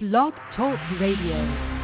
Blog Talk Radio.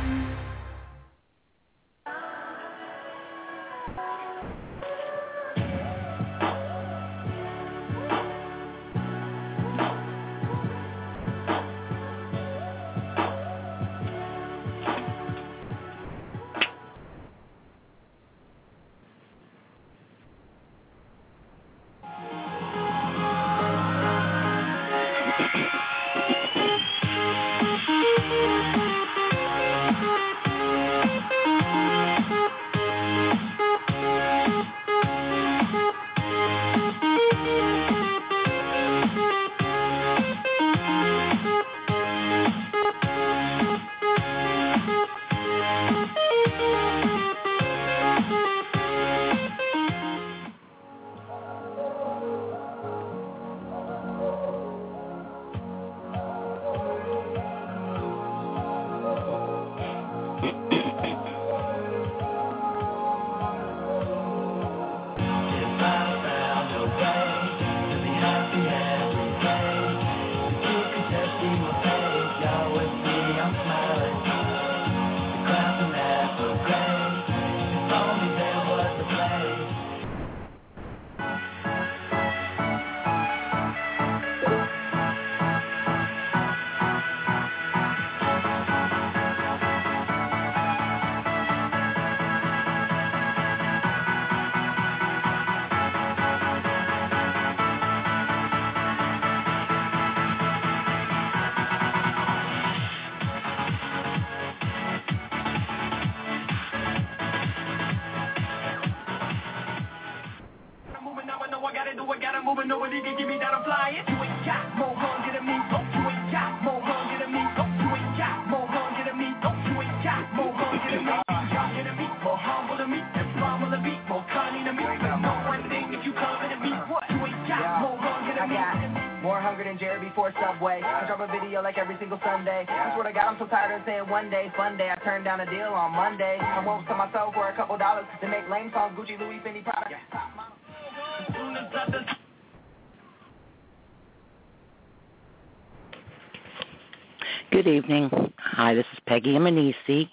One day, fun day. I turned down a deal on Monday. I won't sell myself for a couple dollars to make lame songs, Gucci, Louis, Fendi, Prada. Good evening. Hi, this is Peggy Amanisi.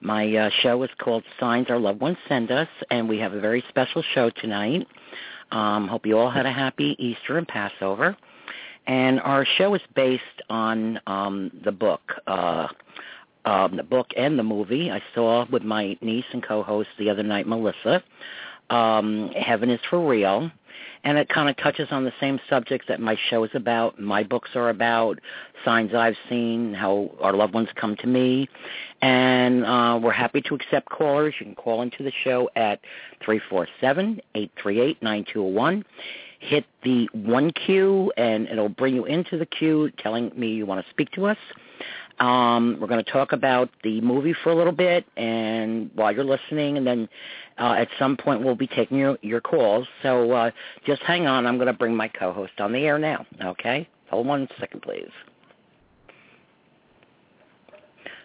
My uh, show is called Signs Our Loved Ones Send Us, and we have a very special show tonight. Um, hope you all had a happy Easter and Passover. And our show is based on um, the book, uh, um, the book and the movie. I saw with my niece and co-host the other night, Melissa. Um, Heaven is for real, and it kind of touches on the same subjects that my show is about, my books are about, signs I've seen, how our loved ones come to me, and uh, we're happy to accept callers. You can call into the show at three four seven eight three eight nine two zero one. Hit the one queue, and it'll bring you into the queue, telling me you want to speak to us. Um, we're going to talk about the movie for a little bit, and while you're listening, and then uh, at some point we'll be taking your, your calls. So uh, just hang on. I'm going to bring my co-host on the air now. Okay, hold one second, please.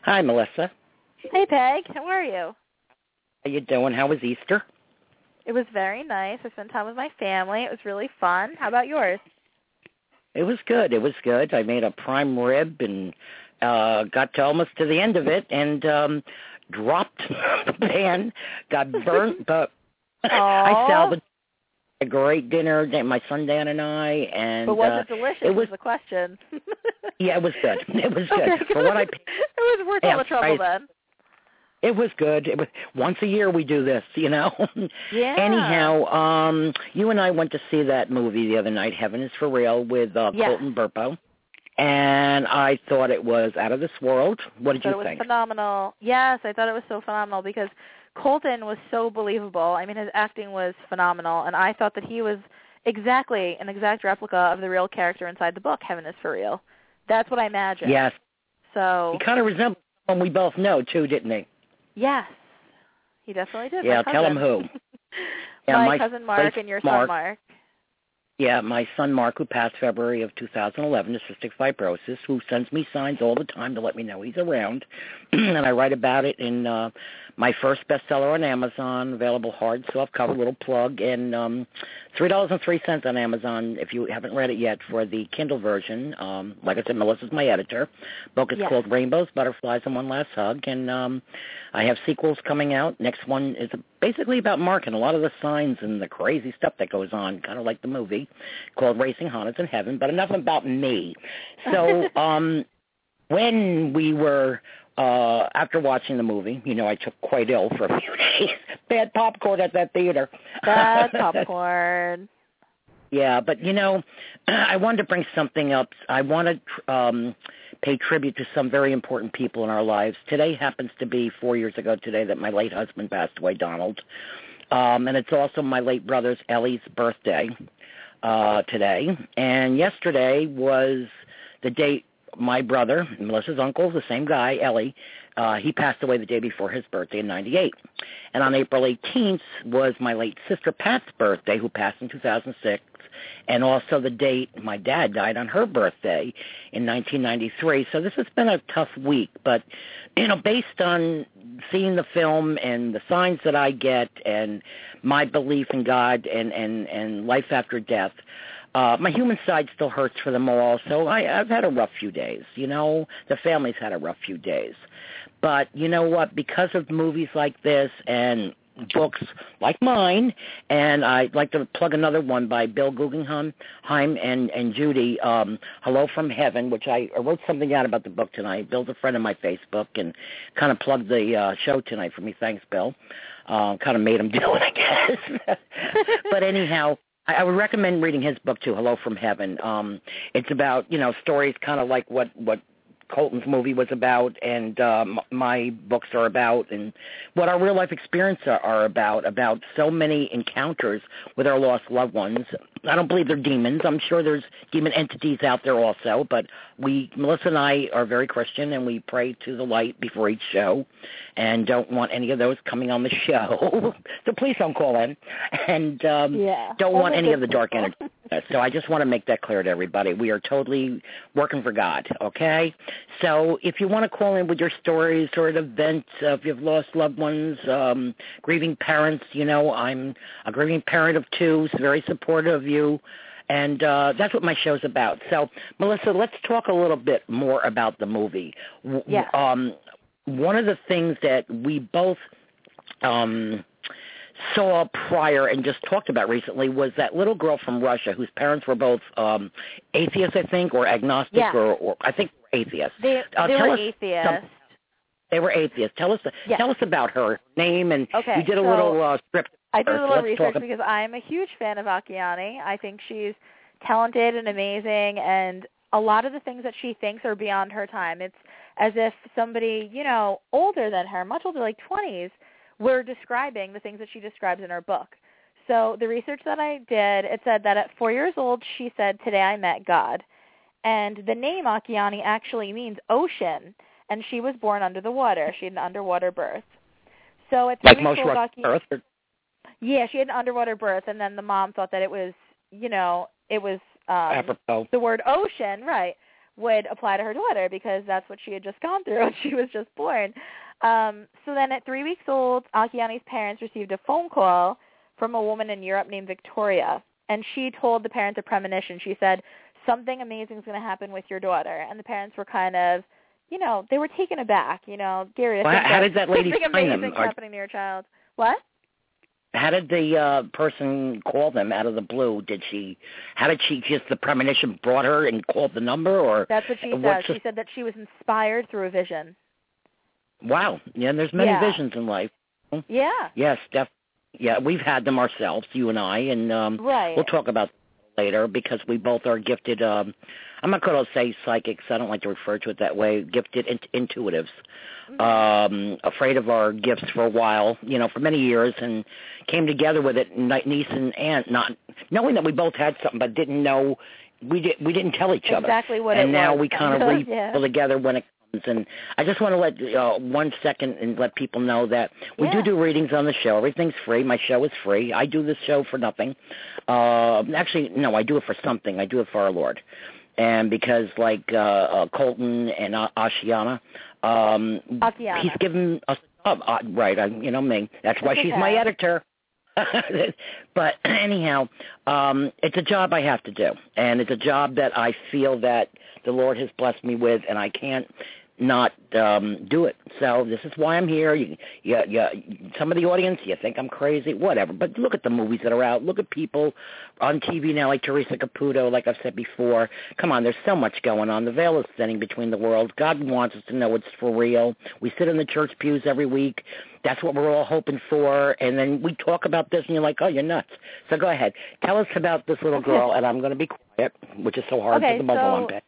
Hi, Melissa. Hey, Peg. How are you? How are you doing? How was Easter? It was very nice. I spent time with my family. It was really fun. How about yours? It was good. It was good. I made a prime rib and uh, got to almost to the end of it and um, dropped the pan, got burnt, but I salvaged a great dinner. My son Dan and I, and but was uh, it delicious? It was the question. yeah, it was good. It was good okay, for what I. It was worth all the trouble I, then. It was good. It was once a year we do this, you know. Yeah. Anyhow, um, you and I went to see that movie the other night, Heaven is for Real, with uh. Colton Burpo and I thought it was out of this world. What did you it was phenomenal. Yes, I thought it was so phenomenal because Colton was so believable. I mean, his acting was phenomenal, and I thought that he was exactly an exact replica of the real character inside the book, Heaven is for Real. That's what I imagined. Yes, So, he kind of resembled someone we both know too, didn't he? Yes, he definitely did. Yeah, my tell him who. Yeah, my, cousin Mark and your Mark. son Mark. Yeah, my son Mark, who passed February of 2011 to cystic fibrosis, who sends me signs all the time to let me know he's around, and I write about it in uh, my first bestseller on Amazon, available hard soft cover, little plug, and um, three dollars and three cents on Amazon if you haven't read it yet for the Kindle version. Um, like I said, Melissa's my editor. Book is Yes. called Rainbows, Butterflies, and One Last Hug, and um, I have sequels coming out. Next one is basically about Mark and a lot of the signs and the crazy stuff that goes on, kind of like the movie called Racing Hondas in Heaven. But enough about me. So um, when we were uh after watching the movie, you know, I took quite ill for a few days. Bad popcorn at that theater. Bad popcorn. Yeah, but you know, I wanted to bring something up. I wanted um, pay tribute to some very important people in our lives. Today happens to be four years ago today that my late husband passed away, Donald, um, and it's also my late brother's Ellie's birthday uh, today. And yesterday was the date my brother, Melissa's uncle, the same guy, Ellie, uh, he passed away the day before his birthday in 98. And on April 18th was my late sister Pat's birthday, who passed in 2006, and also the date my dad died on her birthday in 1993. So this has been a tough week, but you know, based on seeing the film and the signs that I get and my belief in God and and and life after death, uh, my human side still hurts for them all. So I, I've had a rough few days. You know, the family's had a rough few days. But you know what? Because of movies like this and books like mine, and I'd like to plug another one by Bill Guggenheim Heim and and Judy, um, Hello from Heaven, which I, I wrote something out about the book tonight. Bill's a friend of my Facebook and kind of plugged the uh, show tonight for me. Thanks, Bill. Uh, kind of made him do it, I guess. but anyhow, I, would recommend reading his book too, Hello from Heaven. Um, it's about you know stories kind of like what what Colton's movie was about and um, my books are about and what our real life experiences are, are about, about so many encounters with our lost loved ones. I don't believe they're demons. I'm sure there's demon entities out there also, but we, Melissa and I are very Christian and we pray to the light before each show and don't want any of those coming on the show. so please don't call in and um, Yeah. don't want any of the dark energy. So I just want to make that clear to everybody. We are totally working for God, okay? So if you want to call in with your stories or an event, uh, if you've lost loved ones, um, grieving parents, you know, I'm a grieving parent of two, very supportive you. And uh, that's what my show's about. So, Melissa, let's talk a little bit more about the movie. Yeah. Um, one of the things that we both um, saw prior and just talked about recently was that little girl from Russia whose parents were both um atheists, I think, or agnostic, Yeah. or, or I think atheists. They Uh, they were atheists. some- They were atheists. Tell us Yes. tell us about her name and Okay, you did a so little uh, script. I did a little research because I'm a huge fan of Akiane. I think she's talented and amazing and a lot of the things that she thinks are beyond her time. It's as if somebody, you know, older than her, much older, like 20s, were describing the things that she describes in her book. So the research that I did, it said that at four years old, she said, today I met God. And the name Akiane actually means ocean, and she was born under the water. She had an underwater birth. So at three like weeks most old, Russian Aki- Earth. Yeah, she had an underwater birth, and then the mom thought that it was, you know, it was um, the word ocean, right, would apply to her daughter because that's what she had just gone through when she was just born. Um, so then at three weeks old, Akiane's parents received a phone call from a woman in Europe named Victoria, and she told the parents a premonition. She said, something amazing is going to happen with your daughter. And the parents were kind of, you know, they were taken aback, you know, Gary, Well, how did that lady something find them? amazing Are- happening to your child. What? How did the uh person call them out of the blue? Did she? How did she? Just the premonition brought her and called the number, or That's what she said. She said that she was inspired through a vision. wow? Yeah, and there's many Yeah. visions in life. Yeah. Yes, def. Yeah, we've had them ourselves, you and I, and um Right. we'll talk about later because we both are gifted. um I'm not going to say psychics. I don't like to refer to it that way. Gifted int- intuitives. Mhm. Um, afraid of our gifts for a while, you know, for many years, and came together with it, ni- niece and aunt, not knowing that we both had something, but didn't know we did we didn't tell each other. exactly what and it now was. we kind of read yeah. people together when it And I just want to let uh, one second and let people know that we Yeah. do do readings on the show. Everything's free. My show is free. I do this show for nothing. Uh, actually, no, I do it for something. I do it for our Lord. And because like uh, uh, Colton and uh, Ashiana, um, Akiana. he's given us job. Uh, right, I, you know me. That's why That's she's okay. my editor. but anyhow, um, it's a job I have to do, and it's a job that I feel that the Lord has blessed me with, and I can't not um do it. So this is why I'm here. You, you, you, some of the audience, you think I'm crazy, whatever. But look at the movies that are out. Look at people on TV now, like Teresa Caputo, like I've said before. Come on, there's so much going on. The veil is thinning between the worlds. God wants us to know it's for real. We sit in the church pews every week. That's what we're all hoping for. And then we talk about this, and you're like, oh, you're nuts. So go ahead. Tell us about this little girl, and I'm going to be quiet, which is so hard Okay, for the muzzle so- on Pat.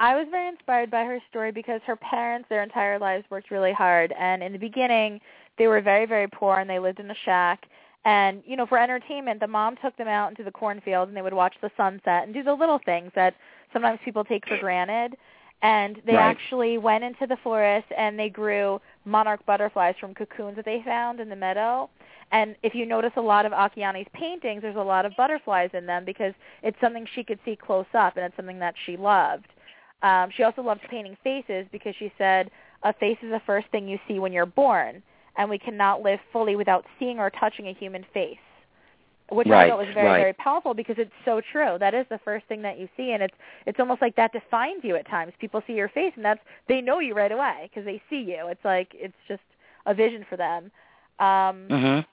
I was very inspired by her story because her parents their entire lives worked really hard. And in the beginning they were very very poor and they lived in a shack. And you know for entertainment the mom took them out into the cornfield and they would watch the sunset and do the little things that sometimes people take for granted. And they Right. actually went into the forest and they grew monarch butterflies from cocoons that they found in the meadow. And if you notice a lot of Akiani's paintings there's a lot of butterflies in them because it's something she could see close up and it's something that she loved um, she also loved painting faces because she said a face is the first thing you see when you're born, and we cannot live fully without seeing or touching a human face. Which I thought was very, right. very powerful because it's so true. That is the first thing that you see, and it's it's almost like that defines you at times. People see your face, and that's they know you right away because they see you. It's like it's just a vision for them. Um, Mhm.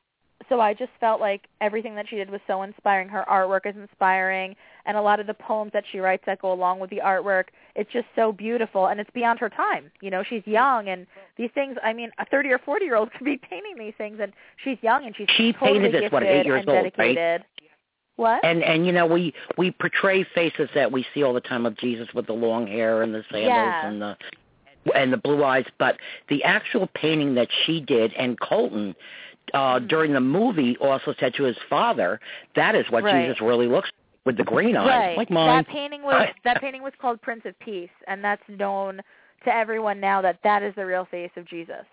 So I just felt like everything that she did was so inspiring. Her artwork is inspiring, and a lot of the poems that she writes that go along with the artwork, it's just so beautiful, and it's beyond her time. You know, she's young, and these things. I mean, a thirty or forty year old could be painting these things, and she's young, and she's She totally painted this, gifted what, eight years and old, right? dedicated. What? And and you know we we portray faces that we see all the time of Jesus with the long hair and the sandals Yes. and the and the blue eyes, but the actual painting that she did and Colton uh during the movie also said to his father, that is what Right. Jesus really looks like with the green eyes, right. like mine. That painting was that painting was called Prince of Peace, and that's known to everyone now that that is the real face of Jesus.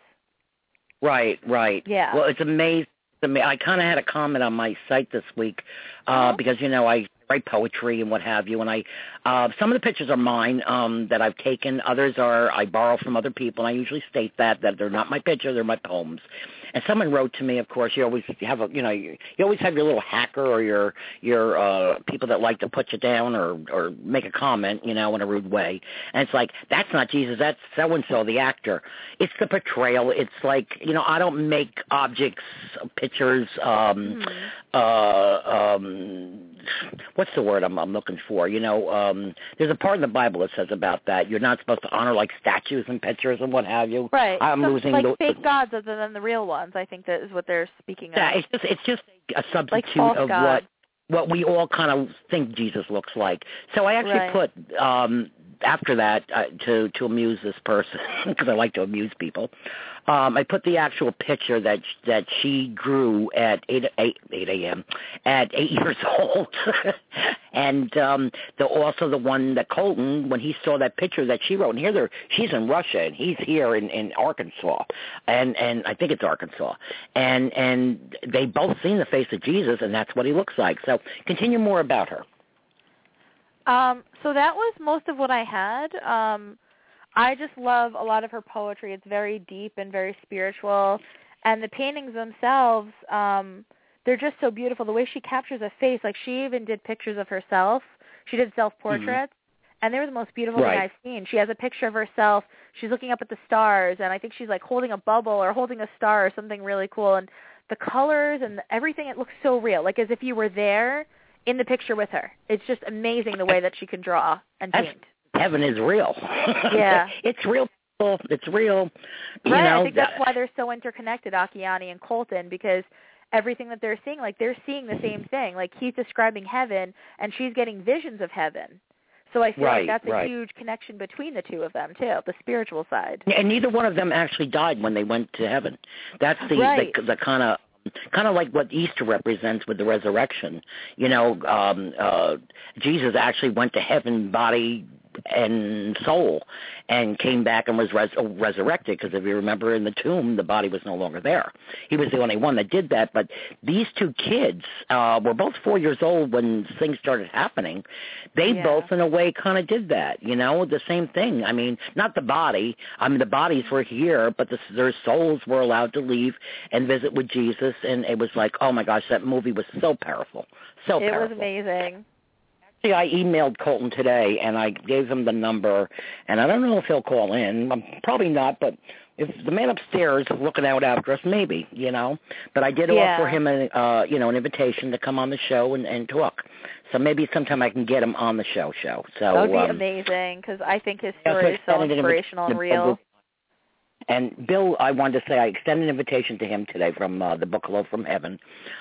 Right, right. Yeah. Well, it's amazing. I kind of had a comment on my site this week uh, Uh-huh. because you know I write poetry and what have you, and I uh, some of the pictures are mine um, that I've taken. Others are I borrow from other people. And I usually state that that they're not my picture, they're my poems. And someone wrote to me, of course, you always have a, you know, you, you always have your little hacker or your your uh people that like to put you down or or make a comment, you know, in a rude way. And it's like that's not Jesus, that's so and so, the actor. It's the portrayal. It's like you know, I don't make objects, pictures, um, Mhm. uh, um, what's the word I'm, I'm looking for? You know, um, there's a part in the Bible that says about that. You're not supposed to honor like statues and pictures and what have you. Right. I'm Some- losing like the fake gods other than the real ones. I think that is what they're speaking of. Yeah, it's just it's just a substitute false of what what we all kind of think Jesus looks like. So I actually Right. put um after that uh, to to amuse this person because I like to amuse people. Um, I put the actual picture that that she drew at eight eight eight a.m. at eight years old, and um, the also the one that Colton when he saw that picture that she wrote. And here they're she's in Russia and he's here in in Arkansas, and and I think it's Arkansas, and and they both seen the face of Jesus, and that's what he looks like. So continue more about her. Um, so that was most of what I had. Um, I just love a lot of her poetry. It's very deep and very spiritual, and the paintings themselves, um, they're just so beautiful. The way she captures a face, like she even did pictures of herself. She did self-portraits, and they were the most beautiful Right. thing I've seen. She has a picture of herself. She's looking up at the stars, and I think she's like holding a bubble or holding a star or something really cool. And the colors and everything, it looks so real, like as if you were there in the picture with her. It's just amazing the way that she can draw and That's- paint. Heaven is real. Yeah. it's real. people. It's real. You right. know, I think that's that- why they're so interconnected, Akiani and Colton, because everything that they're seeing, like they're seeing the same thing. Like he's describing heaven, and she's getting visions of heaven. So I feel Right, like that's a right. huge connection between the two of them too, the spiritual side. And neither one of them actually died when they went to heaven. That's the Right. the, the kind of kind of like what Easter represents with the resurrection. You know, um uh Jesus actually went to heaven body and soul, and came back and was res- resurrected. Because if you remember, in the tomb, the body was no longer there. He was the only one that did that. But these two kids uh, were both four years old when things started happening. They Yeah. both, in a way, kind of did that. You know, the same thing. I mean, not the body. I mean, the bodies were here, but the, their souls were allowed to leave and visit with Jesus. And it was like, oh my gosh, that movie was so powerful, so it powerful. was amazing. Actually, I emailed Colton today, and I gave him the number, and I don't know if he'll call in. Um, Probably not, but if the man upstairs is looking out after us, maybe, you know. But I did Yeah. offer him a, uh, you know, an invitation to come on the show and, and talk. So maybe sometime I can get him on the show. Show. So That would be um, amazing because I think his story is so inspirational and real. And Bill, I wanted to say I extended an invitation to him today from uh, the book Hello from Heaven,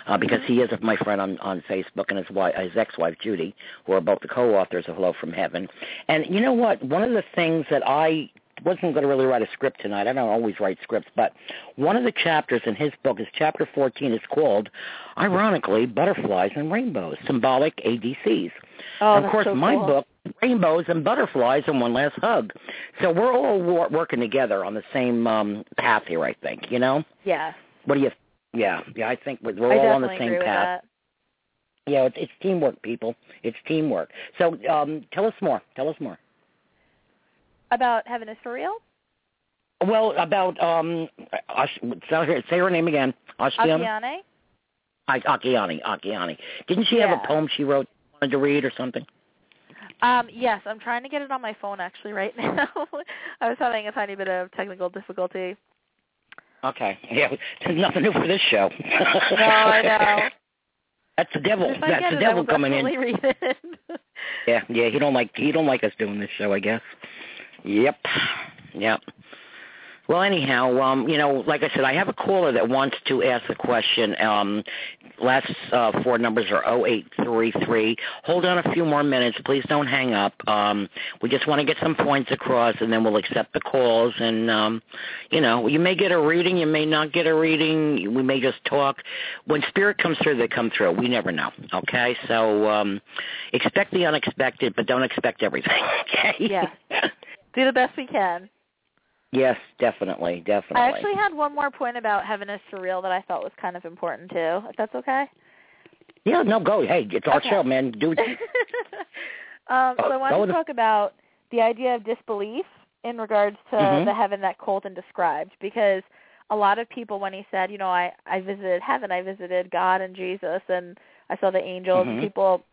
uh, because he is my friend on on Facebook and his wife, his ex-wife Judy, who are both the co-authors of Hello from Heaven. And you know what? One of the things that I wasn't going to really write a script tonight. I don't always write scripts, but one of the chapters in his book is chapter 14. It's called, ironically, Butterflies and Rainbows, Symbolic ADCs. Oh, And of course, so my book, Rainbows and Butterflies and One Last Hug. So we're all wor- working together on the same um path here, I think. You know, Yes, what do you? Yeah, yeah, I think we're, we're I all on the same agree with path. that. Yeah, it's, it's teamwork, people. It's teamwork. So um tell us more. Tell us more. About heaven is for real. Well, about um, Ash- say say her name again. Ashtian? Akiane. I- Akiani. Akiani. Didn't she have a poem she wrote wanted to read or something? Um, yes, I'm trying to get it on my phone actually right now. I was having a tiny bit of technical difficulty. Okay. Yeah, there's nothing new for this show. No, I know. That's the devil. That's the it, devil coming in. definitely read it. Yeah, yeah. He don't like he don't like us doing this show, I guess. Yep. Yep. Well, anyhow, um, you know, like I said, I have a caller that wants to ask a question. Um, last uh, four numbers are 0833. Hold on a few more minutes. Please don't hang up. Um, we just want to get some points across, and then we'll accept the calls. And, um, you know, you may get a reading. You may not get a reading. We may just talk. When spirit comes through, they come through. We never know. Okay? So um, expect the unexpected, but don't expect everything. Okay? Yeah. Do the best we can. Yes, definitely, definitely. I actually had one more point about heaven is surreal that I thought was kind of important too. If that's okay. Yeah, no, go. Hey, it's our Okay. show, man. Do it. um, so I Go wanted to it. talk about the idea of disbelief in regards to Mhm. the heaven that Colton described, because a lot of people, when he said, you know, I I visited heaven, I visited God and Jesus, and I saw the angels, and Mhm. people.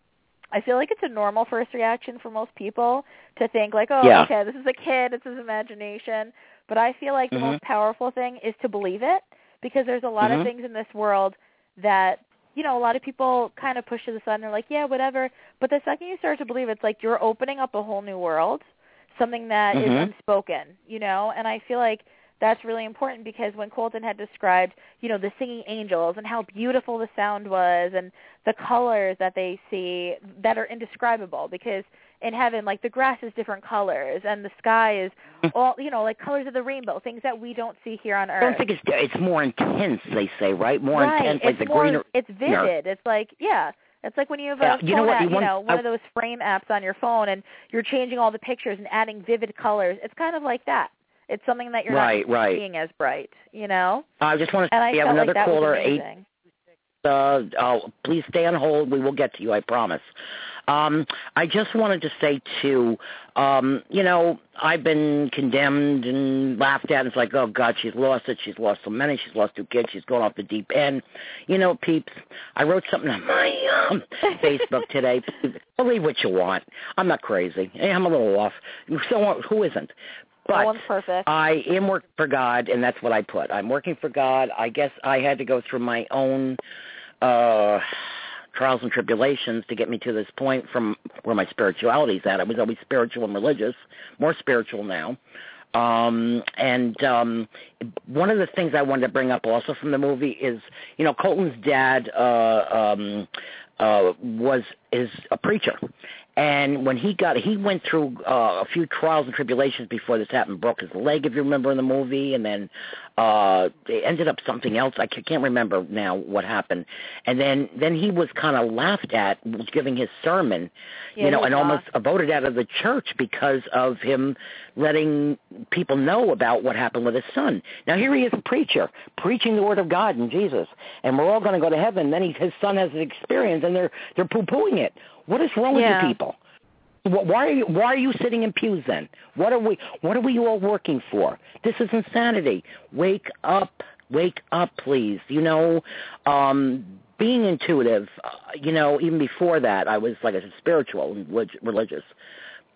I feel like it's a normal first reaction for most people to think like, oh, Yeah. okay, this is a kid, it's his imagination. But I feel like the Mhm. most powerful thing is to believe it, because there's a lot Mhm. of things in this world that you know, a lot of people kind of push to the side and they're like, yeah, whatever. But the second you start to believe, it's like you're opening up a whole new world, something that is Mhm. unspoken, you know. And I feel like that's really important because when Colton had described, you know, the singing angels and how beautiful the sound was and the colors that they see that are indescribable because in heaven like the grass is different colors and the sky is all you know like colors of the rainbow things that we don't see here on earth I don't think it's it's more intense. They say, right? More right. intense, like it's the more, greener. It's vivid. It's like yeah. It's like when you have a Yeah, phone you know what, app, you you know, one I- of those frame apps on your phone, and you're changing all the pictures and adding vivid colors. It's kind of like that. It's something that you're Right, not right. seeing as bright, you know. I just want to And I felt another like caller. Eight. Uh, oh, please stay on hold. We will get to you. I promise. Um, I just wanted to say too, um, you know, I've been condemned and laughed at. And it's like, oh God, she's lost it. She's lost so many. She's lost two kids. She's going off the deep end. You know, peeps. I wrote something on my um, Facebook today. Believe what you want. I'm not crazy. Hey, I'm a little off. So who isn't? no But one's perfect. I am working for God, and that's what I put. I'm working for God. I guess I had to go through my own uh trials and tribulations to get me to this point from where my spirituality's at. I was always spiritual and religious, more spiritual now. Um and um one of the things I wanted to bring up also from the movie is, you know, Colton's dad uh um uh was is a preacher And when he got, he went through uh, a few trials and tribulations before this happened. Broke his leg, if you remember in the movie, and then uh it ended up something else. I can't remember now what happened. And then then he was kind of laughed at giving his sermon, Yeah, you know, and was almost voted out of the church because of him letting people know about what happened with his son. Now here he is a preacher preaching the word of God and Jesus, and we're all going to go to heaven. Then he, his son has an experience, and they're they're poo pooing it. What is wrong Yeah. with you people? Why are you why are you sitting in pews then? What are we what are we all working for? This is insanity. Wake up. Wake up, please. You know, um being intuitive, uh, you know, even before that I was like a spiritual and relig- religious.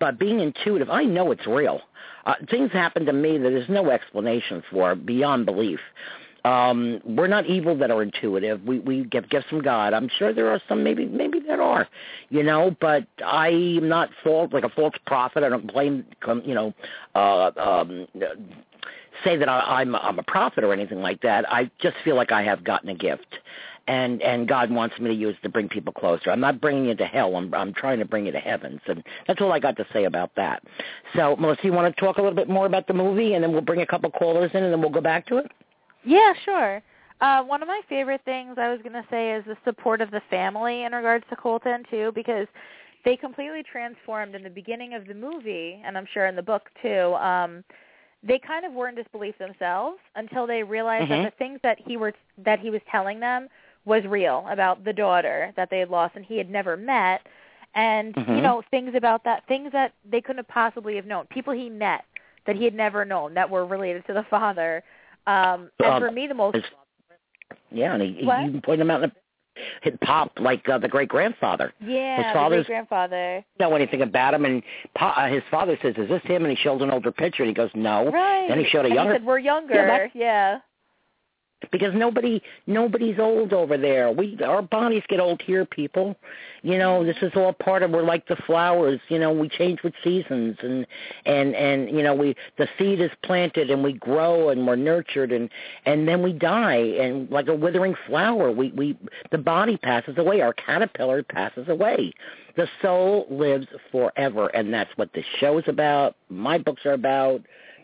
But being intuitive, I know it's real. Uh, things happen to me that there's no explanation for beyond belief. Um, we're not evil that are intuitive. We we get gifts from God. I'm sure there are some maybe maybe that are, you know. But I am not false like a false prophet. I don't come you know uh, um, say that I, I'm I'm a prophet or anything like that. I just feel like I have gotten a gift, and and God wants me to use to bring people closer. I'm not bringing you to hell. I'm I'm trying to bring you to heavens, and that's all I got to say about that. So Melissa, you want to talk a little bit more about the movie, and then we'll bring a couple callers in, and then we'll go back to it. Yeah, sure. Uh, one of my favorite things I was going to say is the support of the family in regards to Colton too, because they completely transformed in the beginning of the movie, and I'm sure in the book too. Um, they kind of were in disbelief themselves until they realized Mhm. that the things that he were that he was telling them was real about the daughter that they had lost and he had never met, and you Mhm. know things about that things that they couldn't have possibly have known, people he met that he had never known that were related to the father. Um, and Um, for me, the most yeah, and he, he you can point him out in the hit pop like uh, the great grandfather. yeah, his the father's- grandfather. know anything about him, and pa, uh, his father says, "Is this him?" And he shows an older picture, and he goes, "No." Right. Then he showed a and younger He said we're younger. Yeah, yeah. Because nobody nobody's old over there. We our bodies get old here, people. You know, this is all part of we're like the flowers, you know, we change with seasons and and and you know, we the seed is planted and we grow and we're nurtured and and then we die and like a withering flower, we we the body passes away, our caterpillar passes away. The soul lives forever and that's what this show is about, my books are about,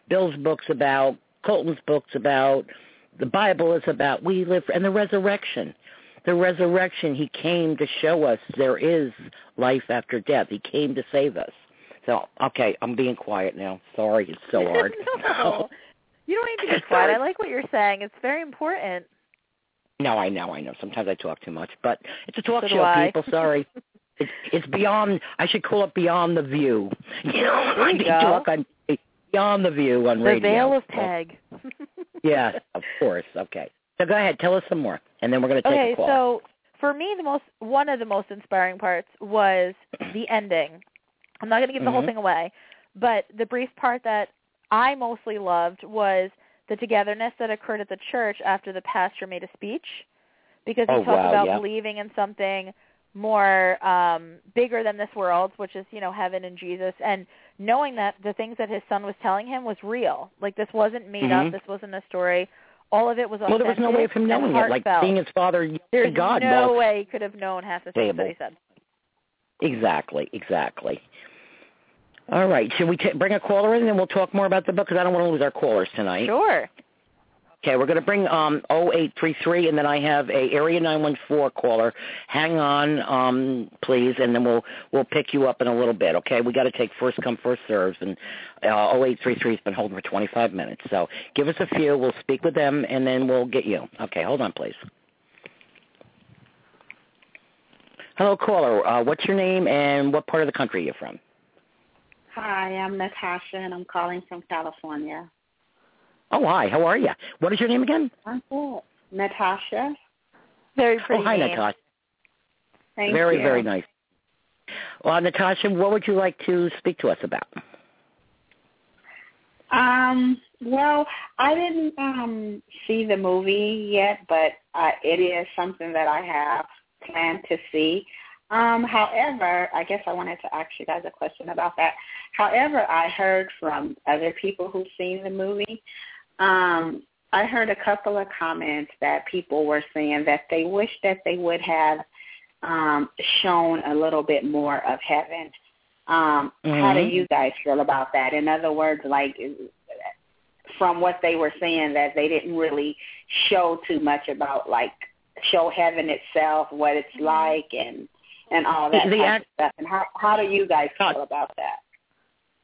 Bill's books about, Colton's books about the Bible is about we live and the resurrection. The resurrection, he came to show us there is life after death. He came to save us. So, okay, I'm being quiet now. Sorry, it's so hard. no. You don't need to be quiet. I like what you're saying. It's very important. No, I know, I know. Sometimes I talk too much, but it's a talk So show, I. people. Sorry. It's it's beyond. I should call it Beyond the View. You know, I you need go. talk on Beyond the View on The radio. veil of Peg. Yes, of course. Okay. So go ahead, tell us some more, and then we're going to take okay, a call. so for me, the most one of the most inspiring parts was the ending. I'm not going to give the whole Mhm. thing away, but the brief part that I mostly loved was the togetherness that occurred at the church after the pastor made a speech, because he Oh, talked wow, about yeah. believing in something more um bigger than this world, which is you know heaven and Jesus, and knowing that the things that his son was telling him was real. Like this wasn't made Mhm. up. This wasn't a story. All of it was well, there was no way of him knowing it, like seeing his father There's God. no well, way he could have known half the things that he said. Exactly, exactly. All right, should we t- bring a caller in, and then we'll talk more about the book because I don't want to lose our callers tonight. Sure. Okay, we're going to bring um 0833, and then I have a area 914 caller. Hang on, um, please, and then we'll we'll pick you up in a little bit. Okay, we got to take first come first serves, and uh, 0833 has been holding for 25 minutes. So give us a few. We'll speak with them, and then we'll get you. Okay, hold on, please. Hello, caller. Uh, what's your name and what part of the country are you from? Hi, I'm Natasha, and I'm calling from California. Oh, hi. How are you? What is your name again? I'm good. Natasha. Very pretty oh, hi, name. Natasha. Thank very, you. very nice. Well, Natasha, what would you like to speak to us about? Um, well, I didn't um see the movie yet, but uh, it is something that I have planned to see. Um, however, I guess I wanted to ask you guys a question about that. However, I heard from other people who've seen the movie, um, I heard a couple of comments that people were saying that they wish that they would have um, shown a little bit more of heaven Um, mm-hmm. How do you guys feel about that? In other words, like from what they were saying, that they didn't really show too much about like show heaven itself, what it's mm-hmm. like, and and all that the, type act- of stuff. And how how do you guys feel about that?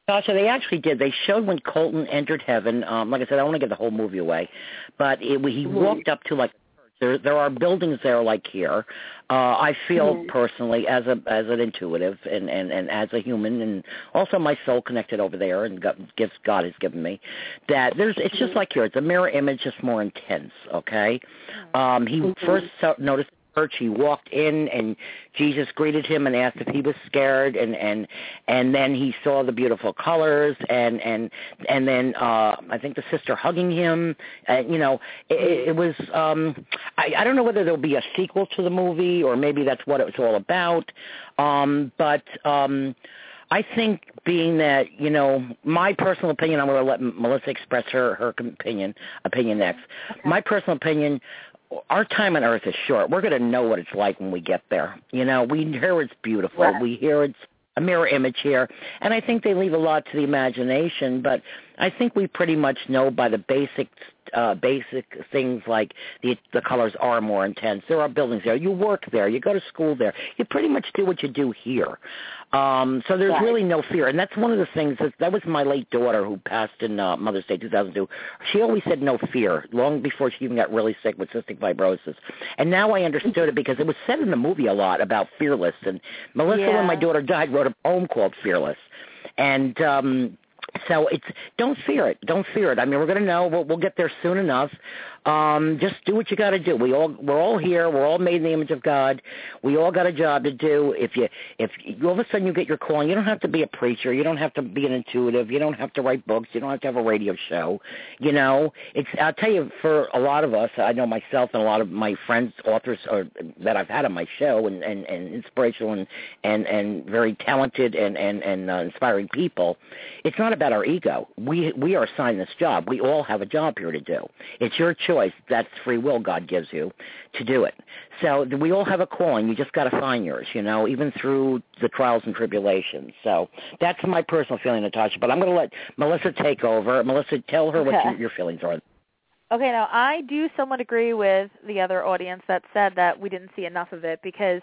Tasha, they actually did. They showed when Colton entered heaven. Um, like I said, I don't want to give the whole movie away, but it, he walked up to like there there are buildings there like here. Uh, I feel mm-hmm. personally as a as an intuitive and, and and as a human and also my soul connected over there and gifts God has given me that there's it's just mm-hmm. like here. It's a mirror image, just more intense. Okay. Um, he mm-hmm. first noticed church. He walked in and Jesus greeted him and asked if he was scared and and and then he saw the beautiful colors and and and then uh I think the sister hugging him and you know it, it was um I I don't know whether there'll be a sequel to the movie or maybe that's what it was all about um but um I think being that, you know, my personal opinion, I'm going to let Melissa express her, her opinion, opinion next. Okay. My personal opinion, our time on earth is short. We're going to know what it's like when we get there. You know, we hear it's beautiful. Right. We hear it's a mirror image here, and I think they leave a lot to the imagination. But I think we pretty much know by the basic uh, basic things like the the colors are more intense. There are buildings there. You work there. You go to school there. You pretty much do what you do here. Um, so there's right. really no fear, and that's one of the things that that was my late daughter who passed in uh, Mother's Day 2002. She always said no fear long before she even got really sick with cystic fibrosis, and now I understood it because it was said in the movie a lot about fearless. And Melissa, yeah. when my daughter died, wrote a poem called Fearless, and um so it's don't fear it. Don't fear it. I mean, we're going to know. We'll, we'll get there soon enough. Um, just do what you got to do. We all we're all here. We're all made in the image of God. We all got a job to do. If you if you, all of a sudden you get your calling, you don't have to be a preacher. You don't have to be an intuitive. You don't have to write books. You don't have to have a radio show. You know, it's I'll tell you for a lot of us. I know myself and a lot of my friends, authors, or that I've had on my show, and and, and inspirational and and and very talented and and and uh, inspiring people. It's not about our ego. We we are assigned this job. We all have a job here to do. It's your choice choice. That's free will God gives you to do it. So we all have a calling. You just got to find yours, you know, even through the trials and tribulations. So that's my personal feeling, Natasha. But I'm going to let Melissa take over. Melissa, tell her okay. what your, your feelings are. Okay, now I do somewhat agree with the other audience that said that we didn't see enough of it because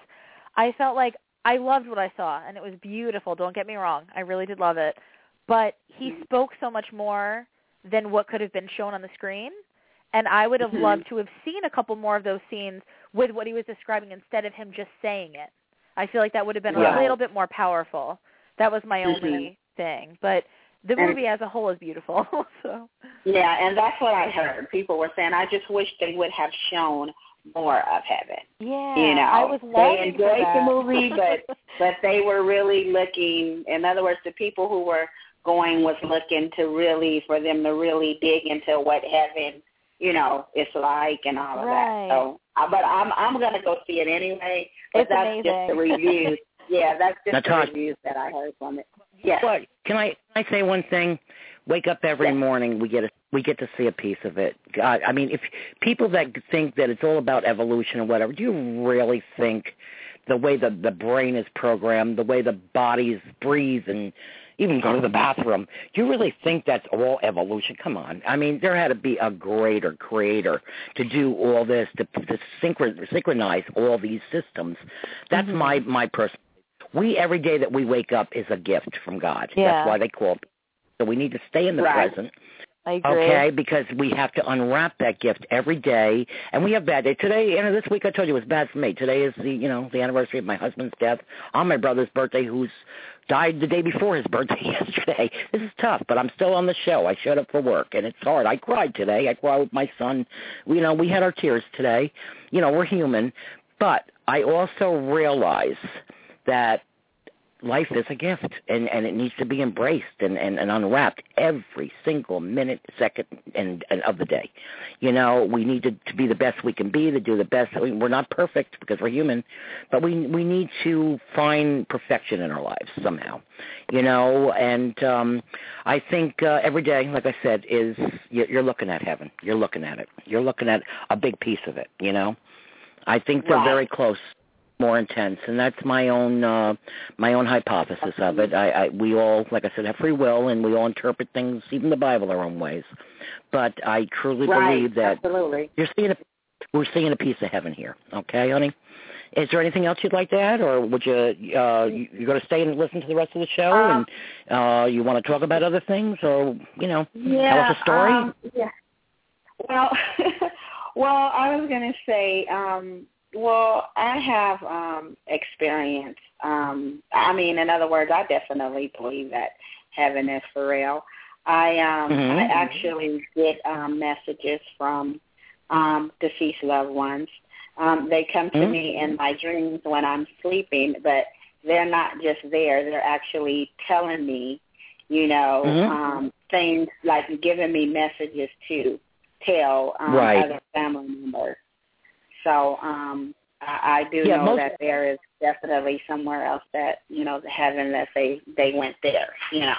I felt like I loved what I saw and it was beautiful. Don't get me wrong. I really did love it. But he mm-hmm. spoke so much more than what could have been shown on the screen and I would have mm-hmm. loved to have seen a couple more of those scenes with what he was describing instead of him just saying it. I feel like that would have been yeah. a little bit more powerful. That was my mm-hmm. only thing. But the movie as a whole is beautiful. so Yeah, and that's what I heard. People were saying, I just wish they would have shown more of heaven. Yeah, you know, I was they enjoyed the movie, but but they were really looking. In other words, the people who were going was looking to really for them to really dig into what heaven you know, it's like and all of right. that. So, uh, but I'm I'm gonna go see it anyway. But it's that's amazing. just the reviews. yeah, that's just Natasha, the reviews that I heard from it. Yeah. What can I can I say one thing? Wake up every yes. morning. We get a we get to see a piece of it. God, I mean, if people that think that it's all about evolution or whatever, do you really think the way the the brain is programmed, the way the bodies breathe and even go to the bathroom. Do you really think that's all evolution? Come on. I mean, there had to be a greater creator to do all this, to, to synchron, synchronize all these systems. That's mm-hmm. my my person. We every day that we wake up is a gift from God. Yeah. That's why they call it. So we need to stay in the right. present. Okay, because we have to unwrap that gift every day, and we have bad days. Today, and this week, I told you it was bad for me. Today is the you know the anniversary of my husband's death on my brother's birthday, who's died the day before his birthday yesterday. This is tough, but I'm still on the show. I showed up for work, and it's hard. I cried today. I cried with my son. You know, we had our tears today. You know, we're human, but I also realize that life is a gift and and it needs to be embraced and and, and unwrapped every single minute second and, and of the day. You know we need to, to be the best we can be to do the best I mean, we're not perfect because we're human but we we need to find perfection in our lives somehow you know? And um i think uh, every day like i said is you're, you're looking at heaven. You're looking at it. You're looking at a big piece of it you know? I think they're right. very close more intense, and that's my own uh, my own hypothesis of it. I, I we all, like I said, have free will, and we all interpret things, even the Bible, our own ways. But I truly right, believe that absolutely. you're seeing a we're seeing a piece of heaven here. Okay, honey. Is there anything else you'd like to add, or would you uh, you, you're going to stay and listen to the rest of the show, Um, and uh, you want to talk about other things, or you know, yeah, tell us a story? Um, yeah. Well, well, I was going to say, um, well, I have um, experience. Um, I mean, in other words, I definitely believe that heaven is for real. I um, Mhm. I actually get um, messages from um, deceased loved ones. Um, they come to Mhm. me in my dreams when I'm sleeping, but they're not just there. They're actually telling me, you know, Mhm. um, things like giving me messages to tell um, Right. other family members. So um, I, I do Yeah, know most- that there is definitely somewhere else that you know heaven that they they went there. You know.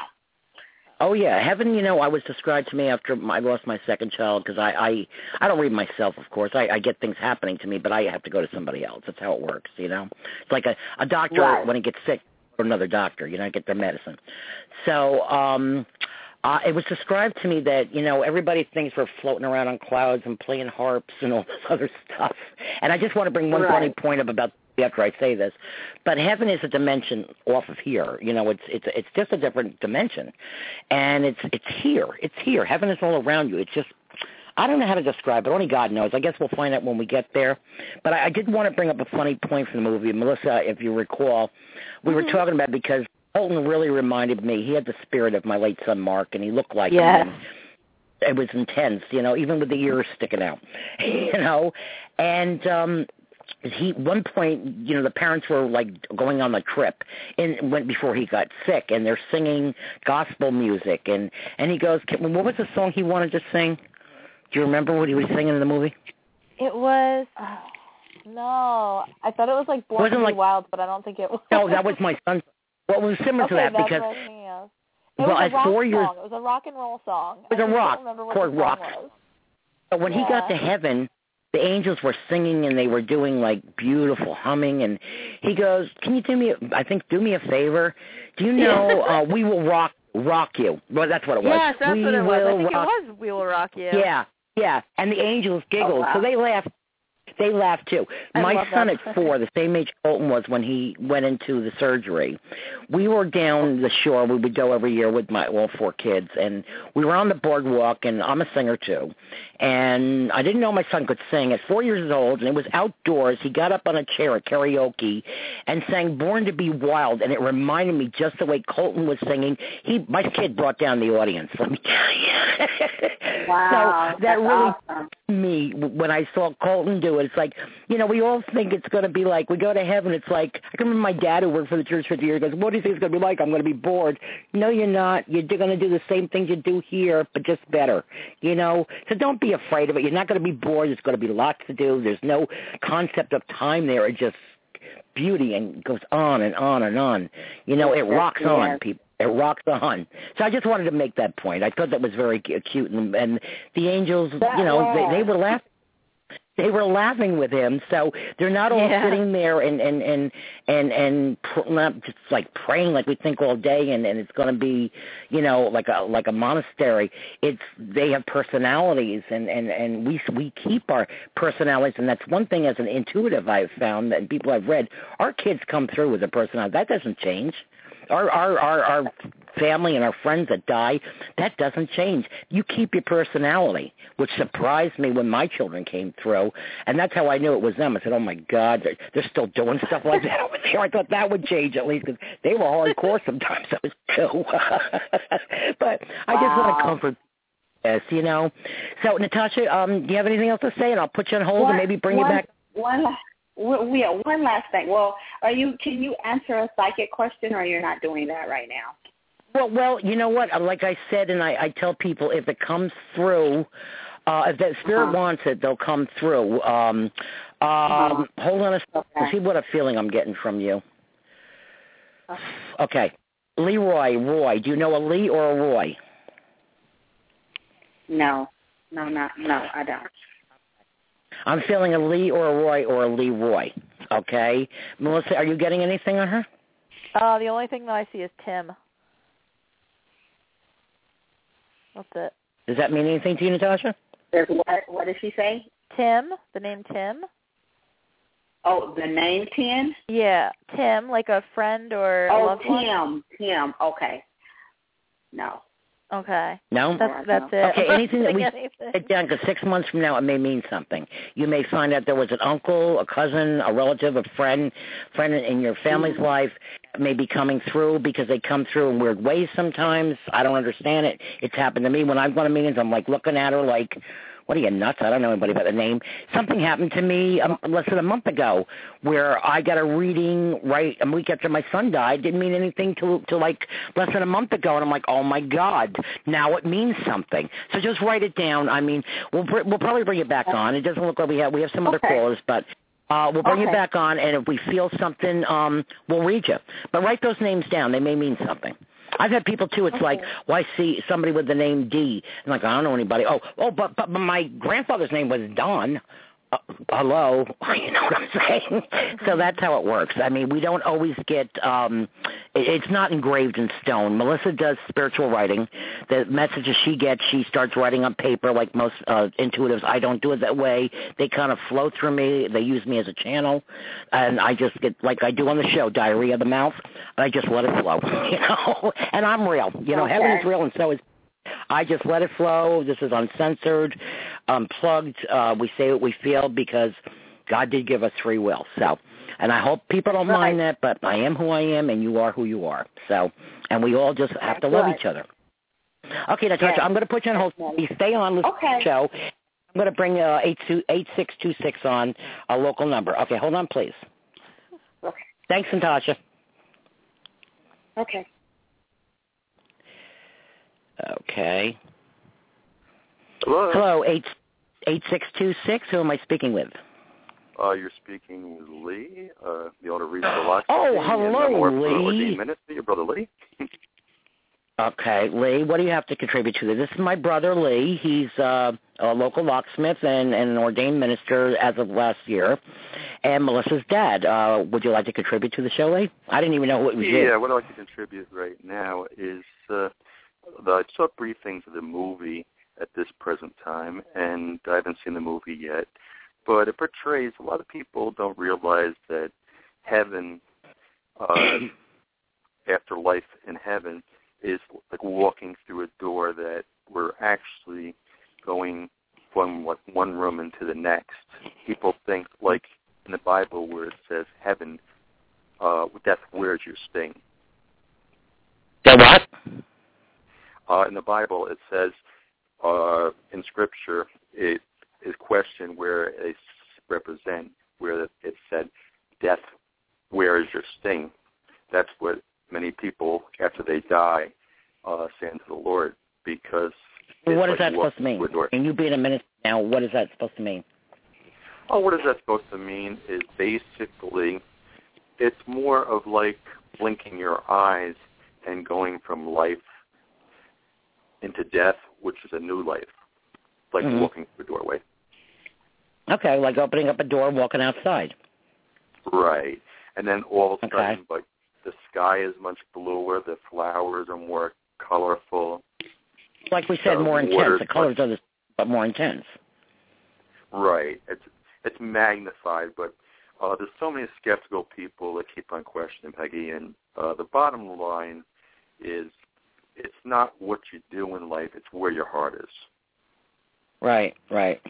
Oh yeah, heaven. You know, I was described to me after I lost my second child because I, I I don't read myself, of course. I, I get things happening to me, but I have to go to somebody else. That's how it works. You know, it's like a a doctor Right. when he gets sick, or another doctor. You know, get their medicine. So um, uh, it was described to me that you know everybody thinks we're floating around on clouds and playing harps and all this other stuff. And I just want to bring one Right. funny point up about after I say this, but heaven is a dimension off of here. You know, it's it's it's just a different dimension, and it's it's here. It's here. Heaven is all around you. It's just I don't know how to describe it. Only God knows. I guess we'll find out when we get there. But I, I did want to bring up a funny point from the movie, Melissa. If you recall, we were talking about because Colton really reminded me. He had the spirit of my late son Mark, and he looked like Yes. him. It was intense, you know, even with the ears sticking out, you know, and um he one point you know the parents were like going on the trip and went before he got sick and they're singing gospel music and and he goes what was the song he wanted to sing do you remember what he was singing in the movie It was. Oh, no, I thought it was like Born to like- Wild, but I don't think it was. no that was my son well it was similar okay, to that that's because was. It well, was at a rock four song. years- It was a rock and roll song. It was I a rock, don't remember what called rock. was. But when he got to heaven, the angels were singing and they were doing like beautiful humming and he goes, "Can you do me a, I think do me a favor? Do you know uh we will rock rock you." Well, that's what it was. Yes, that's we what it was. I think rock- it was We Will Rock You. Yeah. Yeah, and the angels giggled. Oh, wow. So they laughed. They laughed too. I My son that. at four, the same age Colton was when he went into the surgery. We were down the shore. We would go every year with my all four kids, and we were on the boardwalk. And I'm a singer too, and I didn't know my son could sing. At four years old, and it was outdoors. He got up on a chair at karaoke and sang "Born to Be Wild," and it reminded me just the way Colton was singing. He, my kid, brought down the audience. Let me tell you. Wow, so that really awesome. me when I saw Colton do it. It's like, you know, we all think it's going to be like, we go to heaven, it's like, I can remember my dad who worked for the church for 50 years goes, what do you think it's going to be like? I'm going to be bored. No, you're not. You're going to do the same things you do here, but just better, you know? So don't be afraid of it. You're not going to be bored. There's going to be lots to do. There's no concept of time there. It just beauty and goes on and on and on. You know, it rocks on people. It rocks on. So I just wanted to make that point. I thought that was very cu- cute, and, and the angels, you know, they, they were laughing. They were laughing with him, so they're not all Yeah. sitting there and and and and and pr- not just like praying like we think all day, and and it's going to be, you know, like a like a monastery. It's they have personalities, and and and we we keep our personalities, and that's one thing as an intuitive I've found that people I've read, our kids come through with a personality that doesn't change our our our our family and our friends that die that doesn't change you keep your personality which surprised me when my children came through and that's how i knew it was them i said oh my god they're, they're still doing stuff like that over there i thought that would change at least because they were hardcore sometimes those two but i just want to comfort Yes, you know. So, Natasha, um, do you have anything else to say? And I'll put you on hold and maybe bring one, you back. One, la- w- yeah, one last thing. Well, are you? Can you answer a psychic question, or you're not doing that right now? Well, well, you know what? Like I said, and I, I tell people, if it comes through, uh, if the spirit Uh-huh. wants it, they'll come through. Um, um, Uh-huh. Hold on a second. Okay. See what a feeling I'm getting from you. Uh. Okay. Leroy, Roy. Do you know a Lee or a Roy? No, no, not no. I don't. I'm feeling a Lee or a Roy or a Leroy. Okay, Melissa, are you getting anything on her? Uh, the only thing that I see is Tim. That's it. Does that mean anything to you, Natasha? There's what? What did she say? Tim, the name Tim. Oh, the name Tim. Yeah, Tim, like a friend or a Oh, loved one. Tim. Tim. Okay. No. Okay, No. that's that's it. Okay, anything that we Anything. It down because six months from now it may mean something. You may find out there was an uncle, a cousin, a relative, a friend, friend in your family's mm-hmm. life may be coming through because they come through in weird ways sometimes. I don't understand it. It's happened to me when I've gone to meetings. I'm like looking at her like, what are you nuts? I don't know anybody by the name. Something happened to me um, less than a month ago where I got a reading right a week after my son died. Didn't mean anything to to like less than a month ago, and I'm like, oh my god, now it means something. So just write it down. I mean, we'll br- we'll probably bring it back on. It doesn't look like we have we have some other callers, but. Uh, we'll bring you back on, and if we feel something, um, we'll read you. But write those names down; they may mean something. I've had people too. It's like, why see somebody with the name D? I'm like, I don't know anybody. Oh, oh, but, but my grandfather's name was Don. Uh, hello, you know what I'm saying? so that's how it works. I mean, we don't always get. um it, It's not engraved in stone. Melissa does spiritual writing. The messages she gets, she starts writing on paper, like most uh intuitives. I don't do it that way. They kind of flow through me. They use me as a channel, and I just get like I do on the show, diarrhea of the mouth. I just let it flow, you know. And I'm real. You know, heaven is real, and so is I just let it flow. This is uncensored, unplugged. Uh, we say what we feel because God did give us free will. So, and I hope people don't mind that, but I am who I am, and you are who you are. So, and we all just have to love right. each other. Okay, Natasha, Yes. I'm going to put you on hold. You stay on, to Okay. the show. I'm going to bring uh, 8626 on a local number. Okay, hold on, please. Okay. Thanks, Natasha. Okay. Okay. Hello. Hello, eight eight six two six. Who am I speaking with? Uh, you're speaking with Lee, uh, the owner of Reach the Lock. Oh, and hello, Memoir for Lee. Ordained Ministry, your brother Lee. Okay, Lee, what do you have to contribute to this? This is my brother Lee. He's uh, a local locksmith and, and an ordained minister as of last year. And Melissa's dad. Uh, would you like to contribute to the show, Lee? I didn't even know what it was you. Yeah, what I'd like to contribute right now is uh, the, I saw briefings of the movie at this present time, and I haven't seen the movie yet. But it portrays a lot of people don't realize that heaven, uh, after life in heaven, is like walking through a door that we're actually going from what one room into the next. People think like in the Bible where it says heaven, uh, death wears your sting. The what? Uh, in the Bible, it says uh, in Scripture, it is questioned where it represent where it said, "Death, where is your sting?" That's what many people, after they die, uh, say unto the Lord, because it's what is like that supposed to mean? through a door. And you being a minister now, what is that supposed to mean? Oh, what is that supposed to mean? Is basically, it's more of like blinking your eyes and going from life into death, which is a new life, like Mhm. walking through a doorway. Okay, like opening up a door, and walking outside. Right. And then all of a Okay. sudden, like the sky is much bluer, the flowers are more colorful. Like we said, Uh, more intense. The colors are the but more intense. Right. It's it's magnified, but uh, there's so many skeptical people that keep on questioning Peggy. And uh, the bottom line is, it's not what you do in life; it's where your heart is. Right, right.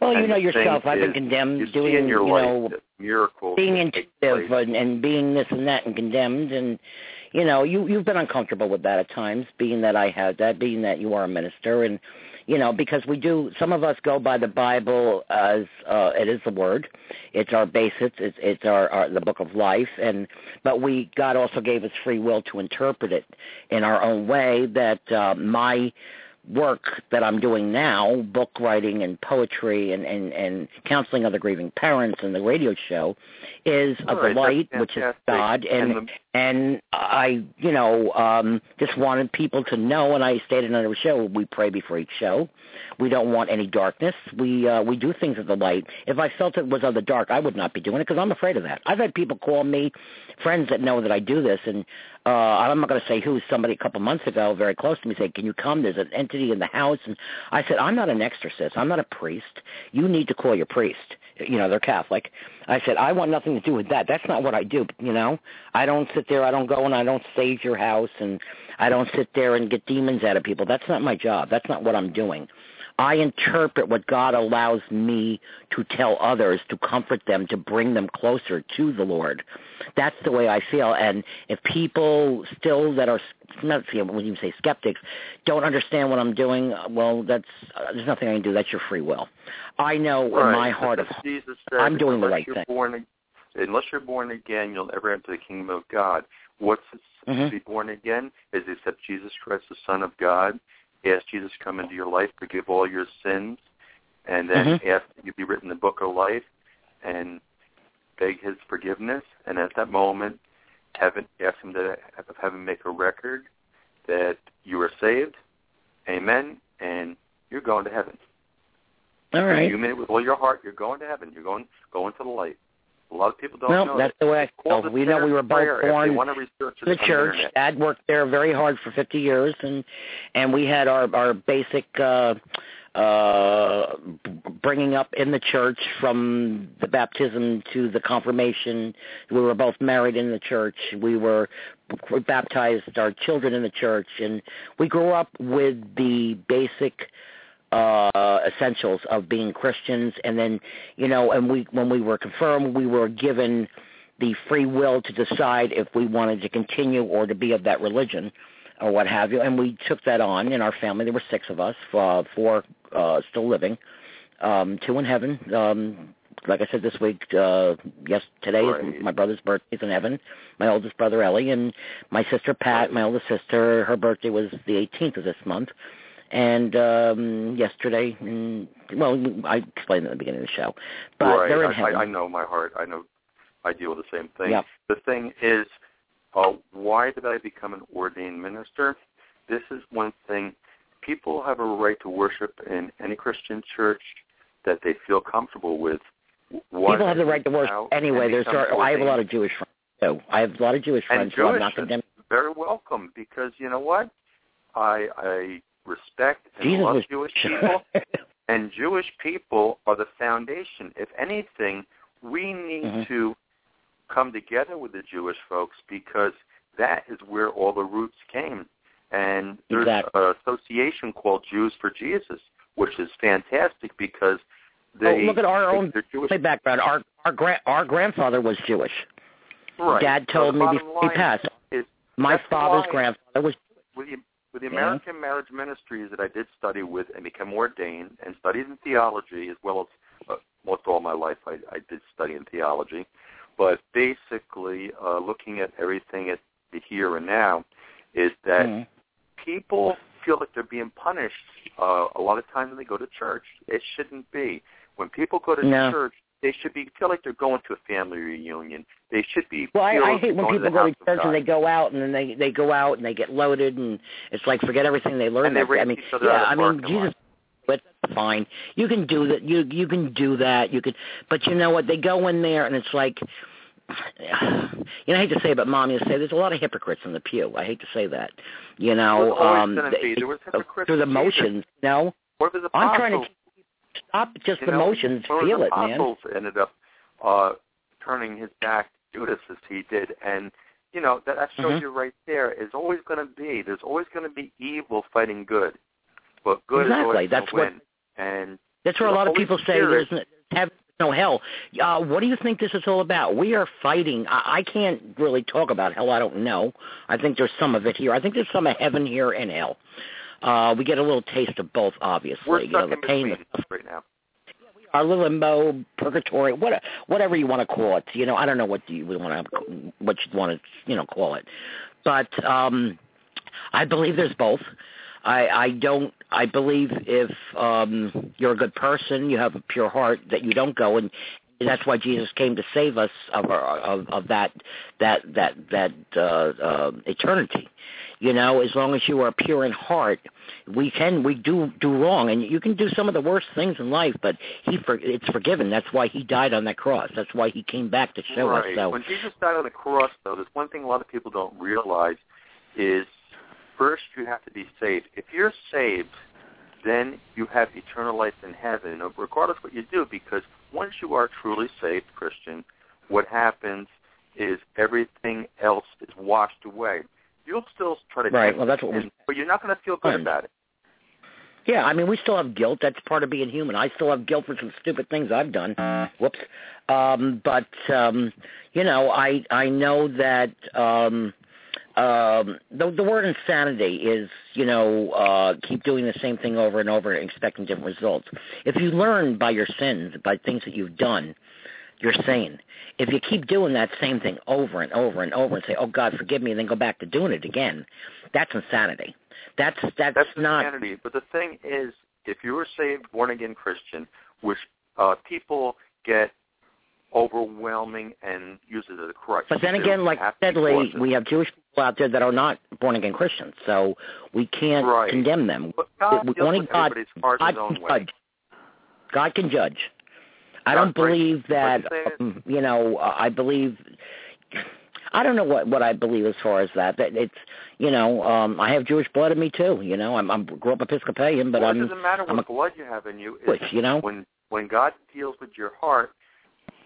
Well, you know yourself. I've been condemned doing, in your you know, miracles being intuitive and, and being this and that and condemned and you know you you've been uncomfortable with that at times being that i had that being that you are a minister and you know because we do some of us go by the bible as uh it is the word. It's our basis. It's it's our, our the book of life. And but we god also gave us free will to interpret it in our own way that uh my work that I'm doing now, book writing and poetry and, and, and counseling other grieving parents and the radio show, is a right, delight, which is God, and and, the, and I, you know, um, just wanted people to know, and I stated on the show, we pray before each show. We don't want any darkness. We uh, we do things of the light. If I felt it was of the dark, I would not be doing it because I'm afraid of that. I've had people call me, friends that know that I do this, and uh, I'm not going to say who. Somebody a couple months ago, very close to me, said, "Can you come? There's an entity in the house." And I said, "I'm not an exorcist. I'm not a priest. You need to call your priest. You know, they're Catholic." I said, "I want nothing to do with that. That's not what I do. You know, I don't sit there. I don't go and I don't save your house, and I don't sit there and get demons out of people. That's not my job. That's not what I'm doing." I interpret what God allows me to tell others to comfort them, to bring them closer to the Lord. That's the way I feel. And if people still that are not when you say skeptics don't understand what I'm doing, well, that's uh, there's nothing I can do. That's your free will. I know right. in my heart of Jesus said, I'm doing the right thing. Born, unless you're born again, you'll never enter the kingdom of God. What's Mhm. to be born again is to accept Jesus Christ, the Son of God, ask Jesus to come into your life, forgive all your sins, and then Mhm. ask that you be written in the book of life, and beg His forgiveness. And at that moment, heaven ask Him to have heaven make a record that you are saved. Amen. And you're going to heaven. All right. You mean it with all your heart. You're going to heaven. You're going going to the light. A lot of people don't Well, know that's that. the way I feel. We know we were both born they want to research it the church. internet. Dad worked there very hard for 50 years, and and we had our our basic uh, uh, bringing up in the church from the baptism to the confirmation. We were both married in the church. We were we baptized our children in the church, and we grew up with the basic uh essentials of being Christians. And then you know and we when we were confirmed we were given the free will to decide if we wanted to continue or to be of that religion or what have you. And we took that on in our family. There were six of us uh, four uh still living um two in heaven. Um like I said this week uh yes today Right. is my brother's birthday is in heaven. My oldest brother Ellie and my sister Pat my oldest sister her birthday was the 18th of this month and um yesterday and well I explained at the beginning of the show but right. they're in I, heaven I, I know my heart. I know. I deal with the same thing. Yep. The thing is, uh, why did I become an ordained minister? This is one thing. People have a right to worship in any Christian church that they feel comfortable with. Why people have the right to worship anyway there's become I have a lot of Jewish friends too I have a lot of Jewish And friends who I'm Jewish not condemning very welcome because you know what? I I respect and Jesus love was Jewish people. And Jewish people are the foundation. If anything, we need Mhm. to come together with the Jewish folks because that is where all the roots came. And there's Exactly. an association called Jews for Jesus, which is fantastic because they oh, look at our own Jewish. background. Our our gra- our grandfather was Jewish. Right. Dad told the me before he passed. is My father's grandfather was the with the Yeah. American marriage ministries that I did study with and become ordained and studied in theology as well as uh, most all my life I, I did study in theology, but basically uh, looking at everything at the here and now is that Mhm. people feel like they're being punished uh, a lot of times when they go to church. It shouldn't be. When people go to No. church, they should be feel like they're going to a family reunion. They should be. Well, I, I hate when people to go to church and they go out and then they they go out and they get loaded and it's like forget everything they learned. And they. I mean, yeah, I mean, Jesus, but fine. You can do that. You you can do that. You could, but you know what? They go in there and it's like, you know, I hate to say it, but mom, you say there's a lot of hypocrites in the pew. I hate to say that. You know, um, be. There was hypocrites through the motions. You know, What was the I'm trying to stop just you the know, motions. one of Feel it, man. apostles ended up uh, turning his back to Judas as he did, and you know that, that shows Mhm. you right there. Is always going to be. There's always going to be evil fighting good, but good Exactly. is always That's what- win. And That's where a lot of people say there's no hell. Uh, what do you think this is all about? We are fighting. I, I can't really talk about hell. I don't know. I think there's some of it here. I think there's some of heaven here and hell. Uh, we get a little taste of both, obviously. we're you know, the in pain, between right now. our little limbo, purgatory, what, whatever you want to call it. You know, I don't know what you would want to, what you want to, you know, call it. But um, I believe there's both. I I don't. I believe if um you're a good person, you have a pure heart, that you don't go and. That's why Jesus came to save us of our, of, of that that that that uh, uh, eternity. You know, as long as you are pure in heart, we can we do do wrong, and you can do some of the worst things in life, but he for, it's forgiven. That's why he died on that cross. That's why he came back to show right. us. So when Jesus died on the cross, though, there's one thing a lot of people don't realize is first you have to be saved. If you're saved, then you have eternal life in heaven, regardless what you do, because once you are truly saved, Christian, what happens is everything else is washed away. You'll still try to right. Well, that's what we. But you're not going to feel good Right. about it. Yeah, I mean, we still have guilt. That's part of being human. I still have guilt for some stupid things I've done. Whoops. Um, but um, you know, I I know that um, um, the the word insanity is you know uh, keep doing the same thing over and over and expecting different results. If you learn by your sins, by things that you've done, you're sane. If you keep doing that same thing over and over and over and say, "Oh God, forgive me," and then go back to doing it again, that's insanity. That's that's, That's not insanity. But the thing is, if you're a saved, born again Christian, which uh, people get overwhelming and use it as a crutch. But then again, like have to be steadily, cautious. we have Jewish people out there that are not born again Christians, so we can't Right. condemn them. But God we- only God- God can judge. God can judge. I don't believe that. You Um, you know, I believe. I don't know what what I believe as far as that. That it's you know, um I have Jewish blood in me too. You know, I'm I'm grew up Episcopalian, but well, I'm it doesn't matter I'm what a blood you have in you. It's Jewish. You know, when when God deals with your heart,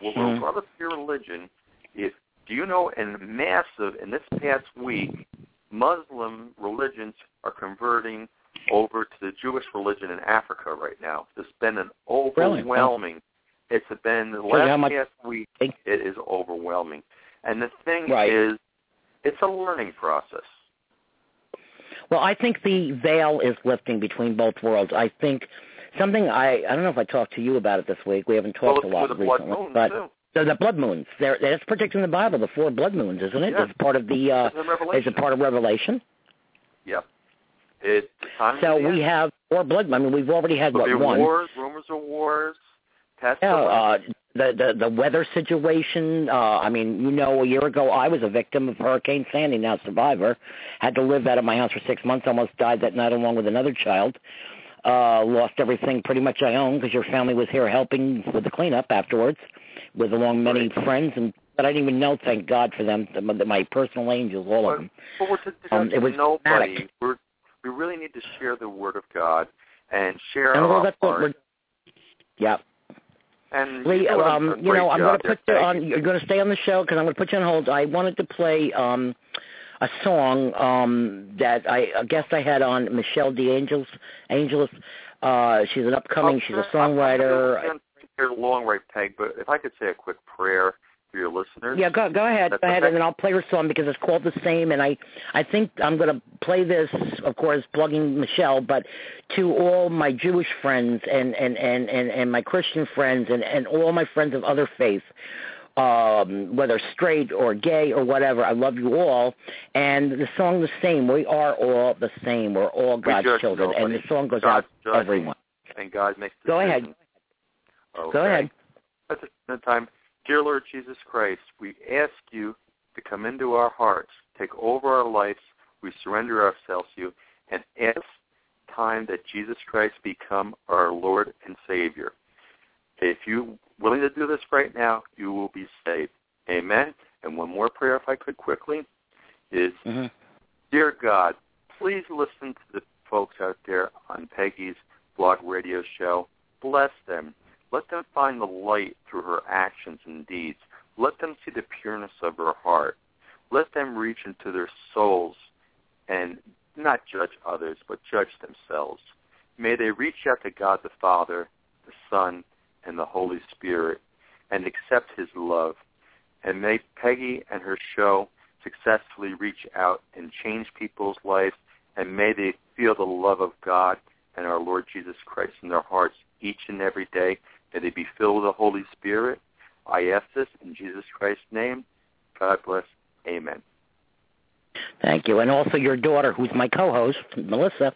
well, Mhm. regardless of your religion, if do you know in massive in this past week, Muslim religions are converting over to the Jewish religion in Africa right now. There's been an overwhelming. It's been the Shows you how last much- past week. It is overwhelming, and the thing Right. is, it's a learning process. Well, I think the veil is lifting between both worlds. I think something I I don't know if I talked to you about it this week. We haven't talked it's a lot with the blood recently, but too. the, the blood moons. They're, that's predicting the Bible, the four blood moons, isn't it? Yeah. It's part of the. uh It's in Is it part of Revelation? Yeah. It's time So we end. have four blood. Moons. I mean, we've already had There'll what one. wars, rumors of wars, Yeah, uh, the the the weather situation. Uh, I mean, you know, a year ago I was a victim of Hurricane Sandy. Now survivor, had to live out of my house for six months. Almost died that night along with another child. Uh, lost everything pretty much I own because your family was here helping with the cleanup afterwards, with along many Right. friends and. But I didn't even know. Thank God for them, the, my personal angels, all of them. but we're to, to um, it was nobody. dramatic. We're, we really need to share the word of God and share And well, our that's what heart. we're. Yeah, and Lee, a- um, you know, I'm going to put you on. You're going to stay on the show because I'm going to put you on hold. I wanted to play um, a song um, that I, a guest I had on, Michelle DeAngelis. Angelis. Uh, she's an upcoming. She's a Okay, I'm- I'm songwriter. gonna Hear long right, Peg, but if I could say a quick prayer for your listeners. Yeah, go go ahead, That's go ahead, okay. and then I'll play her song because it's called the same. And I, I think I'm going to play this, of course, plugging Michelle, but to all my Jewish friends and and and and, and my Christian friends and and all my friends of other faiths. Um, whether straight or gay or whatever, I love you all. And the song the same. We are all the same. We're all God's judge children, and the song goes God's out to everyone. And God makes Go ahead. Okay. Go ahead. At the time, dear Lord Jesus Christ, we ask you to come into our hearts, take over our lives. We surrender ourselves to you, and ask time that Jesus Christ become our Lord and Savior. If you're willing to do this right now, you will be saved. Amen. And one more prayer, if I could quickly, is hmm Dear God, please listen to the folks out there on Peggy's blog radio show. Bless them. Let them find the light through her actions and deeds. Let them see the pureness of her heart. Let them reach into their souls and not judge others, but judge themselves. May they reach out to God the Father, the Son, and the Holy Spirit and accept his love. And may Peggy and her show successfully reach out and change people's lives, and may they feel the love of God and our Lord Jesus Christ in their hearts each and every day. May they be filled with the Holy Spirit. I ask this in Jesus Christ's name. God bless. Amen. Thank you. And also your daughter, who's my co-host, Melissa.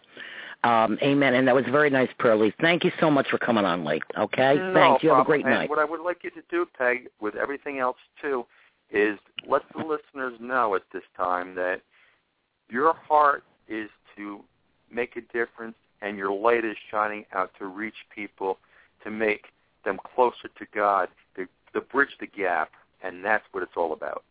Um, amen. And that was a very nice prayer, Lee. Thank you so much for coming on late. Okay? No Thanks. You have a great and night. What I would like you to do, Peg, with everything else too, is let the listeners know at this time that your heart is to make a difference and your light is shining out to reach people to make them closer to God, to, to bridge the gap, and that's what it's all about.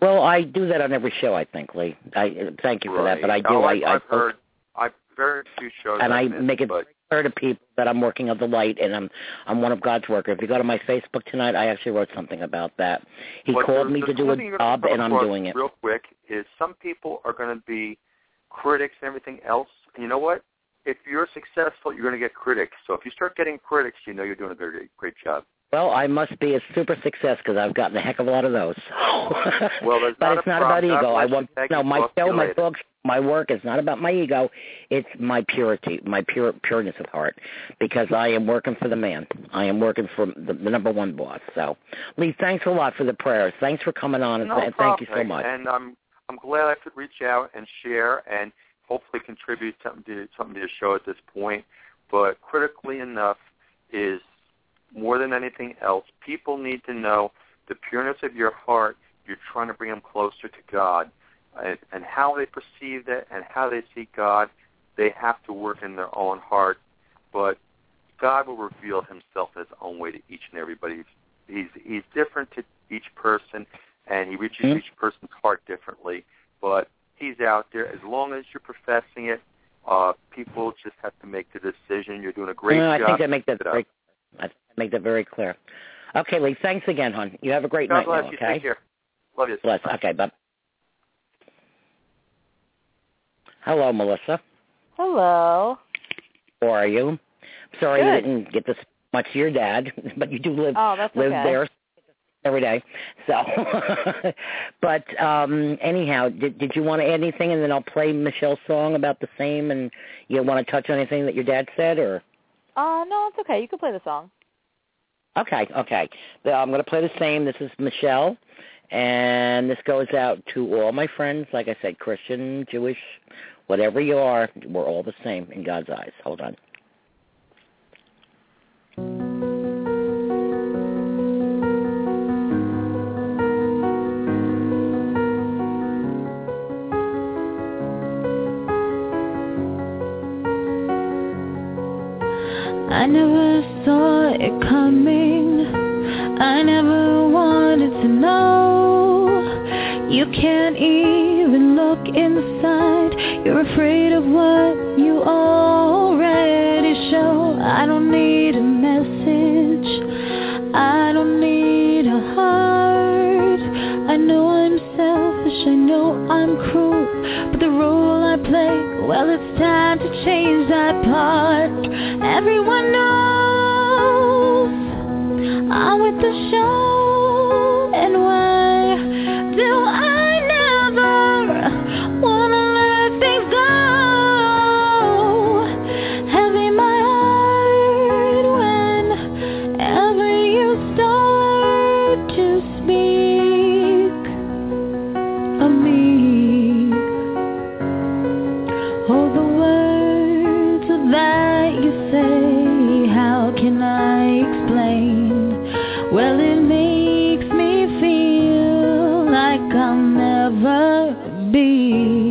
Well, I do that on every show, I think, Lee. I thank you for that, but I do. Oh, I, I've, I I've heard. I've very few shows. and I missed, make it but clear to people that I'm working of the light and I'm I'm one of God's workers. If you go to my Facebook tonight, I actually wrote something about that. He But called me to do a something you're gonna job, and I'm doing it. Real quick is some people are going to be critics and everything else. And you know what? If you're successful, you're going to get critics. So if you start getting critics, you know you're doing a very great job. Well, I must be a super success because I've gotten a heck of a lot of those. Well, but it's not about ego. I want no my show, my books, my work is not about my ego. It's my purity, my pure pureness of heart, because I am working for the man. I am working for the, the number one boss. So, Lee, thanks a lot for the prayers. Thanks for coming on, and no th- problem, thank you so much. And I'm I'm glad I could reach out and share and hopefully contribute something to something to the show at this point. But critically enough is more than anything else, people need to know the pureness of your heart. You're trying to bring them closer to God, and, and how they perceive that and how they see God. They have to work in their own heart, but God will reveal Himself in His own way to each and everybody. He's He's different to each person, and He reaches Mhm. each person's heart differently. But He's out there as long as you're professing it. Uh, people just have to make the decision. You're doing a great No, I think I make that Keep it up. very, I make that very clear. Okay, Lee, thanks again, hon. You have a great God night bless now, you. okay? Take care. Love you. Bless. Okay, bye. Hello, Melissa. Hello. How are you? Sorry you Good. didn't get this much to your dad, but you do live Oh, that's live okay. there every day. So, but um anyhow, did did you want to add anything, and then I'll play Michelle's song about the same, and you want to touch on anything that your dad said, or? Uh, no, it's okay. You can play the song. Okay, okay. I'm going to play the same. This is Michelle, and this goes out to all my friends. Like I said, Christian, Jewish, whatever you are, we're all the same in God's eyes. Hold on. Coming. I never wanted to know. You can't even look inside. You're afraid of what you already show. I don't need a message. I don't need a heart. I know I'm selfish. I know I'm cruel. But the role I play, well, it's time to change that part. Everyone knows Well, it makes me feel like I'll never be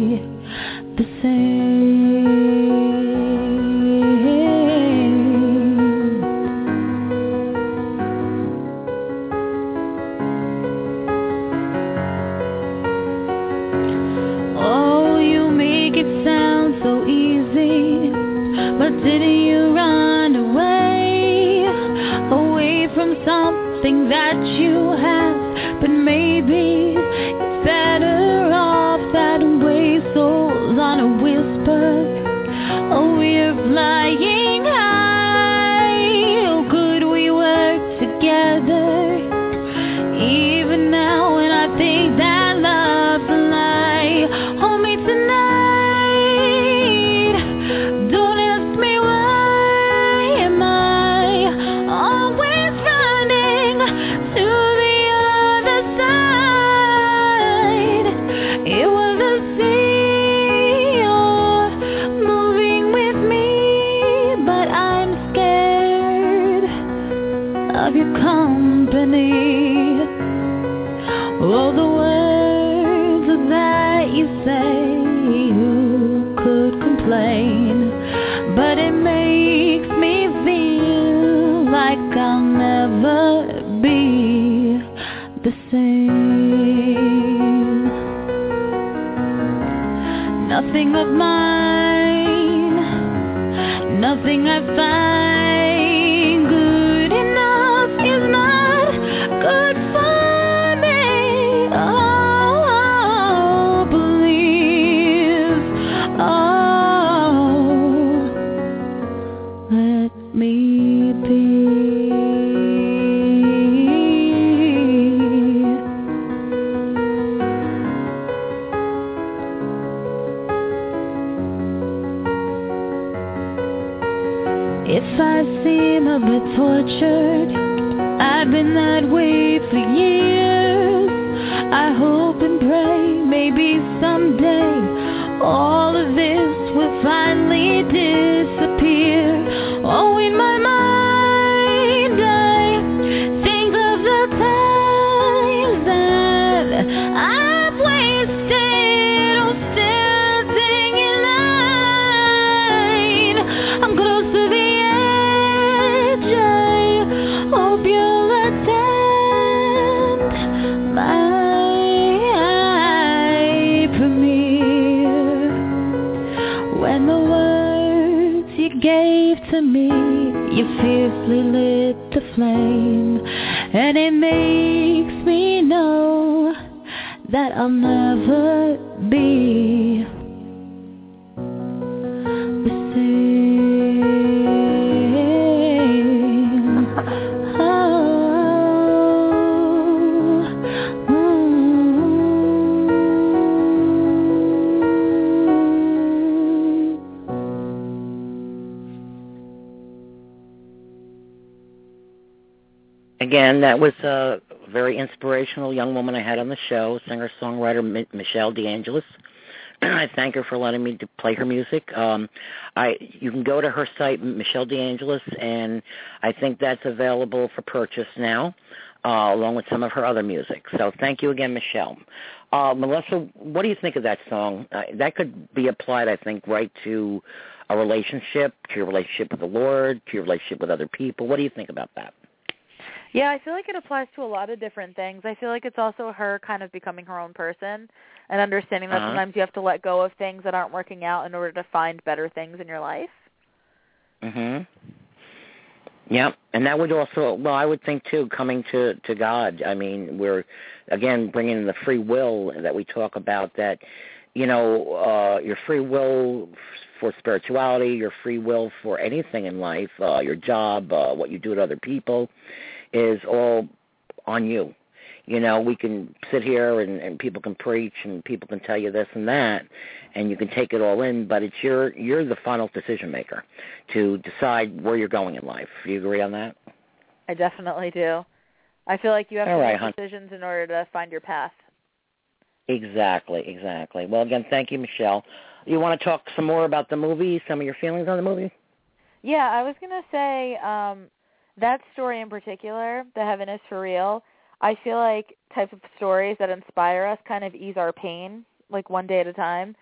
Again, that was a very inspirational young woman I had on the show, singer-songwriter Mi- Michelle DeAngelis. I thank her for letting me to play her music. Um, I you can go to her site, Michelle DeAngelis, and I think that's available for purchase now, uh, along with some of her other music. So thank you again, Michelle. Uh, Melissa, what do you think of that song? Uh, that could be applied, I think, right to a relationship, to your relationship with the Lord, to your relationship with other people. What do you think about that? Yeah, I feel like it applies to a lot of different things. I feel like it's also her kind of becoming her own person and understanding that Uh-huh. sometimes you have to let go of things that aren't working out in order to find better things in your life. Mhm. Yep, and that would also well, I would think too, coming to to God. I mean, we're again bringing in the free will that we talk about. That you know, uh your free will for spirituality, your free will for anything in life, uh your job, uh what you do to other people, is all on you. You know, we can sit here and, and people can preach and people can tell you this and that, and you can take it all in, but it's your you're the final decision maker to decide where you're going in life. Do you agree on that? I definitely do. I feel like you have All to right, make decisions in order to find your path. Exactly, exactly. Well, again, thank you, Michelle. You want to talk some more about the movie, some of your feelings on the movie? Yeah, I was gonna say um, that story in particular, "The Heaven Is for Real." I feel like type of stories that inspire us kind of ease our pain, like one day at a time,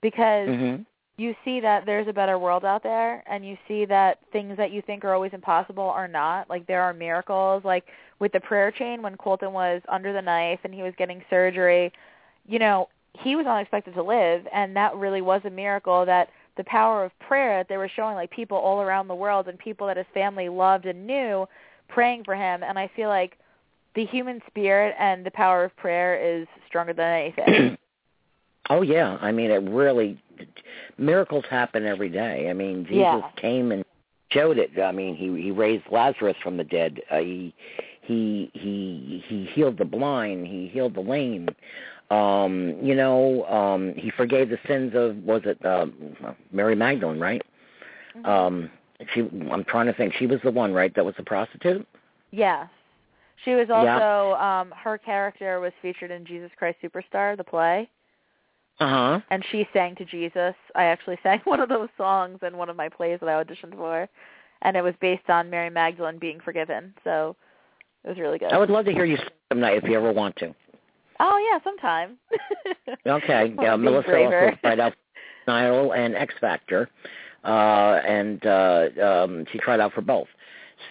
because Mhm. you see that there's a better world out there, and you see that things that you think are always impossible are not. Like there are miracles, like with the prayer chain when Colton was under the knife and he was getting surgery. You know, he was unexpected to live, and that really was a miracle. That the power of prayer that they were showing like people all around the world and people that his family loved and knew praying for him and I feel like the human spirit and the power of prayer is stronger than anything. oh yeah, I mean it really miracles happen every day. I mean Jesus Yeah. came and showed it. I mean he he raised Lazarus from the dead. Uh, he he he he healed the blind. He healed the lame. Um, you know, um, he forgave the sins of was it um, Mary Magdalene, right? Mm-hmm. Um, she I'm trying to think. She was the one, right? That was the prostitute. yes. She was Yeah. also um her character was featured in Jesus Christ Superstar, the play, Uh huh. and she sang to Jesus. I actually sang one of those songs in one of my plays that I auditioned for, and it was based on Mary Magdalene being forgiven. So It was really good. I would love to hear you some night if you ever want to. Oh yeah, sometime. Okay. Yeah, Melissa braver. also tried out Idol and X Factor, uh, and uh, um, she tried out for both.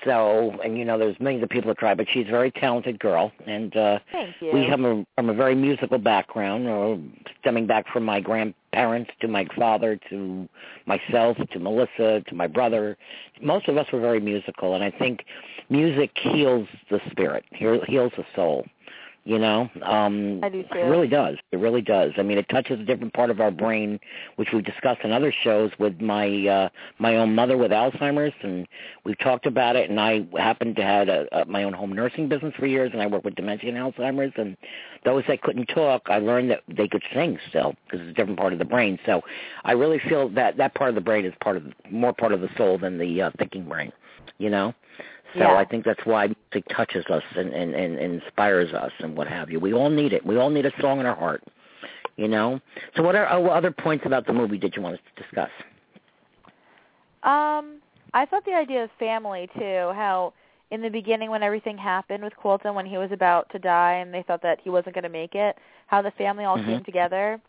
So, and you know, there's millions of people that try, but she's a very talented girl, and uh, we come a, from a very musical background, or stemming back from my grandparents to my father to myself to Melissa to my brother. Most of us were very musical, and I think music heals the spirit, heal- heals the soul. You know, um, I do too. it really does. It really does. I mean, it touches a different part of our brain, which we've discussed in other shows with my uh, my own mother with Alzheimer's, and we've talked about it. And I happened to had a, a, my own home nursing business for years, and I work with dementia and Alzheimer's. And those that couldn't talk, I learned that they could sing still because it's a different part of the brain. So I really feel that that part of the brain is part of more part of the soul than the uh, thinking brain. You know. So Yeah. I think that's why music touches us and, and, and inspires us and what have you. We all need it. We all need a song in our heart, you know. So what are what other points about the movie did you want us to discuss? Um, I thought the idea of family too, how in the beginning when everything happened with Colton when he was about to die and they thought that he wasn't going to make it, how the family all Mhm. came together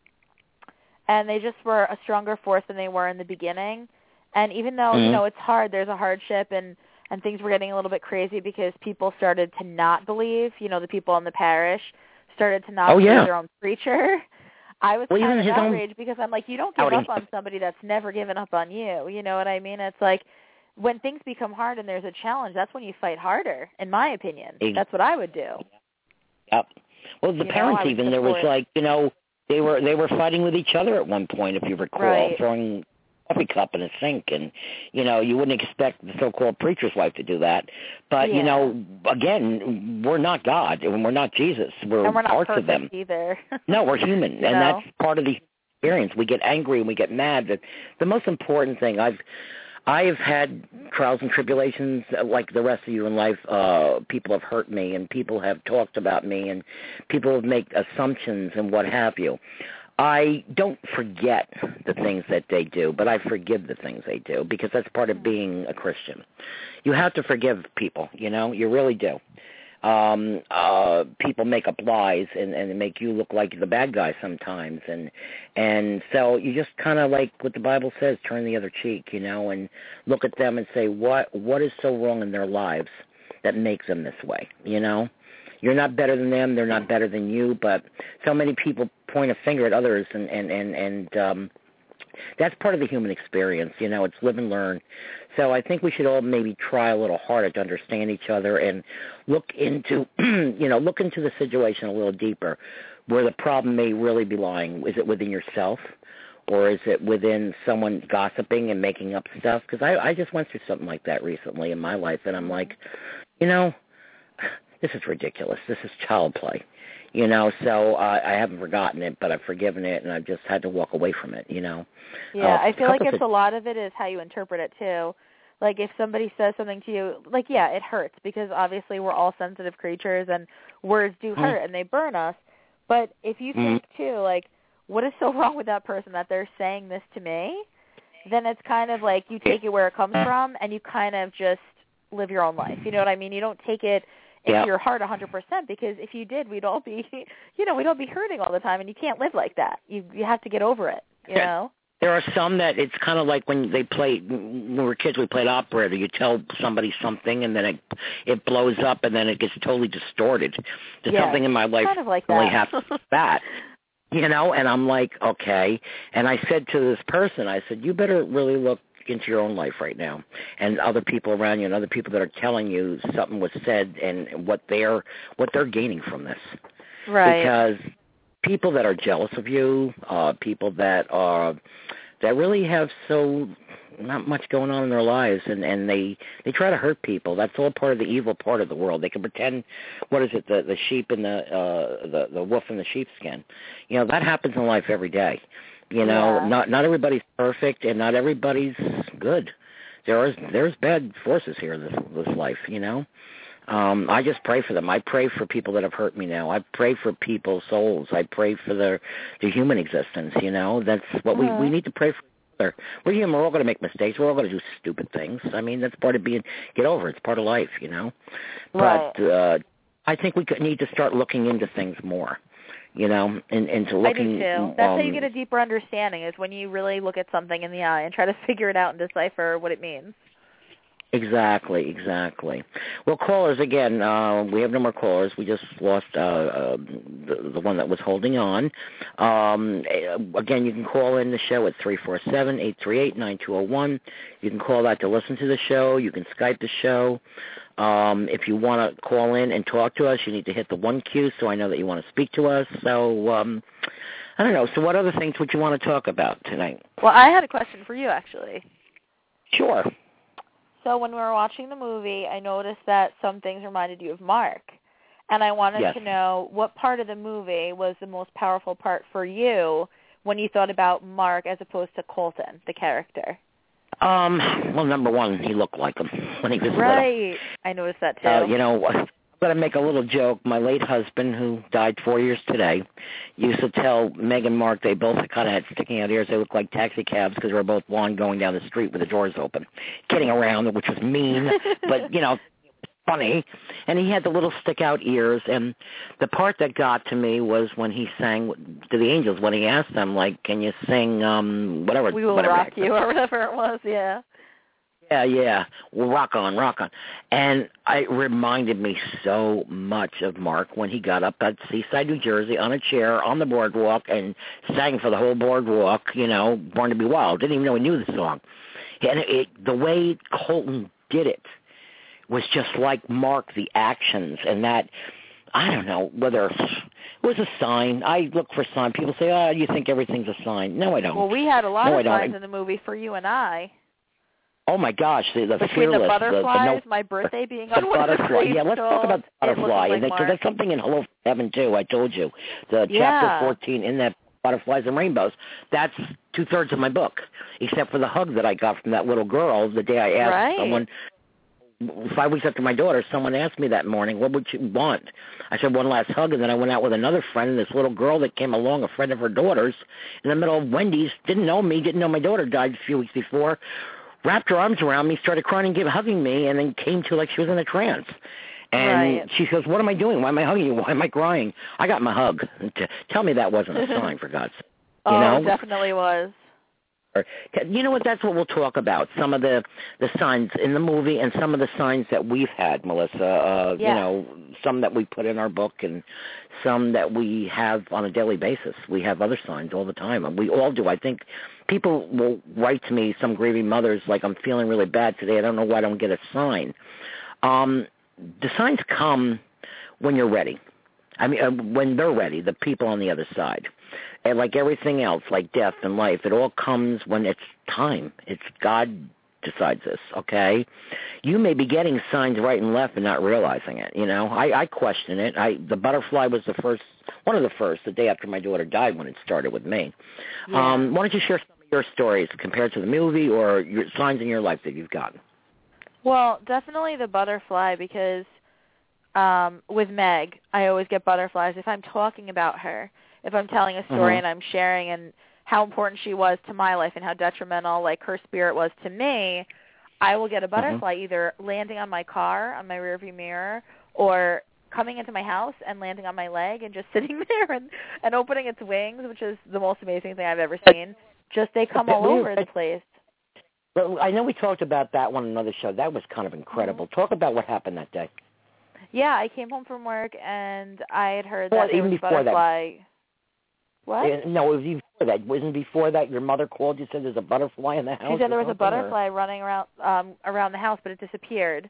and they just were a stronger force than they were in the beginning. And even though, you Mhm. know, it's hard, there's a hardship and and things were getting a little bit crazy because people started to not believe, you know, the people in the parish started to not Oh, believe yeah. their own preacher. I was Well, kind of outraged because I'm like, you don't give outing. up on somebody that's never given up on you. You know what I mean? It's like when things become hard and there's a challenge, that's when you fight harder, in my opinion. Ex- That's what I would do. Yep. Well, the You parents would even there was like you know they were they were fighting with each other at one point if you recall, Right. throwing coffee cup in a sink, and you know you wouldn't expect the so-called preacher's wife to do that. But you know, again, we're not God and we're not Jesus. We're, and we're not parts of them. either. No, we're human, and know? that's part of the experience. We get angry and we get mad. But the most important thing I've I have had trials and tribulations uh, like the rest of you in life. Uh, people have hurt me, and people have talked about me, and people have made assumptions and what have you. I don't forget the things that they do, but I forgive the things they do because that's part of being a Christian. You have to forgive people, you know, you really do. Um uh people make up lies and and make you look like the bad guy sometimes and and so you just kind of like what the bible says turn the other cheek you know and look at them and say what what is so wrong in their lives that makes them this way? You know you're not better than them. They're not better than you. But so many people point a finger at others and and and and um that's part of the human experience you know it's live and learn. So i think we should all maybe try a little harder to understand each other and look into you know look into the situation a little deeper where the problem may really be lying. Is it within yourself or is it within someone gossiping and making up stuff? Because i i just went through something like that recently in my life and i'm like you know this is ridiculous this is child play you know so uh, i haven't forgotten it but i've forgiven it and i've just had to walk away from it you know Yeah, Uh, I feel like it's a lot of it is how you interpret it too. Like if somebody says something to you, like yeah, it hurts because obviously we're all sensitive creatures and words do Mm. hurt and they burn us. But if you Mhm. think too, like what is so wrong with that person that they're saying this to me, then it's kind of like you take it where it comes from and you kind of just live your own life. You know what I mean? You don't take it into Yeah. your heart a 100% because if you did, we'd all be, you know, we'd all be hurting all the time and you can't live like that. You you have to get over it, you Yeah. know? There are some that it's kind of like when they play when we were kids. We played operator. You tell somebody something, and then it it blows up, and then it gets totally distorted. There's Yeah, something in my life kind of like only that. happens that, you know. And I'm like, okay. And I said to this person, I said, you better really look into your own life right now, and other people around you, and other people that are telling you something was said, and what they're what they're gaining from this. Right. because people that are jealous of you, uh, people that are that really have so not much going on in their lives and and they they try to hurt people. That's all part of the evil part of the world. They can pretend what is it the the sheep and the uh the the wolf in the sheepskin. You know that happens in life every day you know Yeah. not not everybody's perfect and not everybody's good there is there's bad forces here in this this life you know um i just pray for them i pray for people that have hurt me now i pray for people's souls i pray for their their human existence you know that's what we Uh-huh. we need to pray for. We're human. We're all going to make mistakes. We're all going to do stupid things. I mean, that's part of being. Get over it. It's part of life, you know. Right. But uh, I think we could need to start looking into things more. You know, and into looking. I do too. That's um, how you get a deeper understanding is when you really look at something in the eye and try to figure it out and decipher what it means. Exactly, exactly. Well, callers again. Uh, we have no more callers. We just lost uh, uh, the, the one that was holding on. Um, eh, again, you can call in the show at three four seven eight three eight nine two zero one. You can call that to listen to the show. You can Skype the show. Um, if you want to call in and talk to us, you need to hit the one Q so I know that you want to speak to us. So um, I don't know. So what other things would you want to talk about tonight? Well, I had a question for you actually. Sure. So when we were watching the movie, I noticed that some things reminded you of Mark. And I wanted Yes. to know what part of the movie was the most powerful part for you when you thought about Mark as opposed to Colton, the character. Um, well, number one, he looked like him when he was little. Right. I noticed that too. Uh, you know, I'm going to make a little joke. My late husband, who died four years today, used to tell Meg and Mark they both kind of had sticking out ears. They looked like taxi cabs because they were both blonde going down the street with the doors open, kidding around, which was mean, but, you know, funny. And he had the little stick out ears. And the part that got to me was when he sang to the angels, when he asked them, like, can you sing um whatever? we will whatever rock you or whatever it was, yeah. yeah, yeah. Well, rock on, rock on. And it reminded me so much of Mark when he got up at Seaside, New Jersey on a chair on the boardwalk and sang for the whole boardwalk, you know, Born to be Wild. Didn't even know he knew the song. And it, the way Colton did it was just like Mark, the actions and that, I don't know whether it was a sign. I look for sign. People say, oh, you think everything's a sign. No, I don't. Well, we had a lot No, of signs in the movie for you and I. oh, my gosh, the, the Between fearless, the the, butterflies, the no my birthday being the on the butterfly. Yeah, let's talk about the butterfly. like because there's something in Hello Heaven too. I told you the Yeah. chapter 14 in that butterflies and rainbows. That's two thirds of my book, except for the hug that I got from that little girl the day I asked Right. someone. Five weeks after my daughter, someone asked me that morning, "What would you want?" I said, "One last hug," and then I went out with another friend. And this little girl that came along, a friend of her daughter's, in the middle of Wendy's, didn't know me, didn't know my daughter died a few weeks before, wrapped her arms around me, started crying and gave, hugging me, and then came to like she was in a trance. And Right. she goes, "What am I doing? Why am I hugging you? Why am I crying? I got my hug. Tell me that wasn't a sign, for God's sake." Oh, you oh, know? it definitely was. Or- You know what? That's what we'll talk about. Some of the the signs in the movie, and some of the signs that we've had, Melissa. Uh, Yeah. You know, some that we put in our book, and some that we have on a daily basis. We have other signs all the time, and we all do. I think people will write to me, some grieving mothers, like, "I'm feeling really bad today. I don't know why I don't get a sign." Um, the signs come when you're ready. I mean, uh, when they're ready, the people on the other side. And like everything else, like death and life, it all comes when it's time. It's God decides this, okay? You may be getting signs right and left and not realizing it, you know? I, I question it. I the butterfly was the first one of the first, the day after my daughter died when it started with me. Yeah. Um, why don't you share some of your stories compared to the movie or your signs in your life that you've gotten? Well, definitely the butterfly because um with Meg, I always get butterflies if I'm talking about her. If I'm telling a story Mhm. and I'm sharing and how important she was to my life and how detrimental like her spirit was to me, I will get a butterfly either landing on my car, on my rearview mirror, or coming into my house and landing on my leg and just sitting there and and opening its wings, which is the most amazing thing I've ever seen. Just they come all over the place. Well, I know we talked about that one on another show. That was kind of incredible. Mm-hmm. Talk about what happened that day. Yeah, I came home from work and I had heard Well, that even before that. Butterfly. What? No, it was even before that. Wasn't before that your mother called you and said there's a butterfly in the house? She said there was a something, or- butterfly running around um around the house, but it disappeared.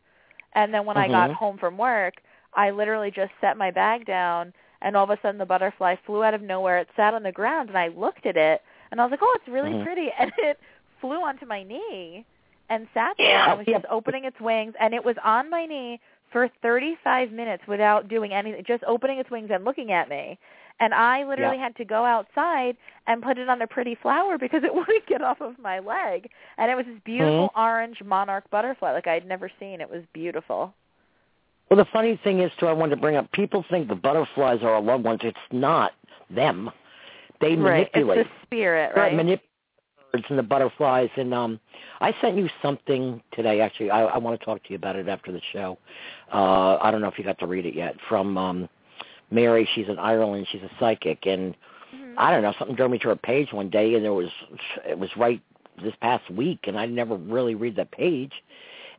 And then when I got Mhm. home from work, I literally just set my bag down, and all of a sudden the butterfly flew out of nowhere. It sat on the ground, and I looked at it, and I was like, "Oh, it's really Mhm. pretty," and it flew onto my knee and sat there Yeah, and was yeah. just opening its wings, and it was on my knee for 35 minutes without doing anything, just opening its wings and looking at me. And I literally Yeah. had to go outside and put it on a pretty flower because it wouldn't get off of my leg. And it was this beautiful Mm-hmm. orange monarch butterfly like I had never seen. It was beautiful. Well, the funny thing is, too, I wanted to bring up, people think the butterflies are our loved ones. It's not them. They Right. manipulate. It's the spirit, right? manip- birds and the butterflies and um I sent you something today actually. I I want to talk to you about it after the show. Uh I don't know if you got to read it yet from um Mary, she's in Ireland, she's a psychic and Mm-hmm. I don't know, something drove me to her page one day and there was it was right this past week and I never really read that page.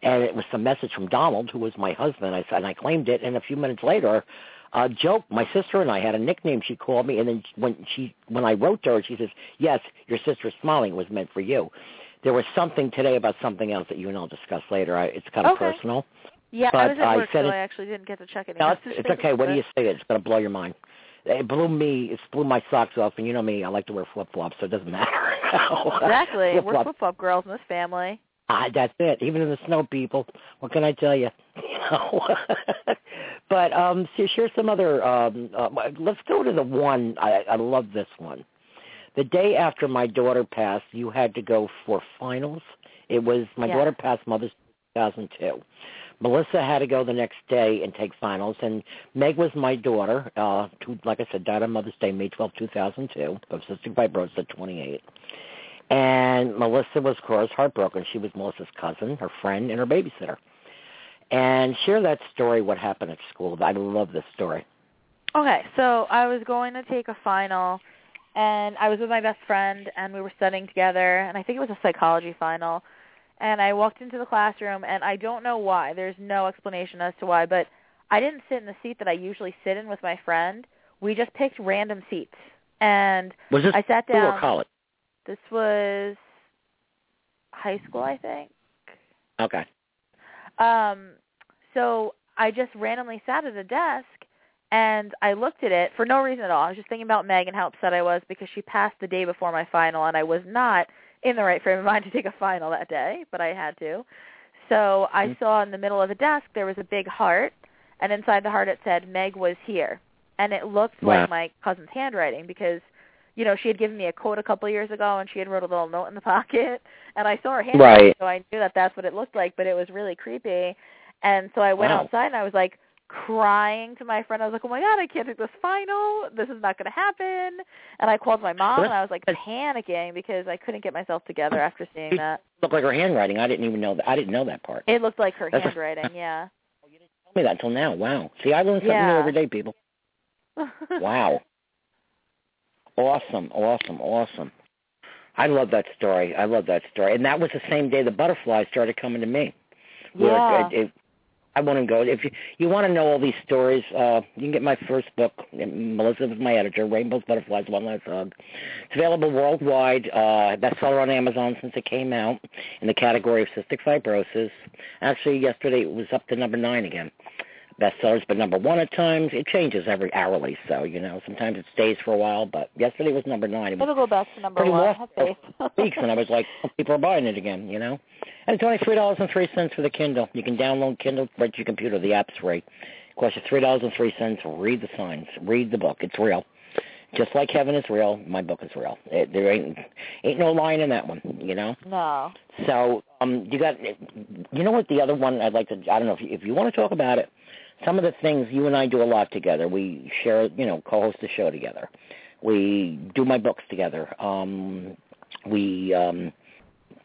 And it was some message from Donald, who was my husband. I said, and I claimed it. And a few minutes later, uh, joke. My sister and I had a nickname. She called me, and then when she when I wrote to her, she says, "Yes, your sister's smiling was meant for you." There was something today about something else that you and I'll discuss later. I, it's kind of Okay. personal. Yeah, I was at I work, said so it- I actually didn't get to check any No, it's, it's okay. What do you say? It's going to blow your mind. It blew me. It blew my socks off, and you know me. I like to wear flip flops, so it doesn't matter. Exactly. We're Flip-flops. flip flop girls in this family. Ah, that's it. Even in the snow, people. What can I tell you? You know. but um, so here's some other. Um, uh, let's go to the one. I, I love this one. The day after my daughter passed, you had to go for finals. It was my Yeah. daughter passed Mother's 2002. Melissa had to go the next day and take finals, and Meg was my daughter, uh, who, like I said, died on Mother's Day, May 12, 2002, of cystic fibrosis at 28. And Melissa was, of course, heartbroken. She was Melissa's cousin, her friend, and her babysitter. And share that story, what happened at school. I love this story. Okay, so I was going to take a final, and I was with my best friend, and we were studying together, and I think it was a psychology final. And I walked into the classroom, and I don't know why. There's no explanation as to why, but I didn't sit in the seat that I usually sit in with my friend. We just picked random seats, and Was this I sat down. or college? This was high school, I think. Okay. Um, so I just randomly sat at a desk and I looked at it for no reason at all. I was just thinking about Meg and how upset I was because she passed the day before my final and I was not in the right frame of mind to take a final that day, but I had to. So I Mhm. saw in the middle of the desk there was a big heart and inside the heart it said Meg was here. And it looked Wow. like my cousin's handwriting because you know, she had given me a quote a couple of years ago and she had wrote a little note in the pocket and I saw her handwriting Right. so I knew that that's what it looked like, but it was really creepy. And so I went Wow. outside and I was like crying to my friend. I was like, "Oh my god, I can't take this final. This is not going to happen." And I called my mom and I was like panicking because I couldn't get myself together after seeing that. It Looked like her handwriting. I didn't even know that. I didn't know that part. It looked like her That's a- handwriting, yeah. Oh, tell me that until now. Wow. See, I learn something Yeah. new every day, people. Wow. Awesome, awesome, awesome. I love that story. I love that story. And that was the same day the butterflies started coming to me. Where Yeah. It, it, I to go. If you, you want to know all these stories, uh, you can get my first book. Melissa was my editor, Rainbows, Butterflies, One Last Hug. It's available worldwide. Uh, bestseller on Amazon since it came out in the category of cystic fibrosis. Actually, yesterday it was up to number nine again. Bestsellers, but number one at times. It changes every hourly, so you know sometimes it stays for a while. But yesterday was number nine. It It'll go back to number one. weeks, and I was like, oh, people are buying it again, you know. And it's only three dollars and three cents for the Kindle. You can download Kindle right to your computer. The app's free. It costs you three dollars and three cents. Read the signs. Read the book. It's real. Just like heaven is real, my book is real. It, there ain't ain't no lying in that one, you know. no. So um, you got, you know what? The other one I'd like to. I don't know if you, if you want to talk about it. Some of the things you and I do a lot together. We share, you know, co-host the show together. We do my books together. Um, we, um,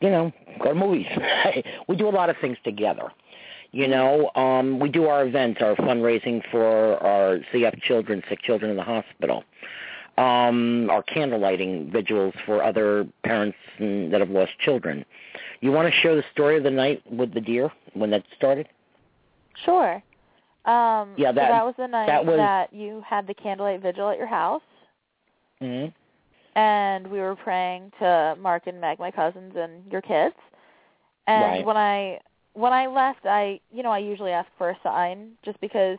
you know, go to movies. we do a lot of things together. You know, um, we do our events, our fundraising for our CF children, sick children in the hospital. Um, our candle lighting vigils for other parents that have lost children. You want to share the story of the night with the deer when that started? Sure. Um Yeah, so that- that was the night that was- that you had the candlelight vigil at your house. Mm-hmm. and we were praying to Mark and Meg, my cousins, and your kids. And Right. when I when I left, I you know I usually ask for a sign just because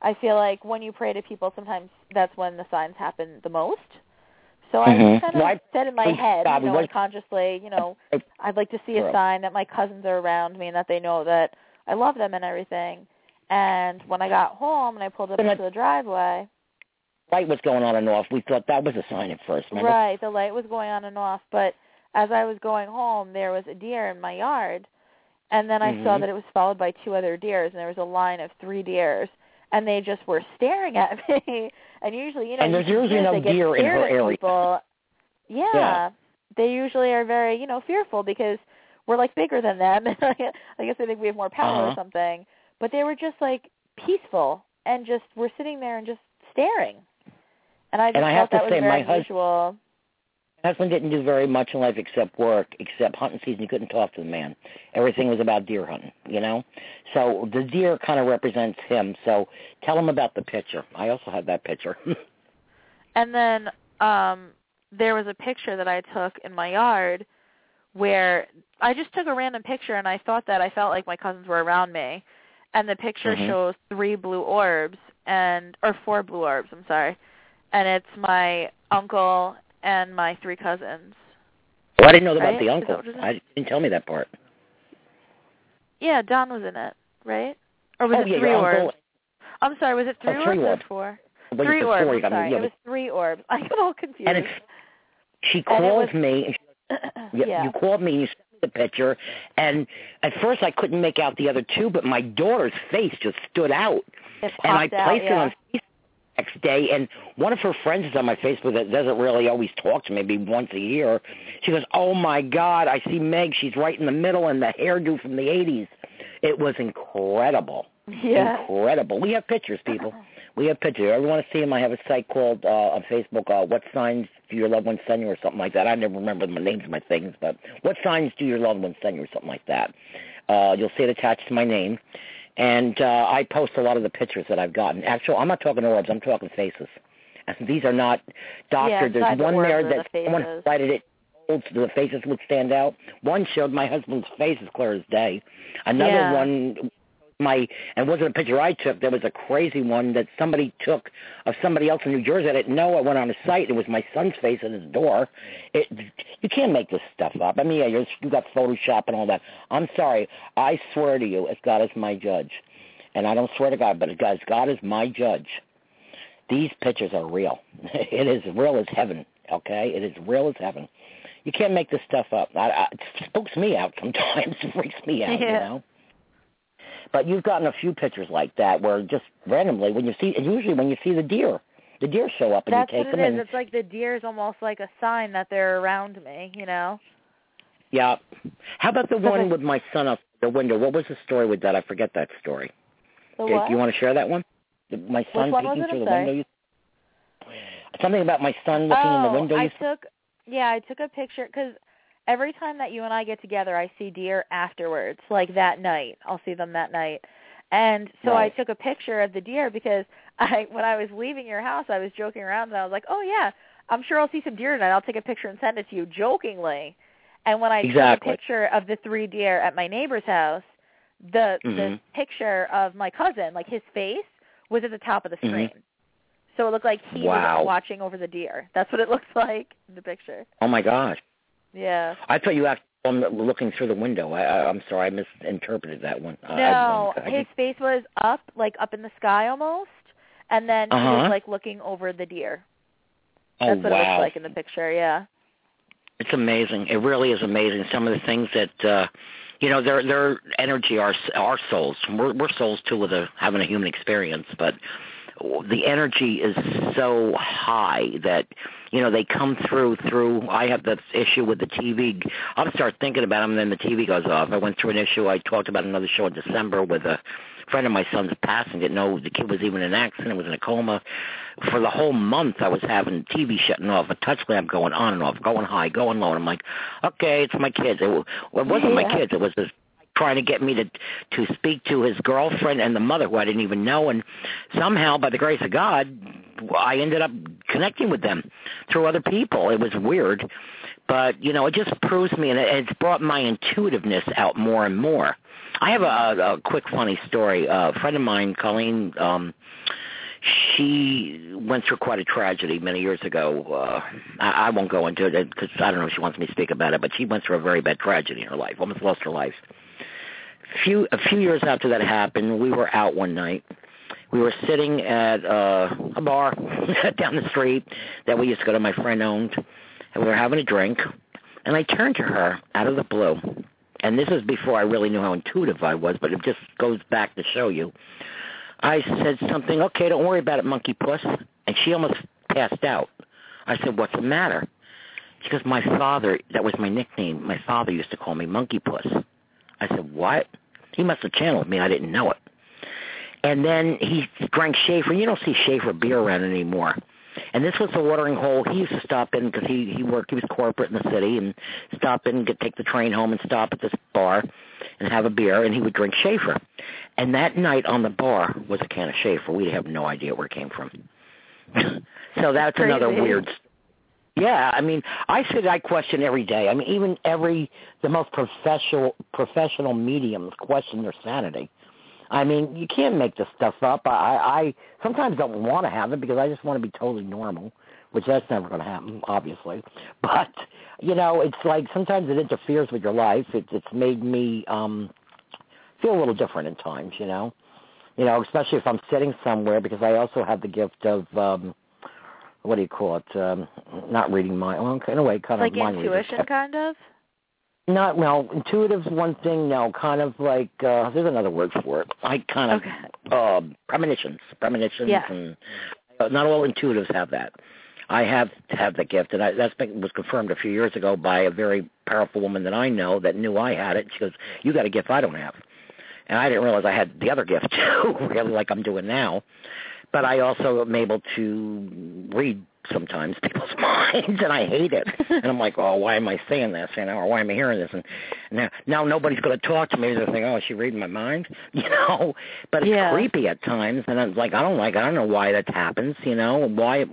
I feel like when you pray to people, sometimes that's when the signs happen the most. So I Mhm. just kind of Well, said in my head, God, you know, unconsciously, you know, I'd like to see a sign that my cousins are around me and that they know that I love them and everything. And when I got home and I pulled up into the driveway, Light was going on and off. We thought that was a sign at first. Remember? Right, the light was going on and off, but as I was going home, there was a deer in my yard, and then I saw Mhm. that it was followed by two other deers, and there was a line of three deers, and they just were staring at me. And usually, you know, And there's usually no deer in her area. People. Yeah, Yeah. they usually are very, you know, fearful because we're like bigger than them. I guess they think we have more power uh-huh. or something. But they were just like peaceful and just were sitting there and just staring. And I just and I thought have to that was say, very my husband, husband didn't do very much in life except work, except hunting season. He couldn't talk to the man. Everything was about deer hunting, you know. So the deer kind of represents him. So tell him about the picture. I also have that picture. And then um there was a picture that I took in my yard where I just took a random picture and I thought that I felt like my cousins were around me. And the picture Mhm. shows three blue orbs and or four blue orbs, I'm sorry. And it's my uncle and my three cousins. well, I didn't know about Right? the Is uncle. what it is? I didn't tell me that part. Yeah, Don was in it, right? Or was oh it yeah, three orbs? uncle. I'm sorry, was it three, Oh, three orbs, orbs. or four? But three orbs. Four, I'm you got me. sorry. Yeah, it was three orbs. I got all confused. and it's she And called was- me and Yeah, yeah. you called me and you me the picture, and at first I couldn't make out the other two, but my daughter's face just stood out, and I out, placed yeah. it on Facebook the next day, and one of her friends is on my Facebook that doesn't really always talk to me, maybe once a year. She goes, "Oh my God, I see Meg. She's right in the middle, and the hairdo from the '80s. It was incredible, Yeah. incredible. We have pictures, people." We have pictures. If you want to see them, I have a site called uh, on Facebook, uh, What Signs Do Your Loved Ones Send You or something like that. I never remember the names of my things, but What Signs Do Your Loved Ones Send You or something like that. Uh, you'll see it attached to my name. And uh, I post a lot of the pictures that I've gotten. Actually, I'm not talking orbs. I'm talking faces. And these are not doctored. Yeah, There's the one there that the someone highlighted it so the faces would stand out. One showed my husband's face as clear as day. Another Yeah. one my and it wasn't a picture I took. There was a crazy one that somebody took of somebody else in New Jersey. I didn't know. I went on a site. It was my son's face at his door. It you can't make this stuff up. I mean, yeah, you're, you got Photoshop and all that. I'm sorry. I swear to you, as God is my judge, and I don't swear to God, but as God, as God is my judge, these pictures are real. It is real as heaven. Okay, it is real as heaven. You can't make this stuff up. I, I, it spooks me out sometimes. It freaks me out. You know. But you've gotten a few pictures like that where just randomly when you see, and usually when you see the deer, the deer show up and That's you take what it them. is. and It's like the deer is almost like a sign that they're around me, you know? yeah. How about the one with my son up the window? What was the story with that? I forget that story. The Do you want to share that one? My son was peeking through the sorry. window. Something about my son looking oh, in the oh, window. I took, yeah, I took a picture because every time that you and I get together, I see deer afterwards, like that night. I'll see them that night. And so Right. I took a picture of the deer because I, when I was leaving your house, I was joking around and I was like, oh yeah, I'm sure I'll see some deer tonight. I'll take a picture and send it to you, jokingly. And when I Exactly. took a picture of the three deer at my neighbor's house, the the Mhm. picture of my cousin, like his face, was at the top of the Mhm. screen. So it looked like he Wow. was watching over the deer. That's what it looks like in the picture. Oh my gosh! Yeah. I thought you actually um, looking through the window. I, I'm sorry, I misinterpreted that one. No, I, I, his face was up, like up in the sky almost, and then he Uh-huh. was like looking over the deer. oh That's what it looks like in the picture. Yeah. It's amazing. It really is amazing. Some of the things that uh you know, their their energy are our souls. We're we're souls too with a having a human experience, but the energy is so high that you know they come through through i have this issue with the tv i'll start thinking about them and then the tv goes off. I went through an issue i talked about another show in december with a friend of my son's passing didn't know the kid was even in an accident was in a coma. For the whole month i was having tv shutting off a touch lamp going on and off going high going low and i'm like okay it's my kids. It, well, it wasn't my kids it was this trying to get me to to speak to his girlfriend and the mother who I didn't even know and somehow by the grace of God I ended up connecting with them through other people. It was weird. But, you know, it just proves me and it's brought my intuitiveness out more and more. I have a, a quick funny story. a friend of mine, Colleen, um she went through quite a tragedy many years ago. Uh, I, I won't go into it because I don't know if she wants me to speak about it, but she went through a very bad tragedy in her life, almost lost her life few a few years after that happened, we were out one night. We were sitting at uh, a bar down the street that we used to go to. My friend owned, and we were having a drink. And I turned to her out of the blue, and this is before I really knew how intuitive I was, but it just goes back to show you. I said something. Okay, don't worry about it, monkey puss. And she almost passed out. I said, "What's the matter?" She goes, my father, that was my nickname. My father used to call me Monkey Puss. I said, what? He must have channeled me. I didn't know it. And then he drank Schaefer. You don't see Schaefer beer around anymore. And this was the watering hole. He used to stop in because he he worked. He was corporate in the city and stop in, and get take the train home, and stop at this bar and have a beer. And he would drink Schaefer. And that night on the bar was a can of Schaefer. We have no idea where it came from. so that's Crazy. another weird. Yeah, I mean, I said I question every day. I mean, even every the most professional professional mediums question their sanity. I mean, you can't make this stuff up. I, I sometimes don't want to have it because I just want to be totally normal, which that's never going to happen, obviously. But you know, it's like sometimes it interferes with your life. It, it's made me um feel a little different at times. You know, you know, especially if I'm sitting somewhere because I also have the gift of um what do you call it? Um Not reading mind. Well, in a way, kind like of mind reading. intuition, kind of. Not well, intuitive's one thing. No, kind of like uh there's another word for it. I kind of Okay. uh, premonitions, premonitions, Yeah. and uh, not all intuitives have that. I have have the gift, and I, that's been, was confirmed a few years ago by a very powerful woman that I know that knew I had it. She goes, "You got a gift I don't have," and I didn't realize I had the other gift too, really, like I'm doing now. But I also am able to read sometimes people's minds, and I hate it. and I'm like, oh, why am I saying this? You know, or why am I hearing this? And now, now nobody's going to talk to me. They're thinking, oh, is she reading my mind? You know, but it's Yeah. creepy at times, and I'm like, I don't like. It. I don't know why that happens. You know, why?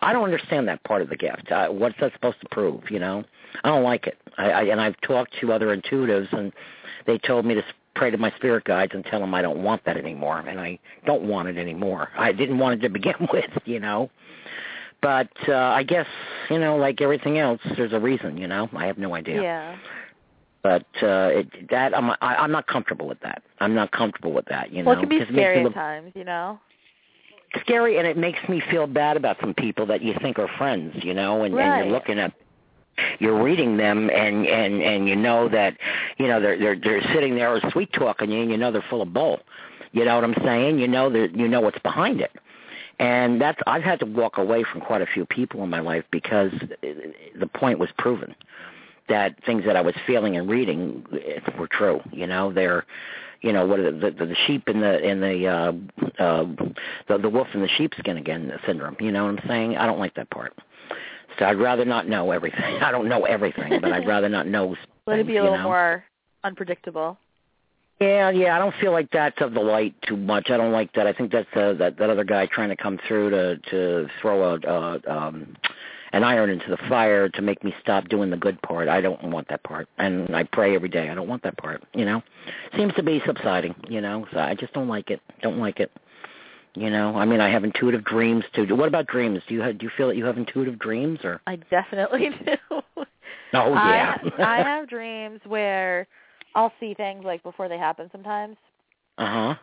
I don't understand that part of the gift. Uh, what's that supposed to prove? You know, I don't like it. I, I and I've talked to other intuitives, and they told me to pray to my spirit guides and tell them I don't want that anymore, and I don't want it anymore. I didn't want it to begin with, you know. But uh, I guess you know, like everything else, there's a reason. You know, I have no idea. Yeah. But uh, it, that I'm I, I'm not comfortable with that. I'm not comfortable with that. You know, Well, it can be scary me at times, you know. scary, and it makes me feel bad about some people that you think are friends. You know, and, and you're looking at you're reading them and and and you know that you know they're they're they're sitting there sweet talking you and you know they're full of bull. You know what i'm saying? You know that you know what's behind it. And that's i've had to walk away from quite a few people in my life because the point was proven that things that i was feeling and reading were true you know? They're you know what are the the, the sheep in the in the uh uh the the wolf in the sheepskin again syndrome you know what i'm saying? I don't like that part so I'd rather not know everything. I don't know everything, but I'd rather not know. Let it be a little know? more unpredictable. Yeah, yeah. I don't feel like that's of the light too much. I don't like that. I think that's uh, that that other guy trying to come through to to throw a uh, um an iron into the fire to make me stop doing the good part. I don't want that part, and I pray every day. I don't want that part. You know, seems to be subsiding. You know, so I just don't like it. Don't like it. You know, I mean, I have intuitive dreams too. What about dreams? Do you have, do you feel that you have intuitive dreams or? I definitely do. Oh yeah. I, I have dreams where I'll see things like before they happen sometimes. Uh huh.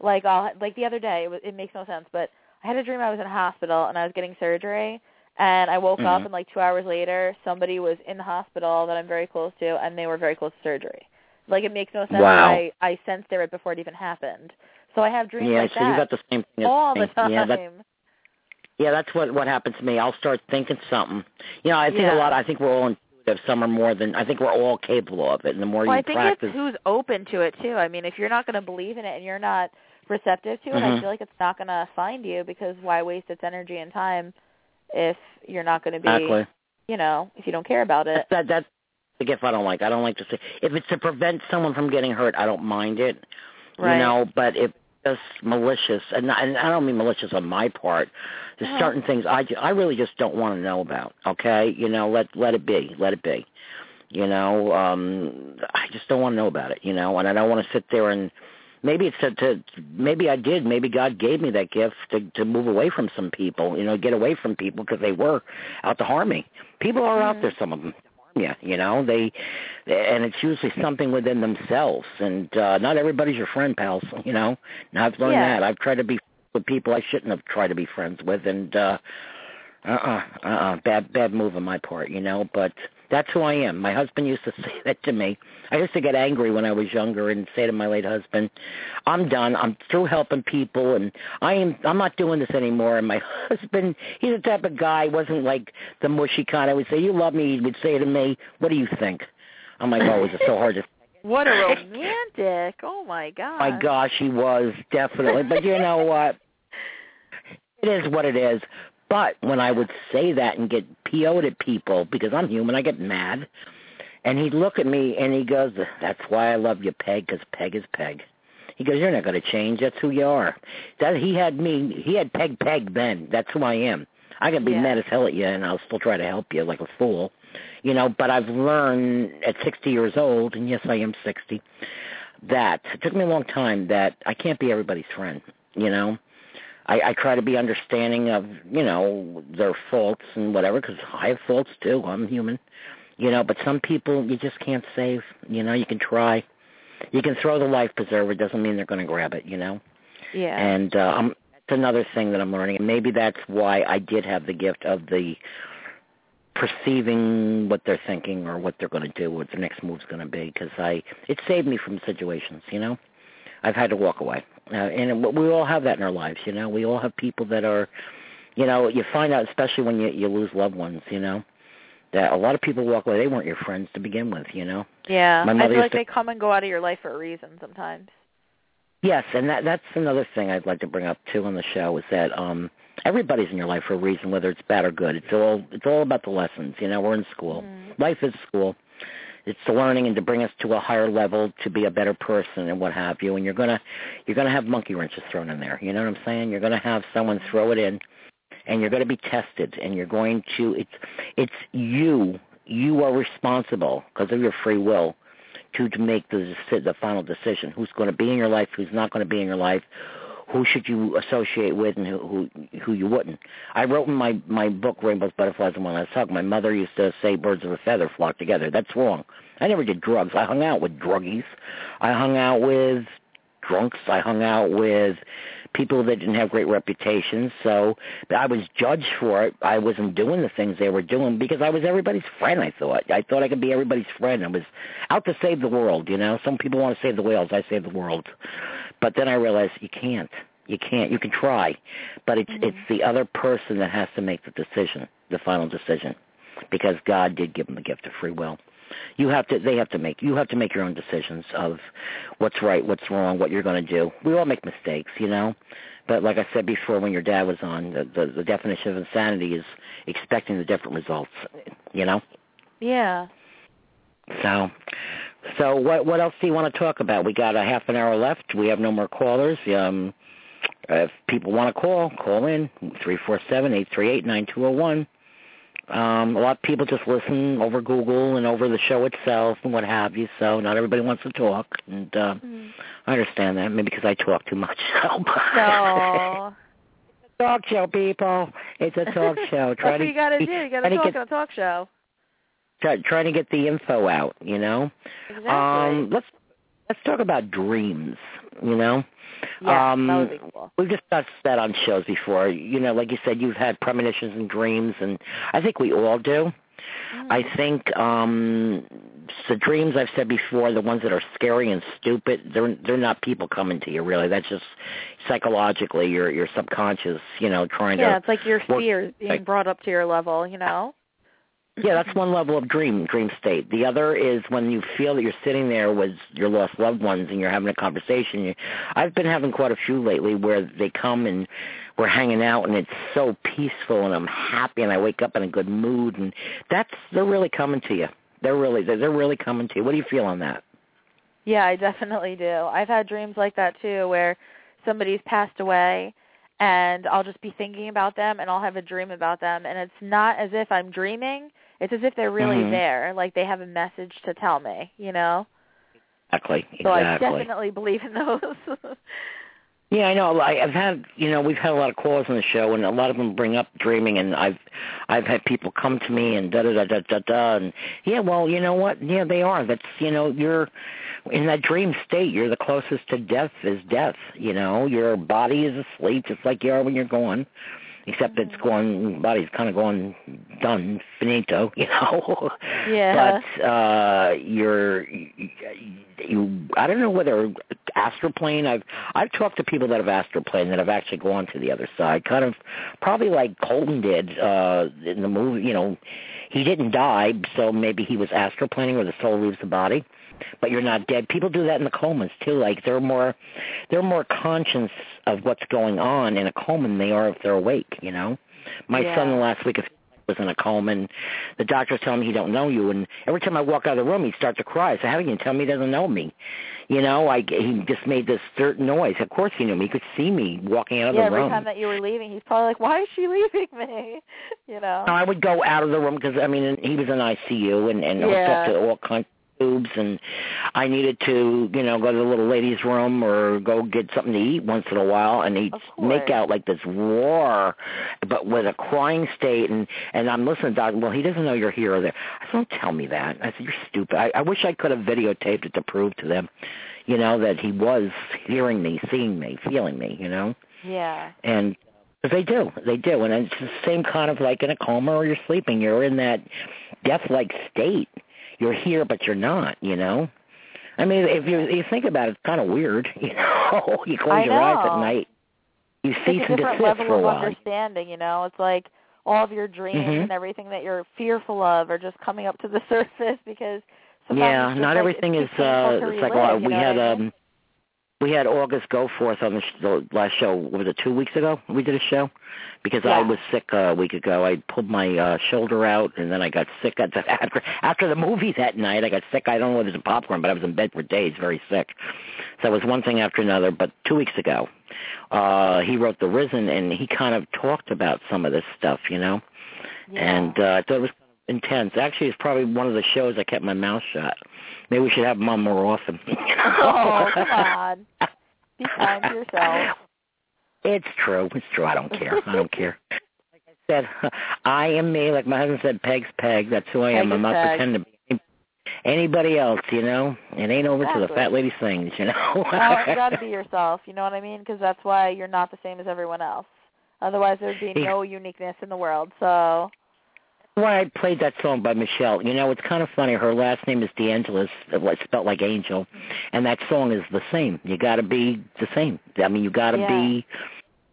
Like I'll like the other day, it, was, it makes no sense, but I had a dream I was in a hospital and I was getting surgery, and I woke up Mhm. and like two hours later, somebody was in the hospital that I'm very close to, and they were very close to surgery. Like it makes no sense. Wow. I I sensed it right before it even happened. So I have dreams yeah, like so that you got the same thing as all me. the time. Yeah, that, yeah, that's what what happens to me. I'll start thinking something. You know, I think Yeah. a lot. I think we're all intuitive. Some are more than. I think we're all capable of it. And the more well, you I think practice, it's who's open to it too. I mean, if you're not going to believe in it and you're not receptive to it, I Mhm. feel like it's not going to find you because why waste its energy and time if you're not going to be, exactly. you know, if you don't care about it. That, that that's the gift I don't like. I don't like to say if it's to prevent someone from getting hurt. I don't mind it. Right. You know, but if it's malicious, and, and I don't mean malicious on my part. There's Uh-huh. certain things I I really just don't want to know about. Okay, you know, let let it be, let it be. You know, um I just don't want to know about it. You know, and I don't want to sit there and maybe it's to, to maybe I did. Maybe God gave me that gift to to move away from some people. You know, get away from people because they were out to harm me. People are out Mhm. there. Some of them yeah, you know, they and it's usually something within themselves and uh not everybody's your friend, pals, you know. And I've learned Yeah. that. I've tried to be with people I shouldn't have tried to be friends with and uh uh uh uh bad bad move on my part, you know, but That's who I am. My husband used to say that to me. I used to get angry when I was younger and say to my late husband, "I'm done. I'm through helping people, and I am. I'm not doing this anymore." And my husband, he's the type of guy. wasn't like the mushy kind. I would say, "You love me." He would say to me, "What do you think?" I'm like, "Oh, is it so hard to?" What a romantic! Oh my god! My gosh, he was definitely. But you know what? It is what it is. But when I would say that and get PO'd at people, because I'm human, I get mad. And he'd look at me and he goes, that's why I love you, Peg, because Peg is Peg. He goes, you're not going to change. That's who you are. That He had me, he had Peg Peg then. That's who I am. I can be Yeah. mad as hell at you and I'll still try to help you like a fool. You know, but I've learned at 60 years old, and yes, I am 60, that it took me a long time that I can't be everybody's friend, you know. I, I try to be understanding of you know their faults and whatever because I have faults too. I'm human, you know. But some people you just can't save. You know, you can try, you can throw the life preserver. Doesn't mean they're going to grab it. You know. Yeah. And uh, I'm, that's another thing that I'm learning. And maybe that's why I did have the gift of the perceiving what they're thinking or what they're going to do, what the next move's going to be. Because I, it saved me from situations. You know, I've had to walk away, uh, and we all have that in our lives. You know, we all have people that are, you know, you find out, especially when you you lose loved ones. You know. That a lot of people walk away. They weren't your friends to begin with, you know. yeah. I feel like to- they come and go out of your life for a reason sometimes. Yes, and that that's another thing I'd like to bring up too on the show is that um everybody's in your life for a reason, whether it's bad or good. It's all it's all about the lessons. You know, we're in school. Mhm. Life is school. It's the learning and to bring us to a higher level to be a better person and what have you. And you're gonna you're gonna have monkey wrenches thrown in there. You know what I'm saying? You're gonna have someone throw it in, and you're gonna be tested. And you're going to it's it's you you are responsible because of your free will to, to make the the final decision. Who's going to be in your life? Who's not going to be in your life? Who should you associate with, and who who, who you wouldn't? I wrote in my my book Rainbows, Butterflies, and One Last Hug. My mother used to say, "Birds of a feather flock together." That's wrong. I never did drugs. I hung out with druggies. I hung out with drunks. I hung out with people that didn't have great reputations. So I was judged for it. I wasn't doing the things they were doing because I was everybody's friend. I thought. I thought I could be everybody's friend. I was out to save the world. You know, some people want to save the whales. I save the world. But then I realized you can't. You can't. You can try, but it's Mhm. it's the other person that has to make the decision, the final decision, because God did give them the gift of free will. You have to. They have to make. You have to make your own decisions of what's right, what's wrong, what you're going to do. We all make mistakes, you know. But like I said before, when your dad was on, the, the the definition of insanity is expecting the different results. You know. Yeah. So, so what what else do you want to talk about? We got a half an hour left. We have no more callers. Um, if people want to call, call in three four seven eight three eight nine two zero one. Um, a lot of people just listen over Google and over the show itself and what have you. So not everybody wants to talk, and uh, Mhm. I understand that. Maybe because I talk too much. So, No. talk show, people. It's a talk show. Try That's what you got to do. You got try to to talk get- on a talk show. Try, trying to get the info out. You know. Exactly. Um, let's let's talk about dreams. You know, yeah, um, that would be cool. we've discussed that on shows before. You know, like you said, you've had premonitions and dreams, and I think we all do. Mm-hmm. I think um the dreams I've said before, the ones that are scary and stupid, they're they're not people coming to you really. That's just psychologically your your subconscious, you know, trying Yeah, to Yeah, it's like your fears being like- brought up to your level, you know? Yeah, that's one level of dream, dream state. The other is when you feel that you're sitting there with your lost loved ones and you're having a conversation. You, I've been having quite a few lately where they come and we're hanging out and it's so peaceful and I'm happy and I wake up in a good mood and that's they're really coming to you. They're really they're, they're really coming to you. What do you feel on that? Yeah, I definitely do. I've had dreams like that too where somebody's passed away and I'll just be thinking about them and I'll have a dream about them and it's not as if I'm dreaming. It's as if they're really Mhm. there, like they have a message to tell me, you know? Exactly. So I definitely believe in those. Yeah, I know. I, I've had, you know, we've had a lot of calls on the show, and a lot of them bring up dreaming, and I've, I've had people come to me and da da da da da da, and yeah, well, you know what? Yeah, they are. That's, you know, you're in that dream state. You're the closest to death is death. You know, your body is asleep, just like you are when you're gone, except it's gone body's kind of gone done finito you know Yeah. but uh you're you i don't know whether astroplane i've i've talked to people that have astroplane that have actually gone to the other side kind of probably like colton did uh in the movie you know he didn't die so maybe he was astroplaning where the soul leaves the body but you're not dead. People do that in the comas too. Like they're more they're more conscious of what's going on in a coma than they are if they're awake, you know. My Yeah. son last week was in a coma and the doctor's telling me he don't know you and every time I walk out of the room he starts to cry. So how can you tell me he doesn't know me? You know, I he just made this certain noise. Of course he knew me. He could see me walking out of yeah, the room. Yeah, every time that you were leaving, he's probably like, "Why is she leaving me?" You know. I would go out of the room because I mean he was in ICU and and hooked Yeah. up to all kinds tubes and I needed to you know go to the little lady's room or go get something to eat once in a while and he'd make out like this roar but with a crying state and and I'm listening to doc well he doesn't know you're here or there I said don't tell me that I said you're stupid I, I wish I could have videotaped it to prove to them you know that he was hearing me seeing me feeling me you know Yeah. and but they do, they do, and it's the same kind of like in a coma or you're sleeping. You're in that death-like state. You're here, but you're not. You know. I mean, if you you think about it, it's kind of weird. You know, you close your eyes at night, you cease and different desist level for a of while. understanding. You know, it's like all of your dreams Mhm. and everything that you're fearful of are just coming up to the surface because sometimes Yeah, not like, everything is. uh It's like well, we had what I mean? um. We had August Goforth on the, sh- the last show. Was it two weeks ago? We did a show because I was sick uh, a week ago. I pulled my uh, shoulder out, and then I got sick at the, after after the movie that night. I got sick. I don't know whether it was popcorn, but I was in bed for days, very sick. So it was one thing after another. But two weeks ago, uh, he wrote The Risen, and he kind of talked about some of this stuff, you know. Yeah. And uh, I thought it was intense. Actually, it's probably one of the shows I kept my mouth shut. Maybe we should have on more often. oh, come on. Be kind to yourself. It's true. It's true. I don't care. I don't care. Like I said, I am me. Like my husband said, Peg's Peg. That's who I am. Peg I'm not Peg. pretending to be anybody else. You know, it ain't over till the fat lady sings. You know. well, you got to be yourself. You know what I mean? Because that's why you're not the same as everyone else. Otherwise, there'd be no uniqueness in the world. So, why I played that song by Michelle. You know, it's kind of funny. Her last name is DeAngelis, spelled like angel, and that song is the same. You got to be the same. I mean, you got to Yeah. be.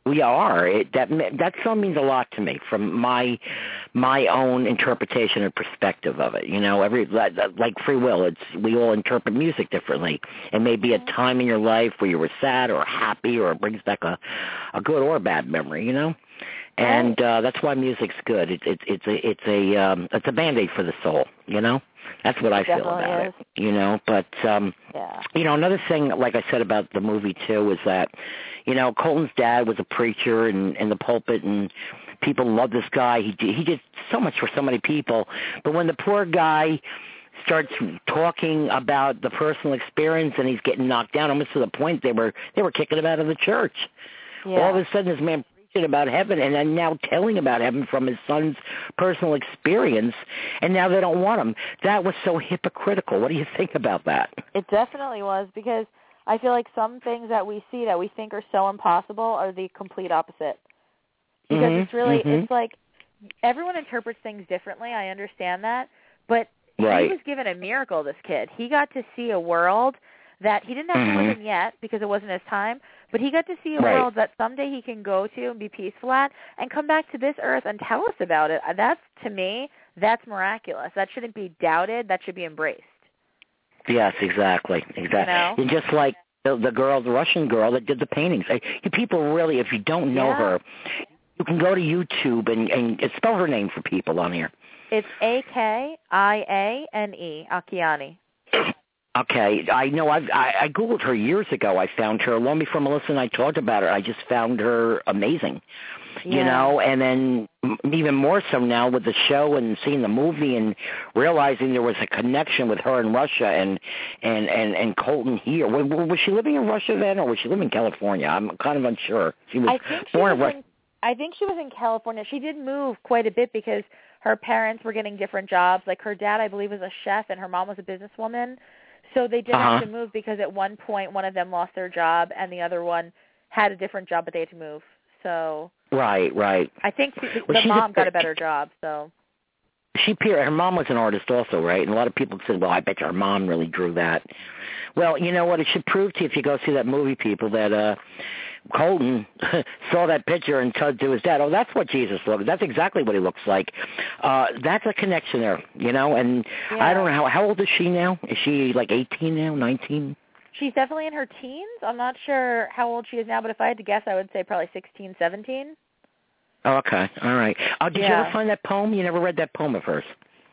We are. It, that that song means a lot to me from my my own interpretation and perspective of it. You know, every like free will. It's we all interpret music differently. It may be a time in your life where you were sad or happy, or it brings back a a good or bad memory. You know and uh that's why music's good it's it's it's a it's a um it's a band aid for the soul you know that's what i feel about is. it you know but um yeah. you know another thing like i said about the movie too is that you know colton's dad was a preacher in in the pulpit and people love this guy he did, he did so much for so many people but when the poor guy starts talking about the personal experience and he's getting knocked down almost to the point they were they were kicking him out of the church Yeah. all of a sudden this man preaching about heaven and then now telling about heaven from his son's personal experience and now they don't want him. That was so hypocritical. What do you think about that? It definitely was because I feel like some things that we see that we think are so impossible are the complete opposite. Because Mhm, it's really mhm. it's like everyone interprets things differently. I understand that, but Right. he was given a miracle. This kid, he got to see a world that he didn't have to Mhm. live in yet because it wasn't his time. But he got to see a Right. world that someday he can go to and be peaceful at, and come back to this earth and tell us about it. That's to me, that's miraculous. That shouldn't be doubted. That should be embraced. Yes, exactly. Exactly. know? And just like the, the girl, the Russian girl that did the paintings. I, people really, if you don't know Yeah. her, you can go to YouTube and, and spell her name for people on here. It's A K I A N E Akiane. Okay, I know. I've, I I googled her years ago. I found her long before Melissa and I talked about her. I just found her amazing, you know. And then m- even more so now with the show and seeing the movie and realizing there was a connection with her in Russia and and and and Colton here. Was, was she living in Russia then, or was she living in California? I'm kind of unsure. She was she born in Russia. I think she was in California. She did move quite a bit because her parents were getting different jobs. Like her dad, I believe, was a chef, and her mom was a businesswoman. So they did have Uh-huh. to move because at one point one of them lost their job, and the other one had a different job, but they had to move. So Right, right. I think the, Well, she's a- mom got a better job. So She. Her mom was an artist also, right? And a lot of people said, "Well, I bet your mom really drew that." Well, you know what? It should prove to you if you go see that movie, people, that uh Colton saw that picture and said to his dad, "Oh, that's what Jesus looked. That's exactly what he looks like." Uh That's a connection there, you know. And I don't know how how old is she now? Is she like eighteen now, nineteen? she's definitely in her teens. I'm not sure how old she is now, but if I had to guess, I would say probably sixteen, seventeen. Oh, okay, all right. Uh, did you ever find that poem? You never read that poem of hers?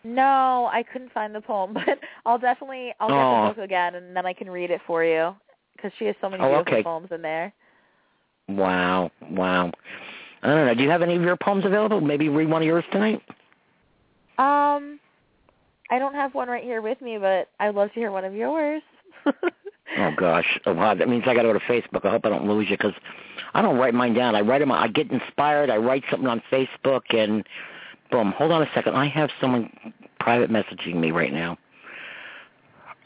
No, I couldn't find the poem, but I'll definitely I'll get Aw. the book again and then I can read it for you because she has so many Oh, beautiful okay. poems in there. Wow, wow. I don't know. Do you have any of your poems available? Maybe read one of yours tonight. Um, I don't have one right here with me, but I'd love to hear one of yours. Oh gosh, oh, wow. that means I got to go to Facebook. I hope I don't lose you because I don't write mine down. I write them. I get inspired. I write something on Facebook, and boom. Hold on a second. I have someone private messaging me right now.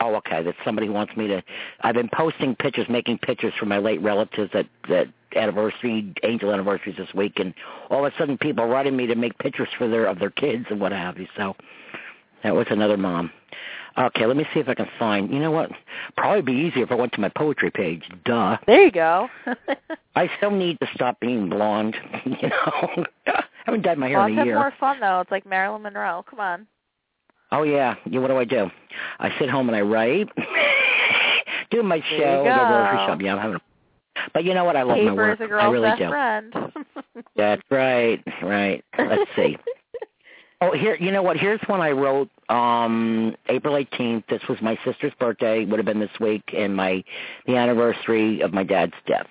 Oh, okay. That somebody wants me to. I've been posting pictures, making pictures for my late relatives at that anniversary, angel anniversaries this week, and all of a sudden people are writing me to make pictures for their of their kids and what have you. So that was another mom. Okay, let me see if I can find. You know what? Probably be easier if I went to my poetry page. Duh. there you go. I still need to stop being blonde. You know, I haven't dyed my hair Blondes in a year. more fun though. It's like Marilyn Monroe. Come on. Oh yeah. Yeah. What do I do? I sit home and I write. do my There show. you Go grocery go. shop. Yeah, I'm having. A... But you know what? I love my work. is a I girl's really best do. friend. That's right. Right. Let's see. Oh, here. You know what? Here's one I wrote. Um, April 18th. This was my sister's birthday. Would have been this week, and my the anniversary of my dad's death.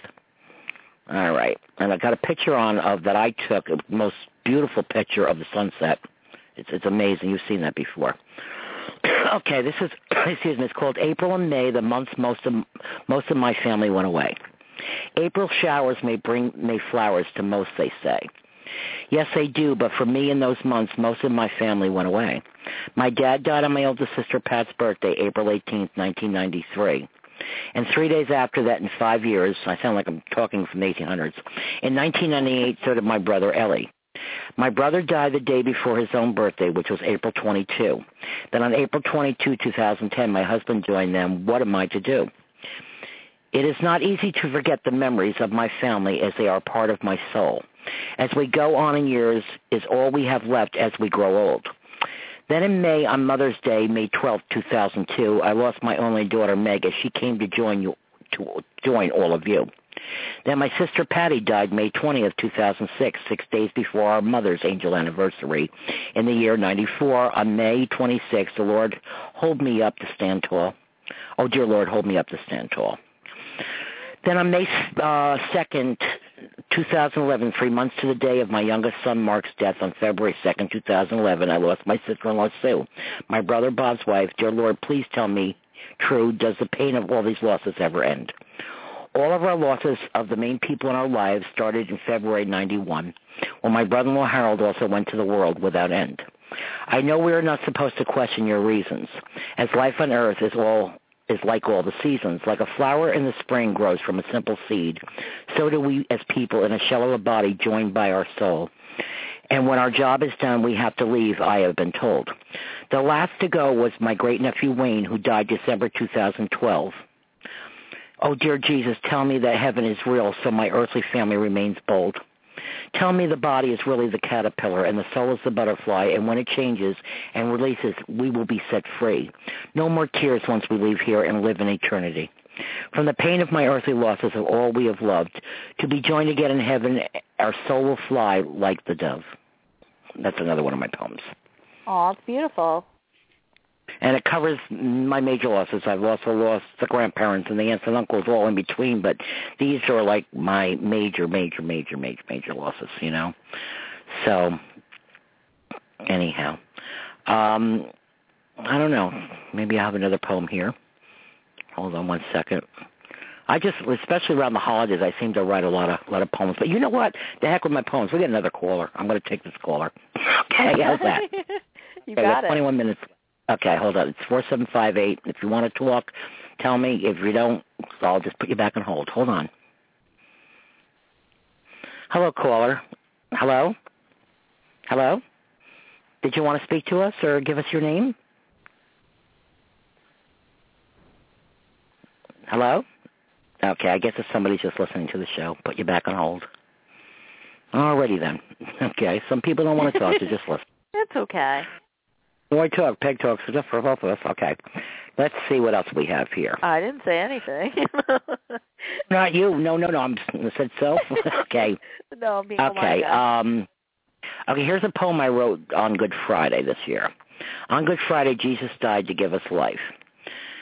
All right, and I got a picture on of that I took. Most beautiful picture of the sunset. It's it's amazing. You've seen that before. okay, this is excuse me. It's called April and May, the months most of most of my family went away. April showers may bring may flowers to most, they say. Yes, they do, but for me in those months, most of my family went away. My dad died on my oldest sister Pat's birthday, April 18th, 1993. And three days after that, in five years, I sound like I'm talking from the 1800s, in 1998, so did my brother Ellie. My brother died the day before his own birthday, which was April 22. Then on April 22, 2010, my husband joined them. What am I to do? It is not easy to forget the memories of my family as they are part of my soul. As we go on in years is all we have left as we grow old. Then in May, on Mother's Day, May 12, 2002, I lost my only daughter, Meg, as she came to join you, to join all of you. Then my sister Patty died May 20th, 2006, six days before our mother's angel anniversary. In the year 94, on May 26th, the Lord hold me up to stand tall. Oh, dear Lord, hold me up to stand tall. Then on May uh, 2nd, 2011, three months to the day of my youngest son Mark's death on February 2nd, 2011, I lost my sister-in-law Sue. My brother Bob's wife, dear Lord, please tell me true, does the pain of all these losses ever end? All of our losses of the main people in our lives started in February 91, when my brother-in-law Harold also went to the world without end. I know we are not supposed to question your reasons, as life on earth is all is like all the seasons. Like a flower in the spring grows from a simple seed, so do we as people in a shell of a body joined by our soul. And when our job is done, we have to leave, I have been told. The last to go was my great-nephew Wayne, who died December 2012. Oh, dear Jesus, tell me that heaven is real so my earthly family remains bold. Tell me the body is really the caterpillar and the soul is the butterfly, and when it changes and releases, we will be set free. No more tears once we leave here and live in eternity. From the pain of my earthly losses of all we have loved, to be joined again in heaven, our soul will fly like the dove. That's another one of my poems. Oh, it's beautiful. And it covers my major losses. I've also lost the grandparents and the aunts and uncles all in between, but these are like my major, major, major, major, major losses, you know? So, anyhow. Um, I don't know. Maybe I have another poem here. Hold on one second. I just, especially around the holidays, I seem to write a lot of, lot of poems. But you know what? The heck with my poems. We get another caller. I'm going to take this caller. okay, how's that? you Okay, got have 21 minutes. Okay, hold on. It's 4758. If you want to talk, tell me. If you don't, I'll just put you back on hold. Hold on. Hello, caller. Hello? Hello? Did you want to speak to us or give us your name? Hello? Okay, I guess if somebody's just listening to the show, put you back on hold. Alrighty then. Okay, some people don't want to talk, so just listen. That's okay. Boy talk, peg talk, so just for both of us. Okay. Let's see what else we have here. I didn't say anything. Not you. No, no, no. I'm I said so. okay. no, I'm Okay. Um Okay, here's a poem I wrote on Good Friday this year. On Good Friday, Jesus died to give us life.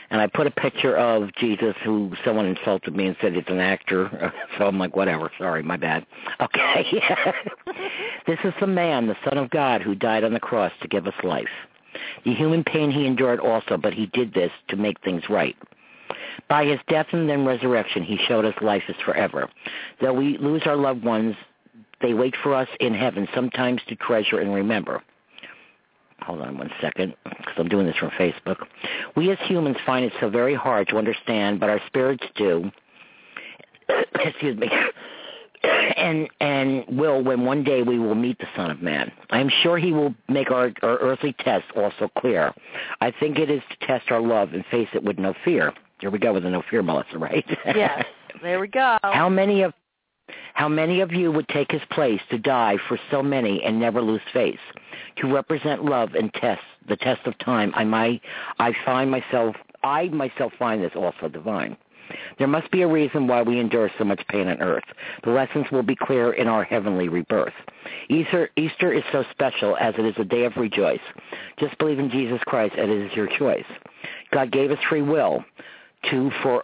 And I put a picture of Jesus who someone insulted me and said it's an actor. So I'm like, whatever. Sorry, my bad. Okay. this is the man, the Son of God, who died on the cross to give us life. The human pain he endured also, but he did this to make things right. By his death and then resurrection, he showed us life is forever. Though we lose our loved ones, they wait for us in heaven, sometimes to treasure and remember. Hold on one second, because I'm doing this from Facebook. We as humans find it so very hard to understand, but our spirits do. Excuse me. And and will when one day we will meet the Son of Man. I am sure he will make our, our earthly tests also clear. I think it is to test our love and face it with no fear. Here we go with the no fear, Melissa, right? yes. There we go. How many of how many of you would take his place to die for so many and never lose face? To represent love and test the test of time, I might I find myself I myself find this also divine. There must be a reason why we endure so much pain on earth. The lessons will be clear in our heavenly rebirth. Easter, Easter is so special as it is a day of rejoice. Just believe in Jesus Christ and it is your choice. God gave us free will to for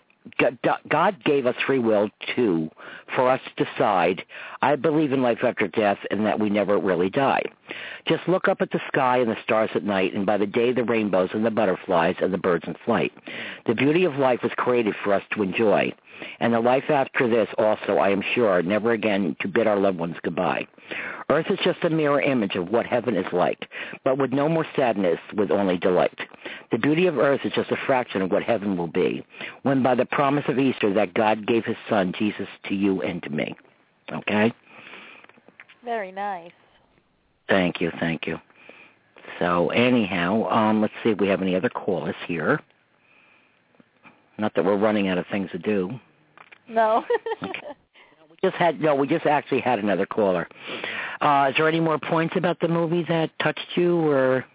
God, gave us free will too for us to decide, I believe in life after death and that we never really die. Just look up at the sky and the stars at night and by the day the rainbows and the butterflies and the birds in flight. The beauty of life was created for us to enjoy. And the life after this also, I am sure, never again to bid our loved ones goodbye. Earth is just a mirror image of what heaven is like, but with no more sadness, with only delight. The beauty of earth is just a fraction of what heaven will be, when by the promise of Easter that God gave his son, Jesus, to you and to me. Okay? Very nice. Thank you, thank you. So anyhow, um, let's see if we have any other callers here. Not that we're running out of things to do. No. We just had no, we just actually had another caller. Uh, is there any more points about the movie that touched you, or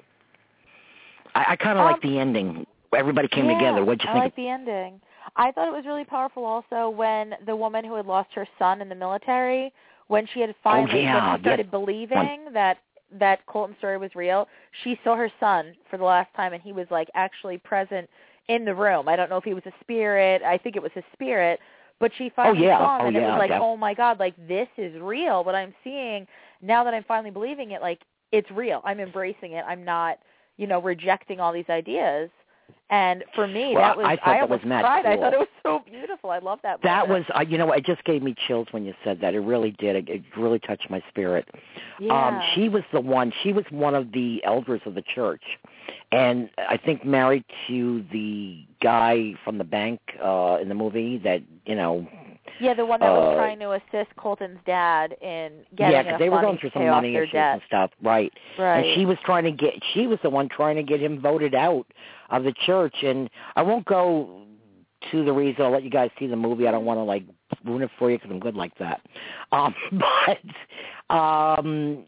I, I kind of Um, like the ending. Everybody came yeah, together. What'd you I think? I like the ending. I thought it was really powerful also when the woman who had lost her son in the military, when she had finally Oh, yeah, started yes. believing that that Colton's story was real, she saw her son for the last time and he was like actually present in the room. I don't know if he was a spirit. I think it was a spirit, but she oh, finally yeah. saw him Oh, and it was like, "Oh my god, like this is real. What I'm seeing now that I'm finally believing it, like it's real. I'm embracing it. I'm not, you know, rejecting all these ideas." And for me, Well, that was I thought that almost was cried. I thought it was so beautiful. I love that. That was, uh, you know, it just gave me chills when you said that. It really did. It, it really touched my spirit. yeah. Um, she was the one. She was one of the elders of the church, and I think married to the guy from the bank uh, in the movie. That you know, yeah, the one that was uh, trying to assist Colton's dad in getting yeah, 'cause enough they were going through some money issues debt. and stuff, right? Right. And she was trying to get. She was the one trying to get him voted out of the church. And I won't go to the reason. I'll let you guys see the movie. I don't want to like ruin it for you because I'm good like that. Um, but um,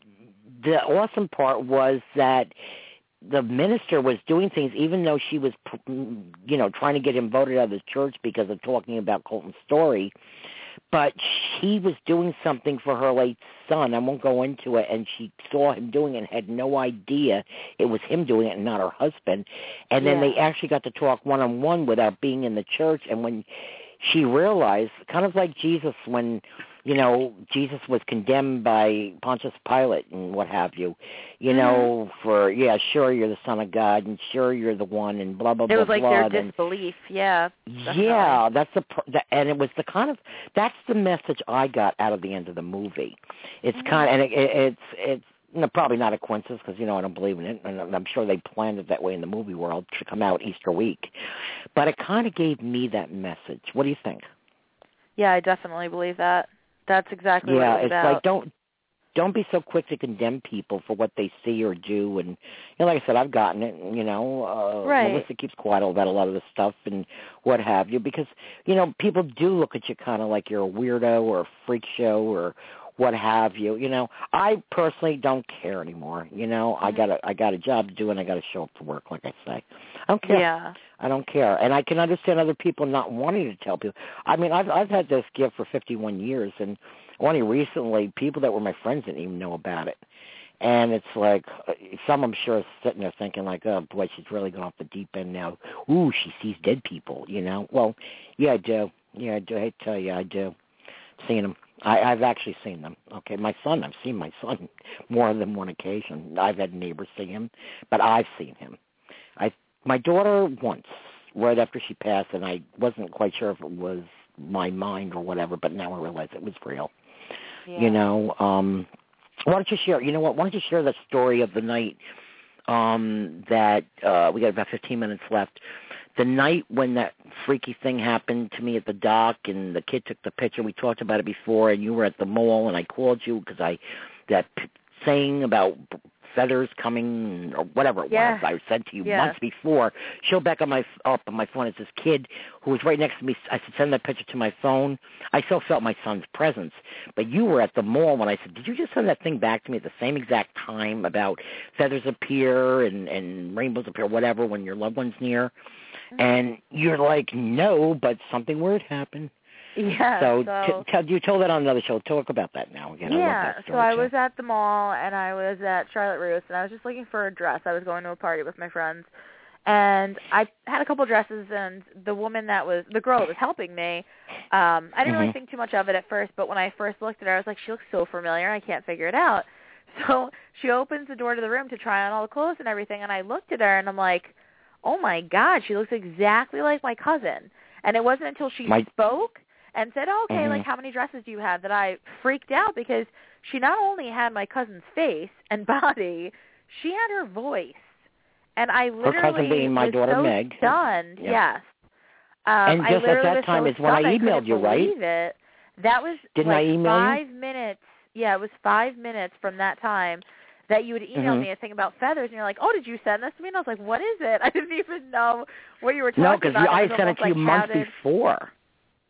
the awesome part was that the minister was doing things even though she was you know trying to get him voted out of the church because of talking about Colton's story but she was doing something for her late son. I won't go into it. And she saw him doing it and had no idea it was him doing it and not her husband. And then Yeah. they actually got to talk one on one without being in the church. And when she realized, kind of like Jesus when you know Jesus was condemned by Pontius Pilate and what have you, you know, for yeah, sure you're the son of God and sure you're the one and blah blah blah. It blah was like blah. their and- disbelief. Yeah. definitely. yeah, that's the, the and it was the kind of that's the message I got out of the end of the movie. It's Mm-hmm. kind of and it, it, it's it's no, probably not a coincidence because you know I don't believe in it, and I'm sure they planned it that way in the movie world to come out Easter week. But it kind of gave me that message. What do you think? Yeah, I definitely believe that. That's exactly yeah, it's about. like don't don't be so quick to condemn people for what they see or do. And you know, like I said, I've gotten it. You know, uh, right. Melissa keeps quiet about a lot of the stuff and what have you, because you know people do look at you kind of like you're a weirdo or a freak show or what have you. You know, I personally don't care anymore. You know, I mm-hmm. got a I got a job to do and I got to show up for work, like I say. I don't care. Yeah. I don't care, and I can understand other people not wanting to tell people. I mean, I've I've had this gift for 51 years, and only recently people that were my friends didn't even know about it. And it's like uh, some I'm sure sitting there thinking like, oh boy, she's really gone off the deep end now. Ooh, she sees dead people, you know. Well, yeah, I do. Yeah, I do. I tell you, I do. Seen them. I, I've actually seen them. Okay, my son, I've seen my son more than one occasion. I've had neighbors see him, but I've seen him. I my daughter once, right after she passed, and I wasn't quite sure if it was my mind or whatever, but now I realize it was real. Yeah. You know, um why don't you share you know what, why don't you share the story of the night um that uh we got about fifteen minutes left. The night when that freaky thing happened to me at the dock and the kid took the picture, we talked about it before and you were at the mall and I called you because I that p- saying about feathers coming or whatever it Yeah. was I said to you Yeah. months before. Showed back on my up on my phone. It's this kid who was right next to me. I said send that picture to my phone. I still felt my son's presence. But you were at the mall when I said, did you just send that thing back to me at the same exact time about feathers appear and and rainbows appear, whatever, when your loved one's near? Mm-hmm. And you're like, no, but something weird happened. Yeah. so so t- tell you told that on another show. Talk about that now again. I love yeah, that so I too. was at the mall and I was at Charlotte Russe and I was just looking for a dress. I was going to a party with my friends and I had a couple dresses and the woman that was the girl that was helping me, um, I didn't really Mhm. think too much of it at first, but when I first looked at her I was like, She looks so familiar, I can't figure it out. So she opens the door to the room to try on all the clothes and everything and I looked at her and I'm like, Oh my God, she looks exactly like my cousin and it wasn't until she My- spoke and said, oh, "Okay, Mhm. like how many dresses do you have?" that I freaked out because she not only had my cousin's face and body, she had her voice, and I literally cousin being my was daughter, so Meg. stunned. Yeah. Yes. Um, And I just at that time so is when I emailed couldn't you, right? It. That was Didn't I like email you? five minutes. Yeah, it was five minutes from that time that you would email Mhm. me a thing about feathers, and you're like, "Oh, did you send this to me?" And I was like, "What is it?" I didn't even know what you were talking about. no, because. I sent it to you like, months did- before.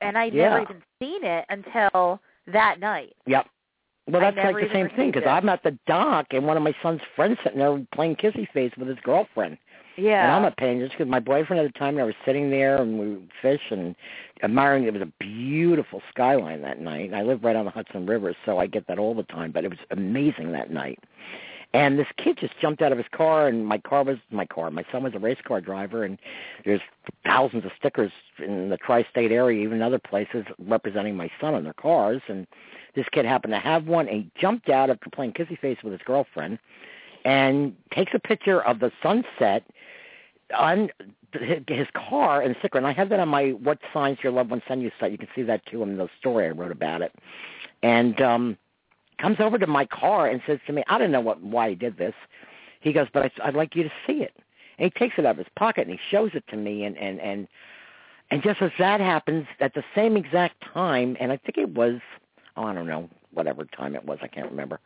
And I'd Yeah. never even seen it until that night. Yep. Well, that's like the same thing because. I'm at the dock and one of my son's friends sitting there playing kissy face with his girlfriend, Yeah. and I'm not paying just because my boyfriend at the time and I was sitting there and we would fish and admiring. It was a beautiful skyline that night. And I live right on the Hudson River, so I get that all the time. But it was amazing that night. And this kid just jumped out of his car, and my car was my car. My son was a race car driver, and there's thousands of stickers in the tri-state area, even other places, representing my son on their cars. And this kid happened to have one, and he jumped out after playing kissy face with his girlfriend, and takes a picture of the sunset on his car and sticker. And I have that on my "What Signs Your Loved Ones Send You" site. You can see that too in the story I wrote about it. And um comes over to my car and says to me, I don't know what why he did this. He goes, but I, I'd like you to see it. And he takes it out of his pocket and he shows it to me, and and and and just as that happens, at the same exact time, and I think it was, oh, I don't know, whatever time it was, I can't remember.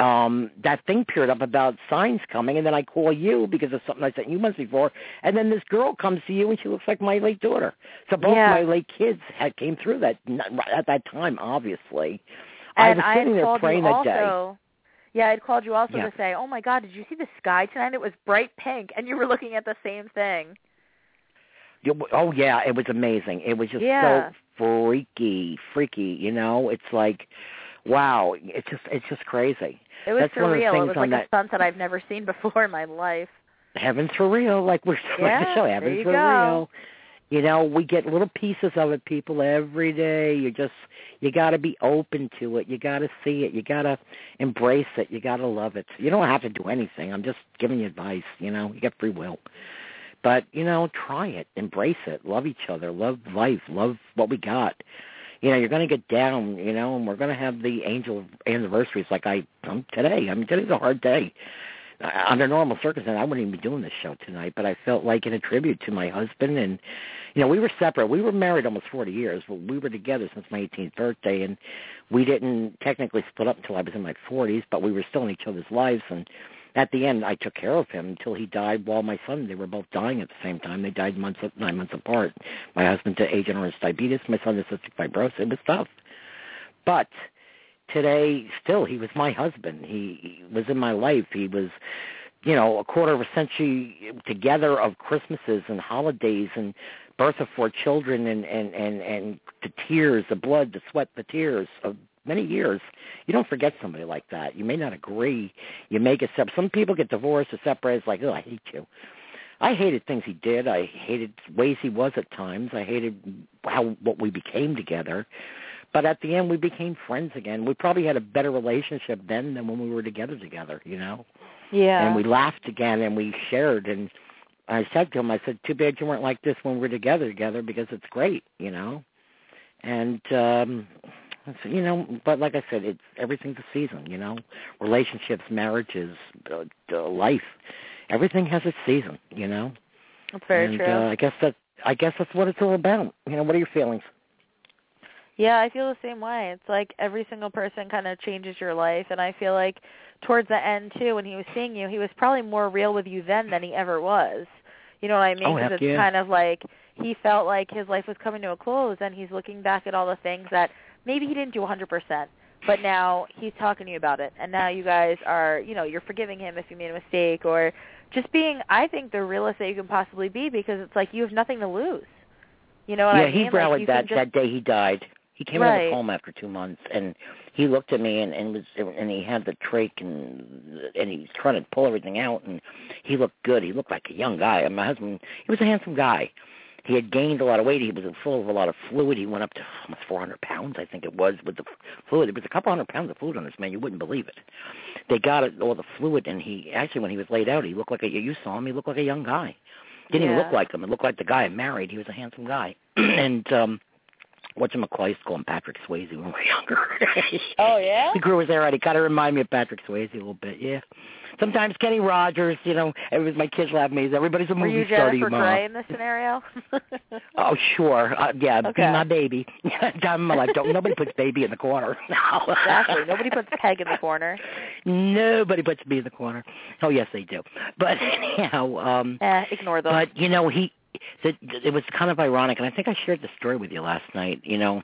Um, that thing peered up about signs coming, and then I call you because of something I sent you months before, and then this girl comes to you, and she looks like my late daughter. So both Yeah. my late kids had came through that at that time, obviously. And I was sitting had there called you that day. also. Yeah, I'd called you also Yeah. to say, "Oh my God, did you see the sky tonight? It was bright pink," and you were looking at the same thing. Oh yeah, it was amazing. It was just Yeah. so freaky, freaky. You know, it's like, wow, it's just it's just crazy. It was That's one of the surreal. It things was on like that- a sunset I've never seen before in my life. Heaven's for real, like we're like Yeah, the show. Heaven's for go. real. You know, we get little pieces of it, people, every day. You just you got to be open to it. You got to see it. You got to embrace it. You got to love it. You don't have to do anything. I'm just giving you advice. You know, you got free will. But you know, try it, embrace it, love each other, love life, love what we got. You know, you're going to get down, you know, and we're going to have the angel anniversaries like I um, today. I mean, today's a hard day. Uh, under normal circumstances, I wouldn't even be doing this show tonight. But I felt like in a tribute to my husband, and you know, we were separate. We were married almost 40 years, but we were together since my 18th birthday, and we didn't technically split up until I was in my 40s. But we were still in each other's lives, and at the end, I took care of him until he died. While my son, they were both dying at the same time. They died months, nine months apart. My husband to agenous diabetes, my son to cystic fibrosis. It was tough, but today still he was my husband. He, he was in my life. He was you know a quarter of a century together of christmases and holidays and birth of four children and and and and the tears the blood the sweat the tears of many years. You don't forget somebody like that. You may not agree. You may get separate some people get divorced or separated. It's like oh i hate you. I hated things he did. I hated ways he was at times. I hated how what we became together but at the end we became friends again. We probably had a better relationship then than when we were together together, you know. Yeah. And we laughed again and we shared and I said to him, I said, Too bad you weren't like this when we were together together because it's great, you know. And um so, you know, but like I said, it's everything's a season, you know. Relationships, marriages, uh, uh, life, everything has its season, you know. That's very and, true. Uh, I guess that I guess that's what it's all about. You know, what are your feelings? Yeah, I feel the same way. It's like every single person kind of changes your life, and I feel like towards the end too, when he was seeing you, he was probably more real with you then than he ever was. You know what I mean? Oh, Because heck it's yeah. kind of like he felt like his life was coming to a close, and he's looking back at all the things that maybe he didn't do 100%, but now he's talking to you about it, and now you guys are, you know, you're forgiving him if he made a mistake, or just being, I think, the realest that you can possibly be, because it's like you have nothing to lose. You know what yeah, I mean? Yeah, he rallied like that just, that day he died. He came out of the coma after two months, and he looked at me and, and was and he had the trach and and he was trying to pull everything out, and he looked good. He looked like a young guy. And my husband, he was a handsome guy. He had gained a lot of weight. He was full of a lot of fluid. He went up to almost 400 pounds, I think it was, with the fluid. There was a couple hundred pounds of fluid on this man. You wouldn't believe it. They got it, all the fluid, and he actually, when he was laid out, he looked like a. You saw him. He looked like a young guy. Didn't even look like him. It looked like the guy I married. He was a handsome guy, and um whatchamacallit used to call him Patrick Swayze when we were younger. Oh, yeah? He grew his hair out. He kind of reminded me of Patrick Swayze a little bit, yeah. Sometimes Kenny Rogers, you know, it was my kids laugh at me. Everybody's a Were movie you star to Jennifer you, Mom. Grey in this scenario? Oh, sure. Uh, yeah, be Okay. my baby. Time in my life. Don't, nobody puts baby in the corner. No. exactly. Nobody puts Peg in the corner. Nobody puts me in the corner. Oh, yes, they do. But anyhow, um, Eh, ignore them. But you know, he it was kind of ironic, and I think I shared the story with you last night. You know,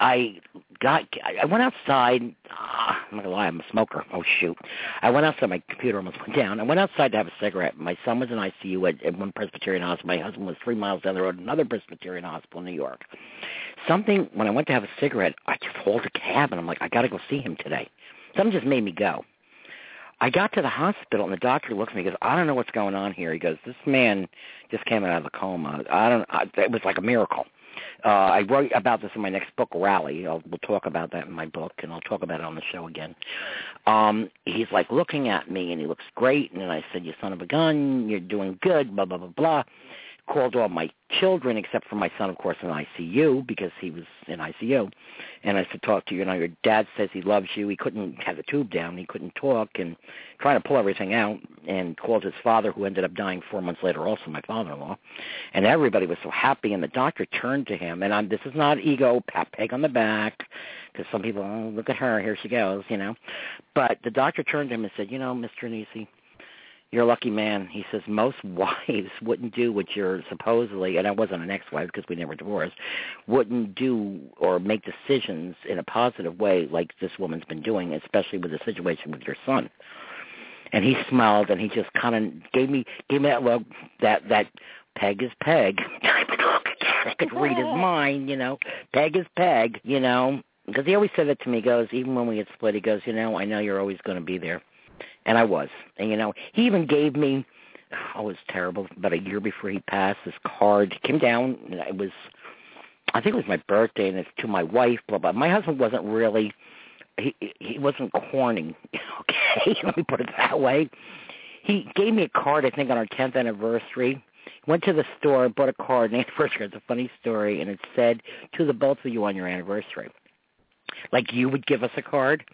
I got I went outside. Ah, I'm not gonna lie, I'm a smoker. Oh shoot! I went outside. My computer almost went down. I went outside to have a cigarette. My son was in ICU at, at one Presbyterian hospital. My husband was three miles down the road, another Presbyterian hospital in New York. Something when I went to have a cigarette, I just hauled a cab, and I'm like, I got to go see him today. Something just made me go. I got to the hospital and the doctor looks at me and goes, I don't know what's going on here. He goes, this man just came out of the coma. I don't. I, it was like a miracle. Uh, I wrote about this in my next book, Rally. I'll, we'll talk about that in my book, and I'll talk about it on the show again. Um, he's like looking at me, and he looks great. And then I said, "You son of a gun, you're doing good." Blah blah blah blah. Called all my children, except for my son, of course, in ICU because he was in ICU. And I said, "Talk to you. Know, your dad says he loves you. He couldn't have the tube down. He couldn't talk, and trying to pull everything out." And called his father, who ended up dying four months later, also my father-in-law. And everybody was so happy. And the doctor turned to him, and I'm, this is not ego, pat peg on the back, because some people, oh, look at her, here she goes, you know. But the doctor turned to him and said, "You know, Mr. Nisi." You're a lucky man. He says most wives wouldn't do what you're supposedly, and I wasn't an ex-wife because we never divorced, wouldn't do or make decisions in a positive way like this woman's been doing, especially with the situation with your son. And he smiled and he just kind of gave me gave me that look that that peg is peg type of look. I could read his mind, you know. Peg is peg, you know. Because he always said that to me. He goes, even when we get split, he goes, you know, I know you're always going to be there and I was. And you know, he even gave me oh, was terrible. About a year before he passed, this card came down. And it was, I think it was my birthday, and it's to my wife. Blah blah. My husband wasn't really, he he wasn't corning. Okay, let me put it that way. He gave me a card. I think on our tenth anniversary. Went to the store, bought a card, and anniversary. It's a funny story, and it said to the both of you on your anniversary, like you would give us a card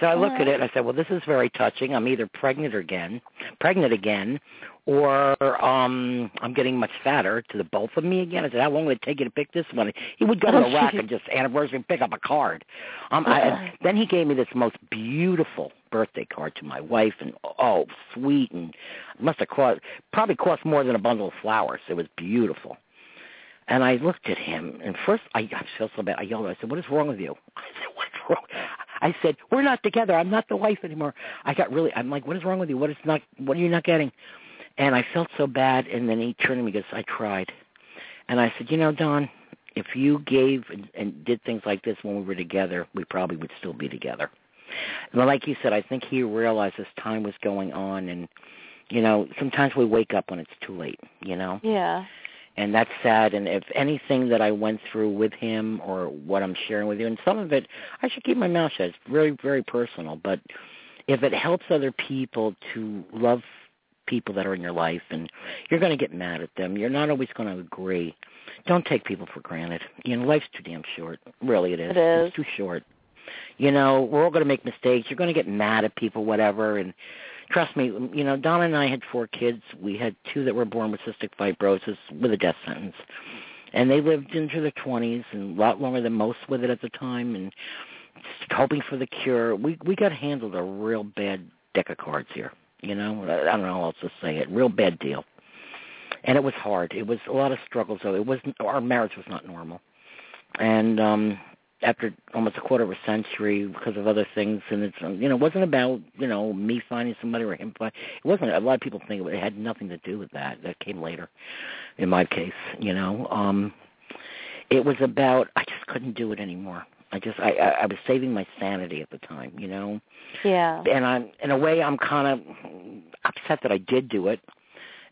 So I look at it and I said, well, this is very touching. I'm either pregnant again, pregnant again, or um I'm getting much fatter to the both of me again. I said, how long would it take you to pick this one? He would go to the rack and just anniversary and pick up a card. Um, I, then he gave me this most beautiful birthday card to my wife, and oh, sweet, and must have cost probably cost more than a bundle of flowers. It was beautiful. And I looked at him, and first I, I felt so bad. I yelled. I said, "What is wrong with you?" I said, "What's wrong?" I said, "We're not together. I'm not the wife anymore." I got really. I'm like, "What is wrong with you? What is not? What are you not getting?" And I felt so bad. And then he turned to me and goes, "I tried." And I said, "You know, Don, if you gave and, and did things like this when we were together, we probably would still be together." And like you said, I think he realized as time was going on, and you know, sometimes we wake up when it's too late. You know Yeah. And that's sad. And if anything that I went through with him or what I'm sharing with you, and some of it, I should keep my mouth shut. It's very, very personal. But if it helps other people to love people that are in your life, and you're going to get mad at them, you're not always going to agree. Don't take people for granted. You know, life's too damn short. Really, it is. It is. It's too short. You know, we're all going to make mistakes. You're going to get mad at people, whatever, and trust me, you know, Donna and I had four kids. We had two that were born with cystic fibrosis with a death sentence. And they lived into their 20s and a lot longer than most with it at the time and just hoping for the cure. We we got handled a real bad deck of cards here, you know. I I don't know how else to say it. Real bad deal. And it was hard. It was a lot of struggles though. It wasn't our marriage was not normal. And um after almost a quarter of a century because of other things and it's um, you know it wasn't about you know me finding somebody or him finding it wasn't a lot of people think it had nothing to do with that that came later in my case you know um it was about i just couldn't do it anymore i just i i, I was saving my sanity at the time you know Yeah. and i'm in a way i'm kind of upset that i did do it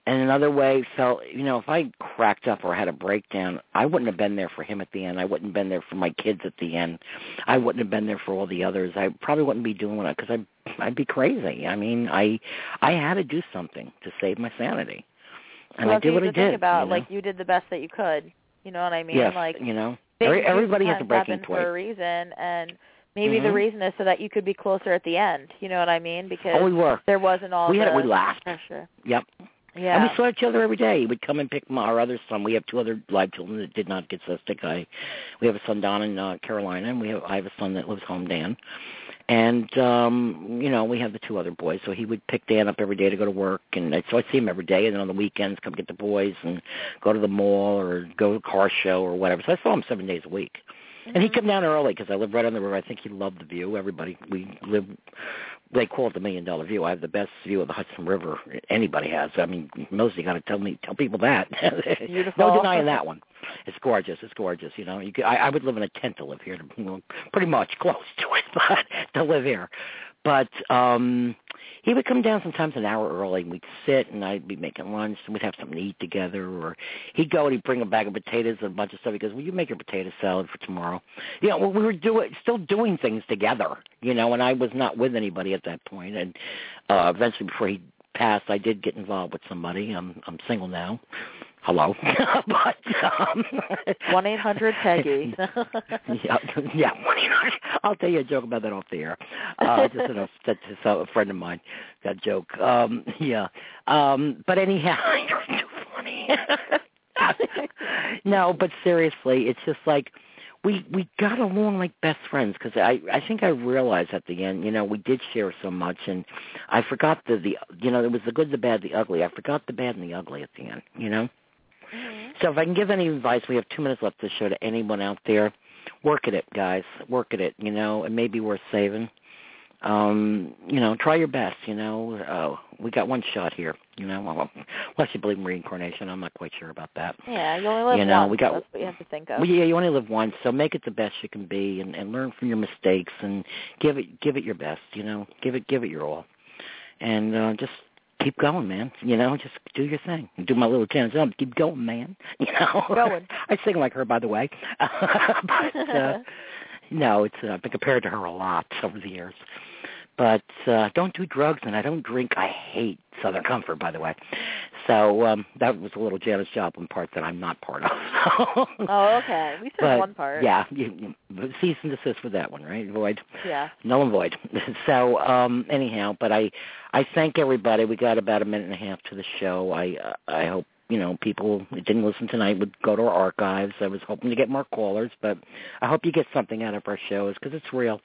and another way felt you know if i cracked up or had a breakdown i wouldn't have been there for him at the end i wouldn't have been there for my kids at the end i wouldn't have been there for all the others i probably wouldn't be doing it because i i'd be crazy i mean i i had to do something to save my sanity and well, i did what i to think did about you know? like you did the best that you could. You know what I mean? yes like you know Every, everybody has a breaking point for a reason and maybe the Mhm. reason is so that you could be closer at the end. You know what I mean? Because oh we were there wasn't all we had the it we laughed pressure. yep Yeah. And we saw each other every day. He would come and pick my, our other son. We have two other live children that did not get cystic. I, we have a son Don in uh, Carolina, and we have I have a son that lives home, Dan. And um, you know, we have the two other boys. So he would pick Dan up every day to go to work, and I, so I see him every day. And then on the weekends, come get the boys and go to the mall or go to a car show or whatever. So I saw him seven days a week. And he'd come down early because I live right on the river. I think he loved the view. Everybody, we live. They call it the million dollar view. I have the best view of the Hudson River anybody has. I mean, mostly got to tell me, tell people that. Beautiful. no denying that one. It's gorgeous. It's gorgeous. You know, you could, I, I would live in a tent to live here, to, pretty much close to it, but to live here. But um he would come down sometimes an hour early and we'd sit and I'd be making lunch and we'd have something to eat together or he'd go and he'd bring a bag of potatoes and a bunch of stuff. He goes, Will you make your potato salad for tomorrow? You know, well, we were doing still doing things together, you know, and I was not with anybody at that point and uh eventually before he passed I did get involved with somebody. I'm I'm single now. Hello. but um One eight hundred Peggy. yeah, yeah. One eight hundred. I'll tell you a joke about that off the air. Uh, just a, that's just a friend of mine. That joke. Um, yeah. Um, but anyhow, you're too funny. no, but seriously, it's just like we we got along like best friends because I I think I realized at the end, you know, we did share so much, and I forgot the the you know it was the good, the bad, the ugly. I forgot the bad and the ugly at the end, you know. So if I can give any advice, we have two minutes left to show to anyone out there. Work at it, guys. Work at it. You know, it may be worth saving. Um, you know, try your best. You know, uh, we got one shot here. You know, well, unless you believe in reincarnation, I'm not quite sure about that. yeah, you only live You know, once. we got- That's what you have to think of. Well, yeah, you only live once, so make it the best you can be, and, and learn from your mistakes, and give it give it your best. You know, give it give it your all, and uh, just keep going, man. You know, just do your thing. Do my little chance. Um, keep going, man. You know, Going. I sing like her, by the way. but uh, no, it's uh, I've been compared to her a lot over the years. But uh, don't do drugs, and I don't drink. I hate Southern Comfort, by the way. So um, that was a little Janis Joplin part that I'm not part of. oh, okay. We said one part. Yeah, you, you, cease and desist with that one, right? Void. Yeah. Null and void. so um, anyhow, but I I thank everybody. We got about a minute and a half to the show. I uh, I hope you know people who didn't listen tonight would go to our archives. I was hoping to get more callers, but I hope you get something out of our shows because it's real,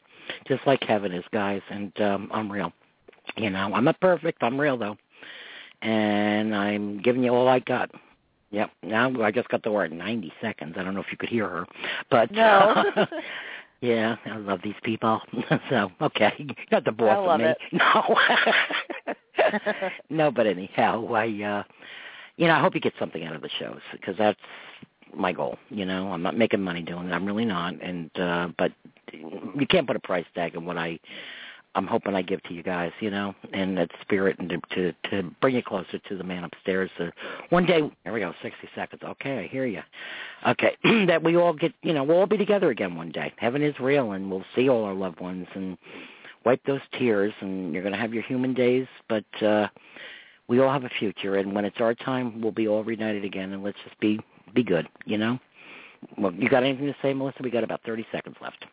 just like heaven is, guys, and um, I'm real. You know, I'm not perfect. I'm real though and I'm giving you all I got. Yep. Now I just got the word 90 seconds. I don't know if you could hear her, but no. yeah, I love these people. so okay, not the boss I of me. It. No. no, but anyhow, I uh you know I hope you get something out of the shows because that's my goal. You know, I'm not making money doing it. I'm really not, and uh but you can't put a price tag on what I I'm hoping I give to you guys, you know, and that spirit and to to, to bring you closer to the man upstairs. Uh, one day, there we go, 60 seconds. Okay, I hear you. Okay, that we all get, you know, we'll all be together again one day. Heaven is real, and we'll see all our loved ones and wipe those tears. And you're going to have your human days, but uh we all have a future. And when it's our time, we'll be all reunited again. And let's just be be good, you know. Well, you got anything to say, Melissa? We got about 30 seconds left.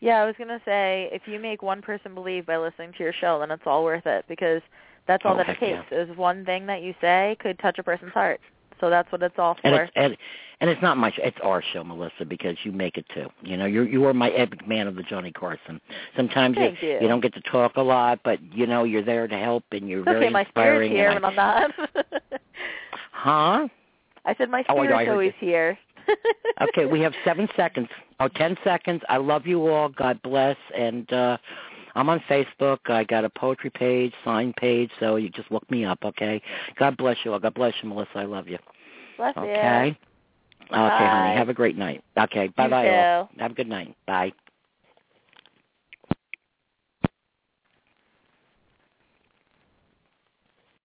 Yeah, I was gonna say if you make one person believe by listening to your show, then it's all worth it because that's all oh, that it takes. Yeah. Is one thing that you say could touch a person's heart. So that's what it's all for. And it's, and, and it's not my show. It's our show, Melissa, because you make it too. You know, you're you are my Ed McMahon of the Johnny Carson. Sometimes you, you you don't get to talk a lot, but you know you're there to help, and you're it's very okay, my inspiring. spirit's here and I, I'm not. huh? I said my Oh, I always you. here. okay, we have seven seconds. Oh, ten seconds. I love you all. God bless. And uh I'm on Facebook. I got a poetry page, sign page, so you just look me up, okay? God bless you all. God bless you, Melissa. I love you. Bless you. Okay. Okay, honey. Have a great night. Okay. Bye bye. Have a good night. Bye.